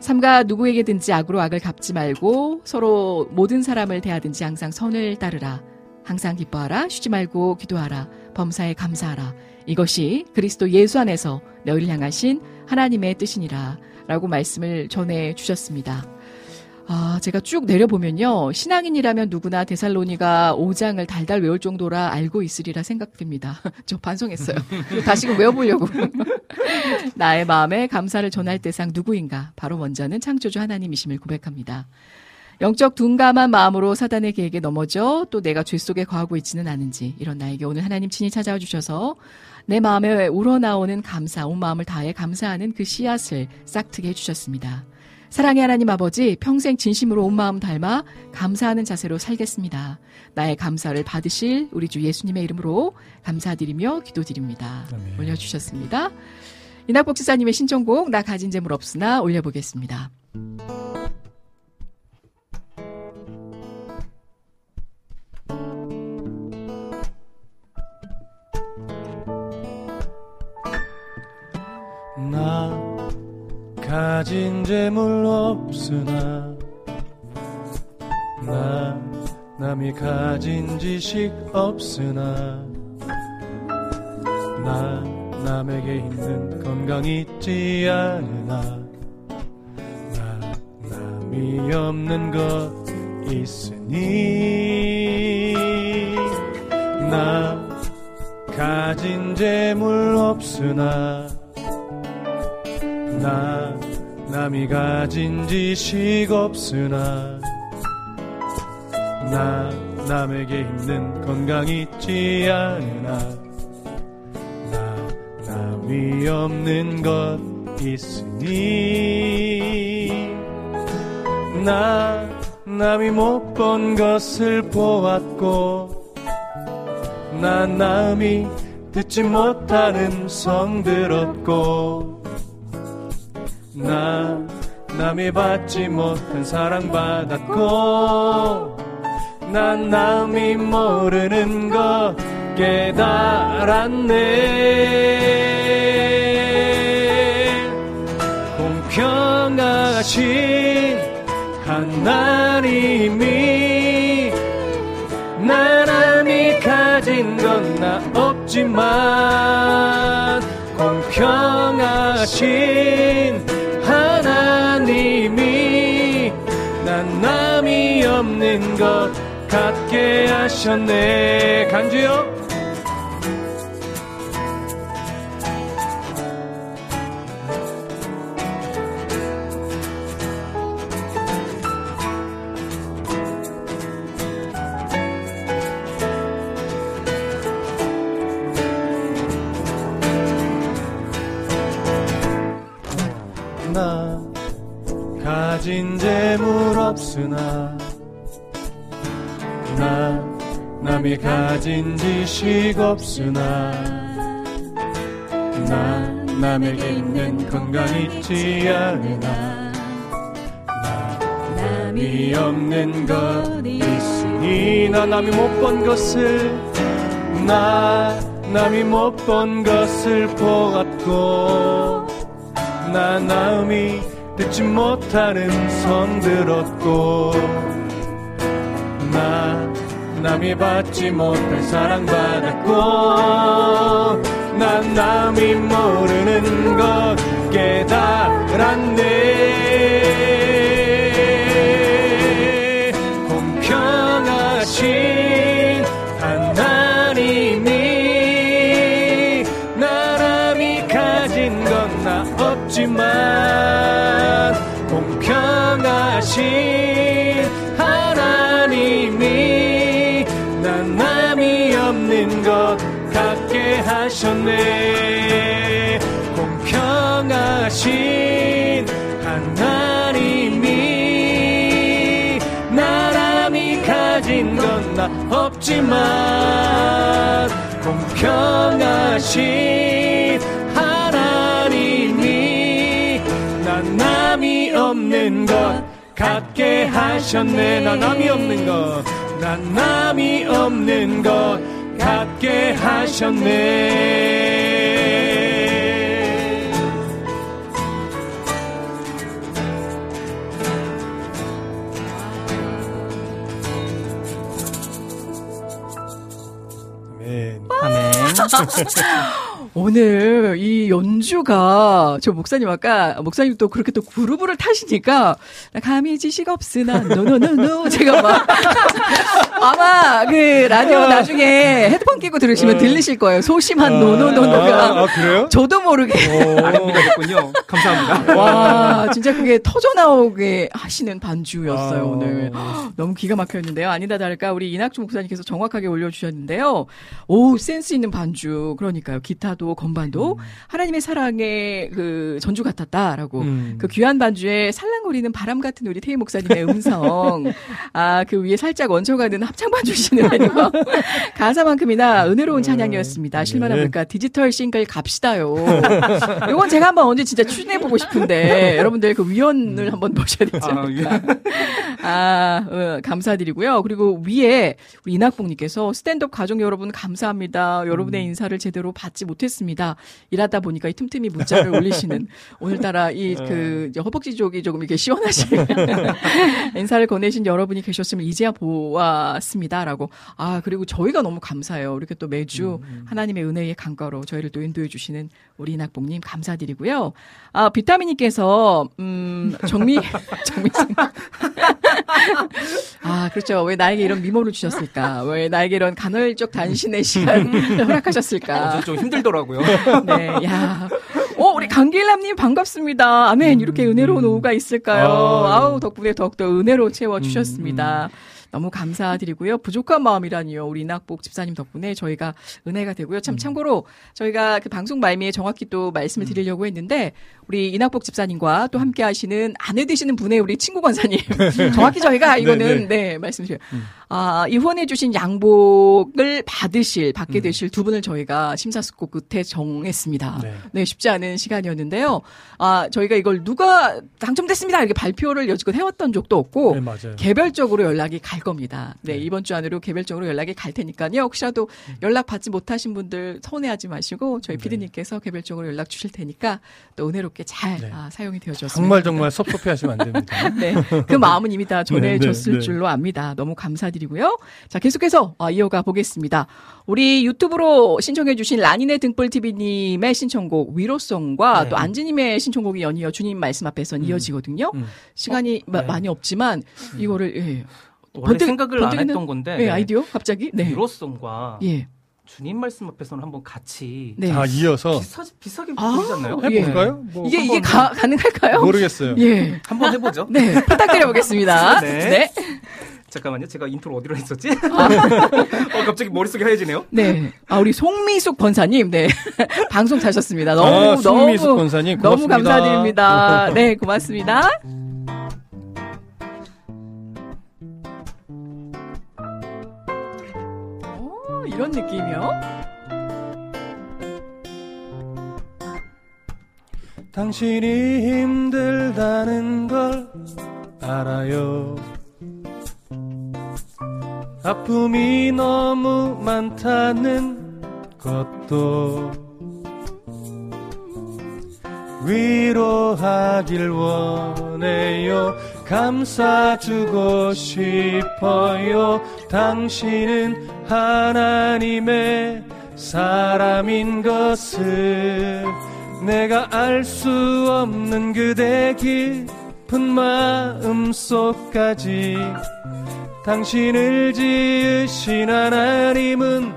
삼가 누구에게든지 악으로 악을 갚지 말고 서로 모든 사람을 대하든지 항상 선을 따르라. 항상 기뻐하라. 쉬지 말고 기도하라. 범사에 감사하라. 이것이 그리스도 예수 안에서 너희를 향하신 하나님의 뜻이니라. 라고 말씀을 전해 주셨습니다. 아, 제가 쭉 내려보면요. 신앙인이라면 누구나 데살로니가 5장을 달달 외울 정도라 알고 있으리라 생각됩니다. 저 반성했어요. 다시금 외워보려고. 나의 마음에 감사를 전할 대상 누구인가? 바로 먼저는 창조주 하나님이심을 고백합니다. 영적 둔감한 마음으로 사단의 계획에 넘어져 또 내가 죄 속에 거하고 있지는 않은지 이런 나에게 오늘 하나님 친히 찾아와 주셔서 내 마음에 우러나오는 감사, 온 마음을 다해 감사하는 그 씨앗을 싹트게 해주셨습니다. 사랑의 하나님 아버지 평생 진심으로 온 마음 닮아 감사하는 자세로 살겠습니다. 나의 감사를 받으실 우리 주 예수님의 이름으로 감사드리며 기도드립니다. 아멘. 올려주셨습니다. 이낙복 지사님의 신청곡 나 가진 재물 없으나 올려보겠습니다. 가진 재물 없으나 나 남이 가진 지식 없으나 나 남에게 있는 건강 있지 않으나 나 남이 없는 것 있으니 나 가진 재물 없으나 나 남이 가진 지식 없으나 나 남에게 있는 건강 있지 않으나 나 남이 없는 것 있으니 나 남이 못 본 것을 보았고 나 남이 듣지 못하는 성 들었고 나 남이 받지 못한 사랑받았고 난 남이 모르는 것 깨달았네. 공평하신 하나님이 나남이 가진 건 나 없지만 공평하신 없는 것 같게 하셨네. 간주요 나 가진 재물 없으나 나 남이 가진 지식 없으나 나 남에게 있는 건강 있지 않으나 나 남이 없는 것 있으니 나 남이 못 본 것을 나 남이 못 본 것을 보았고 나 남이 듣지 못하는 손 들었고 나 남이 받지 못할 사랑 받았고 난 남이 모르는 것 깨달았네. 공평하신 하나님이 나람이 가진 건 나 없지만 공평하신 없는 것 같게 하셨네. 공평하신 하나님이 나람이 가진 건 나 없지만 공평하신 하나님이 난 남이 없는 것 같게 하셨네. 나 남이 없는 것난 남이 없는 것 같게 하셨네 아멘. 아멘. 오늘 이 연주가 저 목사님 아까 목사님 또 그렇게 또 groove를 타시니까 나 감히 지식 없으나 no no no no 제가 막 아마 그 라디오 나중에 헤드폰 끼고 들으시면 들리실 거예요. 소심한 노노노노가 아, 아, 그래요? 저도 모르게 아닙니다, 됐군요. 감사합니다. 와 진짜 그게 터져 나오게 하시는 반주였어요 아. 오늘 너무 기가 막혔는데요 아니다 다를까 우리 이낙주 목사님께서 정확하게 올려주셨는데요 오 센스 있는 반주 그러니까요 기타도 건반도 하나님의 사랑의 그 전주 같았다라고 음. 그 귀한 반주에 살랑거리는 바람 같은 우리 태희 목사님의 음성 아 그 위에 살짝 얹혀가는 합창 반주 시는 거 가사만큼이나 은혜로운 찬양이었습니다 실만 네. 합니까 디지털 싱글 갑시다요 이건 제가 한번 언제 진짜 추진해 보고 싶은데 여러분들 그 위원을 한번 모셔야 되지 아, 않을까. 아, 어, 감사드리고요. 그리고 위에 우리 이낙봉님께서 스탠드업 가족 여러분 감사합니다. 여러분의 인사를 제대로 받지 못했습니다. 일하다 보니까 이 틈틈이 문자를 올리시는 오늘따라 이 그 허벅지 쪽이 조금 이렇게 시원하신 인사를 건네신 여러분이 계셨으면 이제야 보았습니다라고. 아 그리고 저희가 너무 감사해요. 이렇게 또 매주 하나님의 은혜의 강가로 저희를 또 인도해 주시는 우리 이낙봉님 감사드리고요. 아 비타민님께서 음 정미 정미 아, 그렇죠. 왜 나에게 이런 미모를 주셨을까? 왜 나에게 이런 간헐적 단신의 시간을 허락하셨을까? 좀, 좀 힘들더라고요. 네, 야. 어, 우리 강길남님 반갑습니다. 아멘. 이렇게 은혜로운 오후가 있을까요? 아. 아우, 덕분에 더욱더 은혜로 채워주셨습니다. 너무 감사드리고요. 부족한 마음이라니요. 우리 이낙복 집사님 덕분에 저희가 은혜가 되고요. 참 참고로 저희가 그 방송 말미에 정확히 또 말씀을 드리려고 했는데 우리 이낙복 집사님과 또 함께 하시는 아내 되시는 분의 우리 친구 권사님. 정확히 저희가 이거는 네, 말씀드려요. 아, 이혼해 주신 양복을 받으실 받게 되실 두 분을 저희가 심사숙고 끝에 정했습니다. 네. 네, 쉽지 않은 시간이었는데요. 아, 저희가 이걸 누가 당첨됐습니다. 이렇게 발표를 여지껏 해왔던 적도 없고 네, 맞아요. 개별적으로 연락이 갈갈 겁니다. 네, 이번 주 안으로 개별적으로 연락이 갈 테니까요. 혹시라도 연락 받지 못하신 분들 서운해하지 마시고 저희 피디님께서 개별적으로 연락 주실 테니까 또 은혜롭게 잘 네. 아, 사용이 되어졌습니다. 정말 정말 섭섭해하시면 안 됩니다. 네, 그 마음은 이미 다 전해줬을 네, 네, 네. 줄로 압니다. 너무 감사드리고요. 자, 계속해서 아, 이어가 보겠습니다. 우리 유튜브로 신청해주신 라니네 등불 TV님의 신청곡 위로송과 네. 또 안지님의 신청곡이 연이어 주님 말씀 앞에선 이어지거든요. 음. 시간이 마- 많이 없지만 이거를 예. 원래 생각을 안 했던 건데 예, 아이디어 갑자기 네. 유로송과 예. 주님 말씀 앞에서는 한번 같이 네. 다 이어서 비슷하, 비슷하게 아, 보이지 않나요? 해볼까요? 뭐 이게 이게 가, 가능할까요? 모르겠어요. 예. 한번 해보죠. 네, 부탁드려 보겠습니다. 네. 네. 잠깐만요. 제가 인트로 어디로 했었지? 어, 갑자기 머릿속이 하얘지네요. 네. 아, 우리 송미숙 권사님, 네. 방송 자셨습니다. 너무, 아, 너무, 송미숙 권사님, 너무 고맙습니다. 감사드립니다. 네, 고맙습니다. 이런 느낌이요? 당신이 힘들다는 걸 알아요. 아픔이 너무 많다는 것도 위로하길 원해요. 감싸주고 싶어요. 당신은 하나님의 사람인 것을 내가 알 수 없는 그대 깊은 마음 속까지 당신을 지으신 하나님은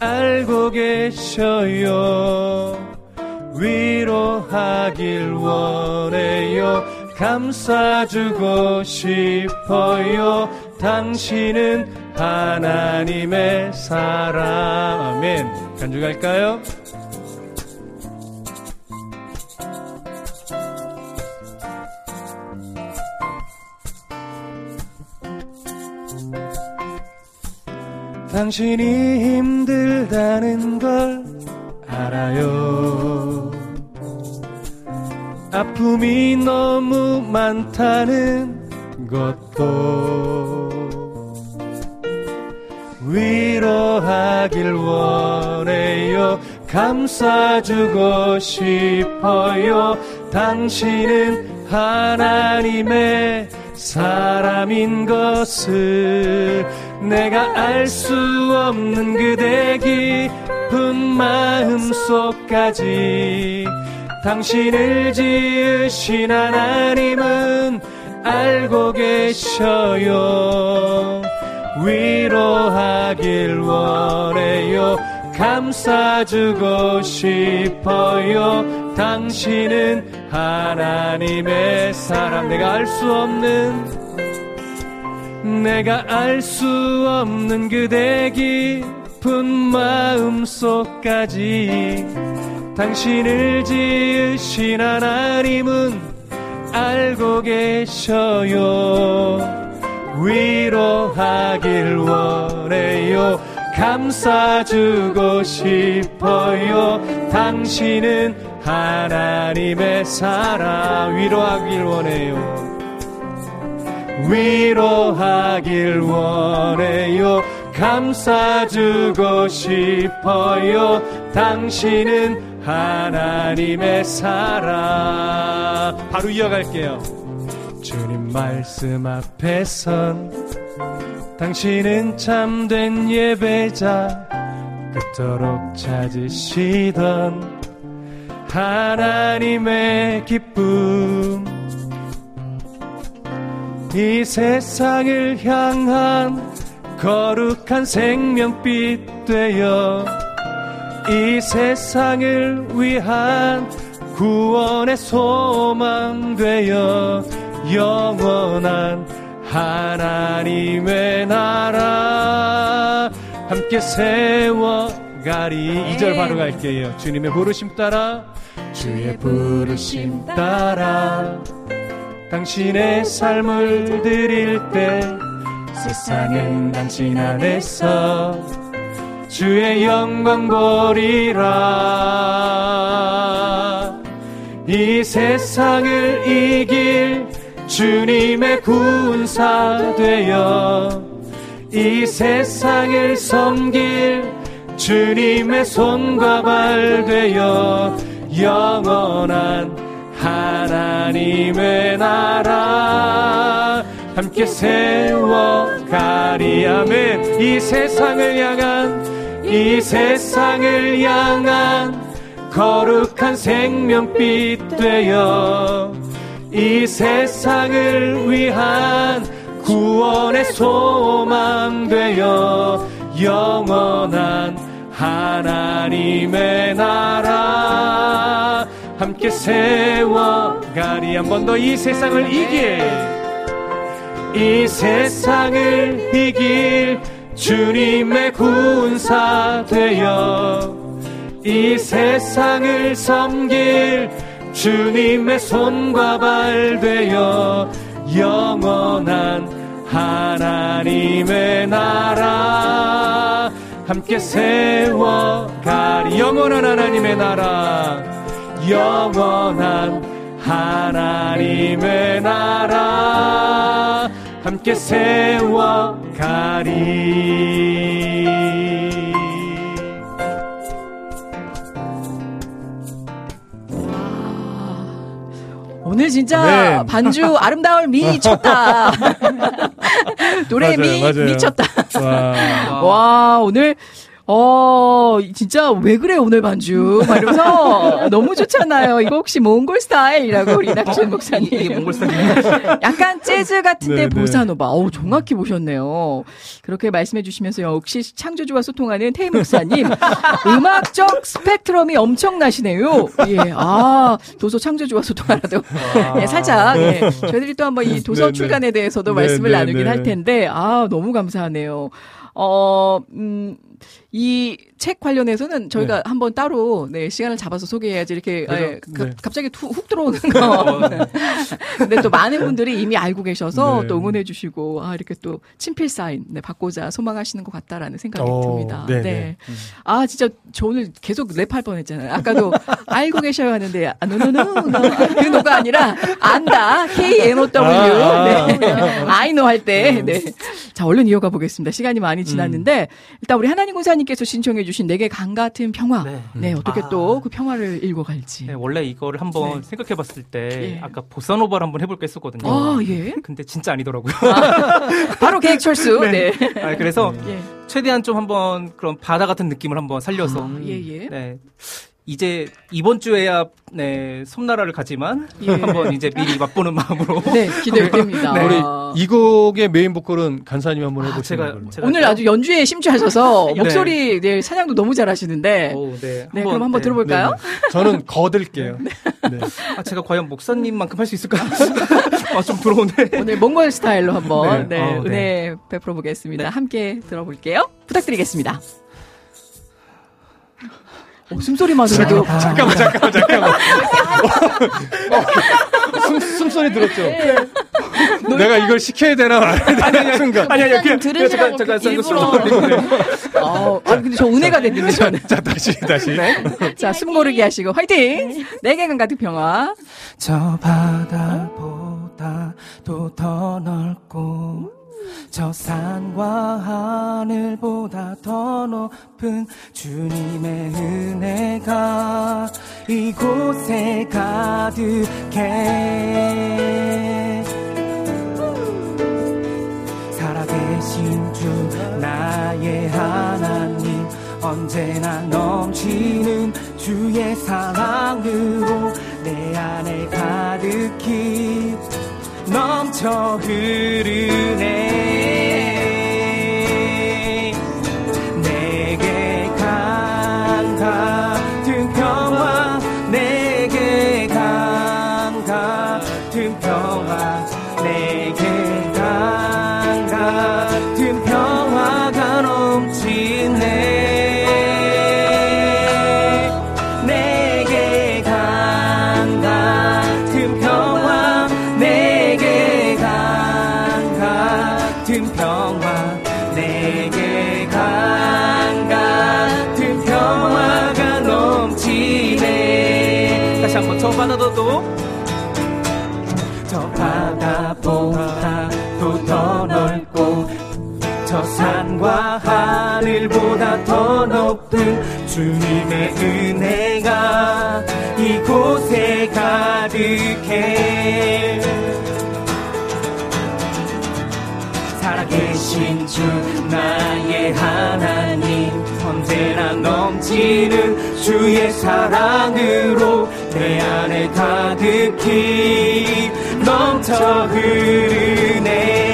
알고 계셔요. 위로하길 원해요. 감싸주고 싶어요. 당신은 하나님의 사람. 아멘. 간주갈까요? 당신이 힘들다는 걸 알아요. 아픔이 너무 많다는 것도 위로하길 원해요. 감싸주고 싶어요. 당신은 하나님의 사람인 것을 내가 알 수 없는 그대 깊은 마음 속까지 당신을 지으신 하나님은 알고 계셔요. 위로하길 원해요. 감싸주고 싶어요. 당신은 하나님의 사람. 내가 알 수 없는 내가 알 수 없는 그대 깊은 마음 속까지 당신을 지으신 하나님은 알고 계셔요. 위로하길 원해요. 감싸주고 싶어요. 당신은 하나님의 사랑 위로하길 원해요. 위로하길 원해요. 감싸주고 싶어요. 당신은 하나님의 사랑. 바로 이어갈게요. 주님 말씀 앞에선 당신은 참된 예배자 그토록 찾으시던 하나님의 기쁨 이 세상을 향한 거룩한 생명빛 되어 이 세상을 위한 구원의 소망 되어 영원한 하나님의 나라 함께 세워가리. 2절 바로 갈게요. 주님의 부르심 따라. 주의 부르심 따라. 당신의 삶을 드릴 때 세상은 당신 안에서 주의 영광 보리라. 이 세상을 이길 주님의 군사 되어 이 세상을 섬길 주님의 손과 발 되어 영원한 하나님의 나라. 함께 세워가리. 아멘. 이 세상을 향한 이 세상을 향한 거룩한 생명빛 되어 이 세상을 위한 구원의 소망 되어 영원한 하나님의 나라 함께 세워가리 한 번 더 이 세상을 이길 이 세상을 이길 주님의 군사 되어 이 세상을 섬길 주님의 손과 발 되어 영원한 하나님의 나라 함께 세워가리 영원한 하나님의 나라 영원한 하나님의 나라 함께 세워가리 오늘 진짜 네. 반주 아름다울 미쳤다. 노래 미 맞아요, 맞아요. 미쳤다. 와. 와 오늘 어 진짜 왜 그래 오늘 반주 막 이러면서 너무 좋잖아요. 이거 혹시 몽골 스타일이라고 우리 낙준 목사님. 이게 몽골 스타일. 약간 재즈 같은데 네, 네. 보사노바. 어우 정확히 보셨네요. 그렇게 말씀해 주시면서 역시 창조주와 소통하는 태희 목사님 음악적 스펙트럼이 엄청나시네요. 예, 아 도서 창조주와 소통하라도 예, 살짝 예, 저희들이 또 한번 이 도서. 출간에 대해서도 네, 말씀을 네, 나누긴 네. 할 텐데 아 너무 감사하네요. 어, 음, 이 책 관련해서는 저희가 한번 따로 네, 시간을 잡아서 소개해야지 이렇게 그죠? 예, 그- 네. 갑자기 투, 훅 들어오는 거. 근데 또 많은 분들이 이미 알고 계셔서 네. 또 응원해 주시고 아 이렇게 또 친필 사인 네, 받고자 소망하시는 것 같다라는 생각이 어, 듭니다. 네, 네. 네. 음. 아 진짜 저 오늘 계속 랩할 뻔했잖아요. 아까도 알고 계셔야 하는데 아, no no no 그 노가 아니라 안다 K N O W 아, 네. I know 할 때. 네. 자 얼른 이어가 보겠습니다. 시간이 많이 지났는데 일단 우리 하나님 군사님께서 신청해 주신 내게 강 같은 평화. 네, 네. 어떻게 아. 또그 평화를 읽어갈지. 네, 원래 이거를 한번 네. 생각해 봤을 때 예. 아까 보사노바를 한번 해볼까 했었거든요. 아 예. 근데 진짜 아니더라고요. 바로 계획 철수. 네. 아, 그래서 예. 최대한 좀 한번 그런 바다 같은 느낌을 한번 살려서 아, 예, 예. 네. 이제 이번 주에야 네 섬나라를 가지만 예. 한번 이제 미리 맛보는 마음으로 네, 기대됩니다. 네. 우리 이 곡의 메인 보컬은 간사님 한번 아, 해보시는 제가 걸로. 제가 오늘 아주 연주에 심취하셔서 네. 목소리 네, 찬양도 너무 잘하시는데. 오, 네. 네, 그럼 한번 네. 들어볼까요? 네, 네. 저는 거들게요. 네. 아, 제가 과연 목사님만큼 할 수 있을까? 아, 좀 부러운데. 오늘 몽골 스타일로 한번 네. 네, 어, 네. 은혜 베풀어 보겠습니다. 함께 들어볼게요. 부탁드리겠습니다. 어, 숨소리만으로도 잠깐만, 잠깐만, 잠깐만. 숨, 숨소리 들었죠? 내가 이걸 시켜야 되나 말아야 되나 순간. 아니, 아니, 그냥, 들으시라고 잠깐, 잠깐, 잠깐, 일부러. 네. 어, 아, 근데 저 은혜가 됐는데 저는. 자, 다시, 다시. 자, 숨 고르기 하시고 화이팅! 내게 강 같은 평화. 저 바다보다 도더 넓고 저 산과 하늘보다 더 높은 주님의 은혜가 이곳에 가득해. 살아계신 주 나의 하나님 언제나 넘치는 주의 사랑으로 내 안에 가득히 넘쳐 흐르네 더 높은 주님의 은혜가 이곳에 가득해. 살아계신 주 나의 하나님 언제나 넘치는 주의 사랑으로 내 안에 가득히 넘쳐 흐르네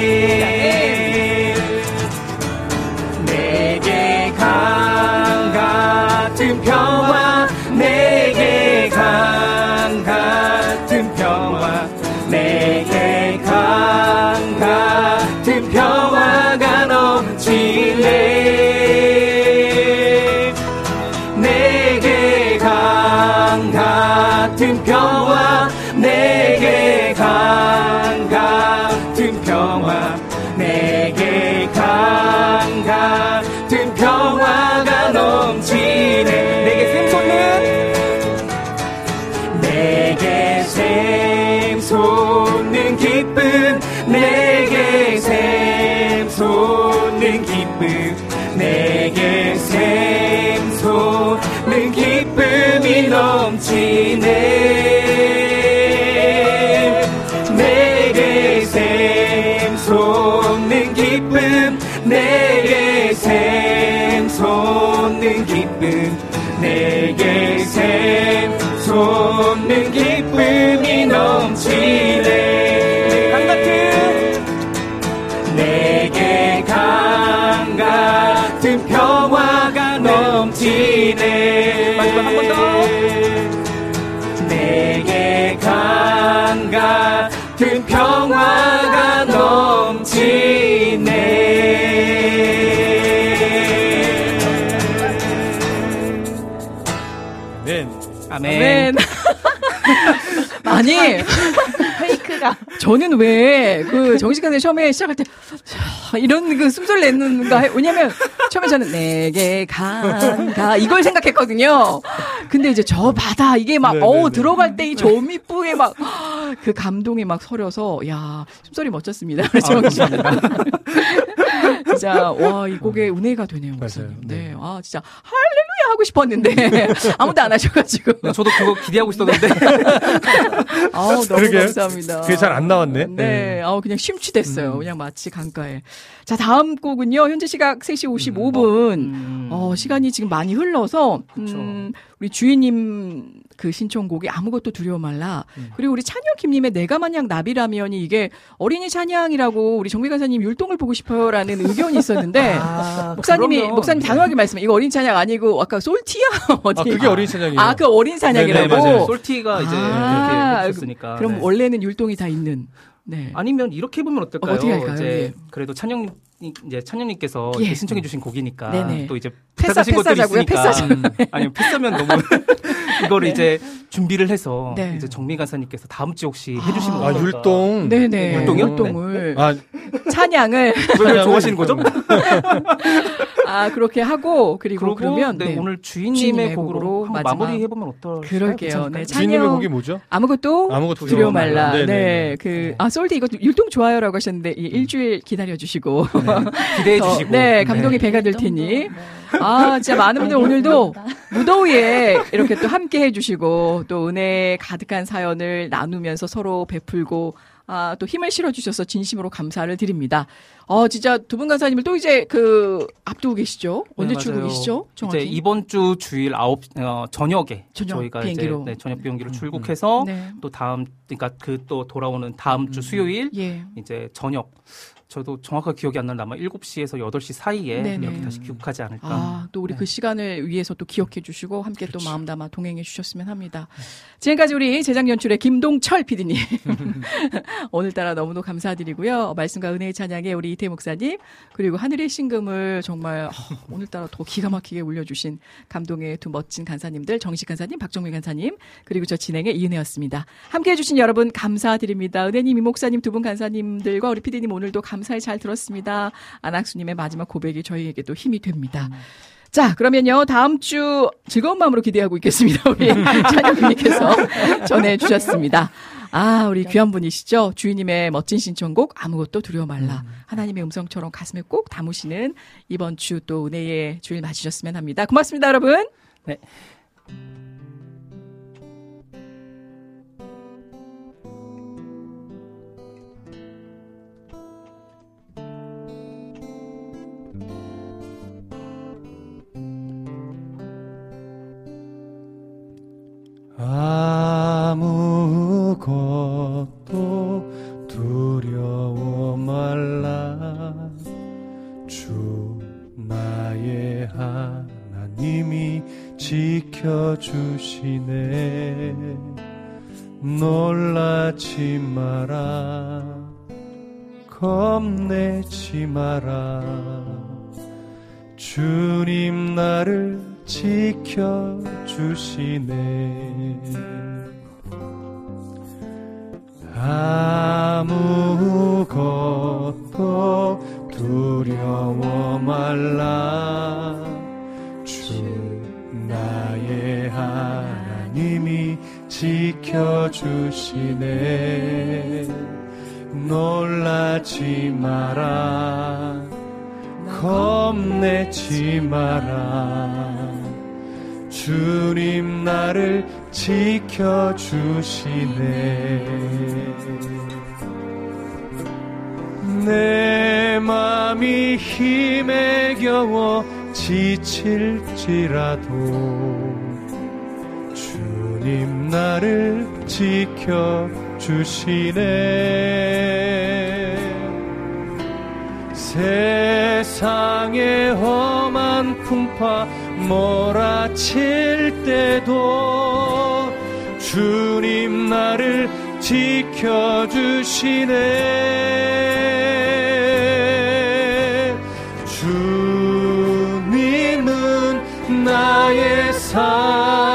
평화 내게 강 같은 평화. 내게 강 같은 평화가 넘치네. 내게 강 같은 평화. 내게 강 같은 평화. 내게 강 같은 평화 내게 샘솟는 기쁨 내게 샘솟는 기쁨 내게 샘솟는 기쁨이 넘치네. 내게 강 같은 평화가 넘치네 아니 페이크가 저는 왜 그 정식한 처음에 시작할 때 자, 이런 그 숨소리 내는가 해. 왜냐면 처음에 저는 내게 간가 이걸 생각했거든요. 근데 이제 저 바다 이게 막 네, 어우 네, 네. 들어갈 때 이 조미뿌에 막 그 감동이 막 서려서 야 숨소리 멋졌습니다. 정식. 진짜 와 이 곡에 은혜가 되네요. 맞아요. 네. 네. 아 진짜 할렐루야 하고 싶었는데 아무도 안 하셔가지고. 저도 그거 기대하고 있었는데 아우 너무. 감사합니다. 그게 잘 안 나왔네. 네. 아우 그냥 심취됐어요. 음. 그냥 마치 강가에. 자, 다음 곡은요. 현재 시각 3시 55분. 음. 어, 시간이 지금 많이 흘러서. 음, 우리 주인님 그 신청곡이 아무것도 두려워 말라. 음. 그리고 우리 찬영 김님의 내가 마냥 나비라면이 이게 어린이 찬양이라고 우리 정비 간사님 율동을 보고 싶어요라는 의견이 있었는데 아, 목사님이 그러면- 목사님 단호하게 말씀해. 이거 어린 찬양 아니고 아까 솔티야 어디? 아, 그게 어린 찬양이에요. 아, 그 어린 네, 찬양이라고. 맞아요. 솔티가 이제 아, 이렇게 해주셨으니까. 그럼 네. 원래는 율동이 다 있는. 네. 아니면 이렇게 해보면 어떨까요? 어, 어떻게 할까요? 이제 예. 그래도 찬영 이제 찬영님께서 예. 신청해주신 곡이니까 네네. 또 이제 패사자고요, 있으니까 패사자. 음, 아니면 패스면 너무 이거를 이제 준비를 해서 네. 이제 정미 간사님께서 다음 주에 혹시 해주시면 아, 아? 율동. 네네. 율동이요? 율동을. 아, 찬양을. 왜, 좋아하시는 거죠? 아, 그렇게 하고, 그리고 그리고 그러면. 네, 네. 오늘 주인님의, 주인님의 곡으로, 곡으로 한번 마지막. 마무리 해보면 어떨까요? 그럴게요. 네, 주인님의 찬양. 곡이 뭐죠? 아무것도 아무것도 두려워 말라. 네네. 네, 그, 아, 솔드 이거 율동 좋아요라고 하셨는데, 이 일주일 기다려 주시고. 기대해 더, 주시고. 네, 감동이 배가 될 테니. 아, 진짜 많은 분들 오늘도 무더위에 이렇게 또 함께 해주시고, 또 은혜 가득한 사연을 나누면서 서로 베풀고, 아, 또 힘을 실어주셔서 진심으로 감사를 드립니다. 어, 진짜 두 분 간사님을 또 이제 그, 앞두고 계시죠? 언제 네, 출국이시죠? 맞아요. 정확히? 이제 이번 주 주일 아홉 어, 저녁에 저녁 저희가 비행기로. 이제 네, 저녁 비행기로 출국해서 네. 또 다음 그러니까 그 또 돌아오는 다음 주 수요일 예. 이제 저녁 저도 정확하게 기억이 안 나는데 아마 7시에서 8시 사이에 네네. 이렇게 다시 귀국하지 않을까. 아, 또 우리 네. 그 시간을 위해서 또 기억해 주시고 함께 또 마음 담아 동행해 주셨으면 합니다. 지금까지 우리 제작 연출의 김동철 PD님. 오늘따라 너무도 감사드리고요. 말씀과 은혜의 찬양에 우리 이태 목사님, 그리고 하늘의 신금을 정말 어, 오늘따라 더 기가 막히게 울려주신 감동의 두 멋진 간사님들, 정식 간사님, 박정민 간사님, 그리고 저 진행의 이은혜였습니다. 함께 해 주신 여러분 감사드립니다. 은혜님, 이 목사님 두 분 간사님들과 우리 PD님 오늘도 감사히 잘 들었습니다. 안학수님의 마지막 고백이 저희에게도 힘이 됩니다. 자, 그러면요, 다음 주 즐거운 마음으로 기대하고 있겠습니다. 우리 찬영님께서 전해주셨습니다. 아, 우리 귀한 분이시죠? 주인님의 멋진 신청곡 아무것도 두려워 말라. 음. 하나님의 음성처럼 가슴에 꼭 담으시는 이번 주 또 은혜의 주일 맞으셨으면 합니다. 고맙습니다, 여러분. 네. 아무것도 두려워 말라. 주 나의 하나님이 지켜주시네. 놀라지 마라. 겁내지 마라 주님 나를 지켜주시네. 아무것도 두려워 말라. 주 나의 하나님이 지켜주시네. 놀라지 마라 겁내지 마라. 주님 나를 지켜주시네. 내 맘이 힘에 겨워 지칠지라도 주님 나를 지켜주시네 세상의 험한 풍파 몰아칠 때도 주님 나를 지켜주시네. 주님은 나의 산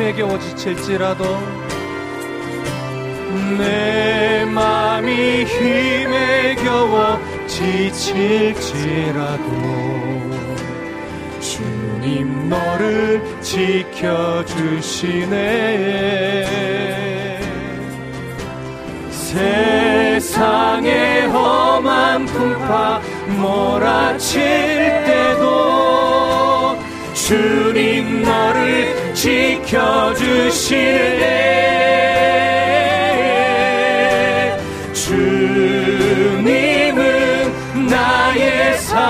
힘에 겨워 지칠지라도 내 마음이 힘에 겨워 지칠지라도 주님 너를 지켜주시네. 세상의 험한 풍파 몰아칠 때도 주님 너를 지켜주시네. 주님은 나의 산성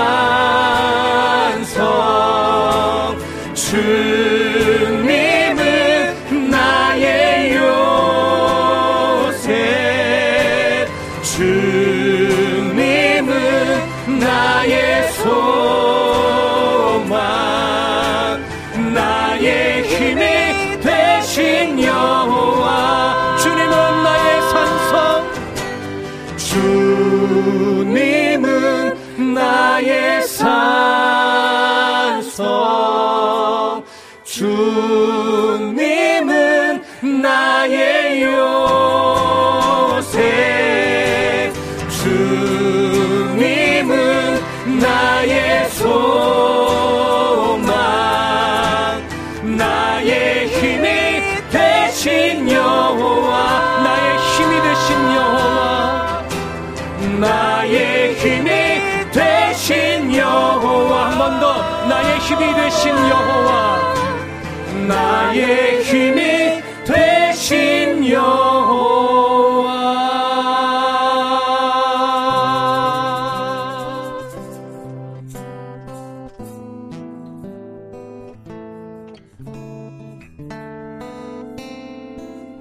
나의 힘이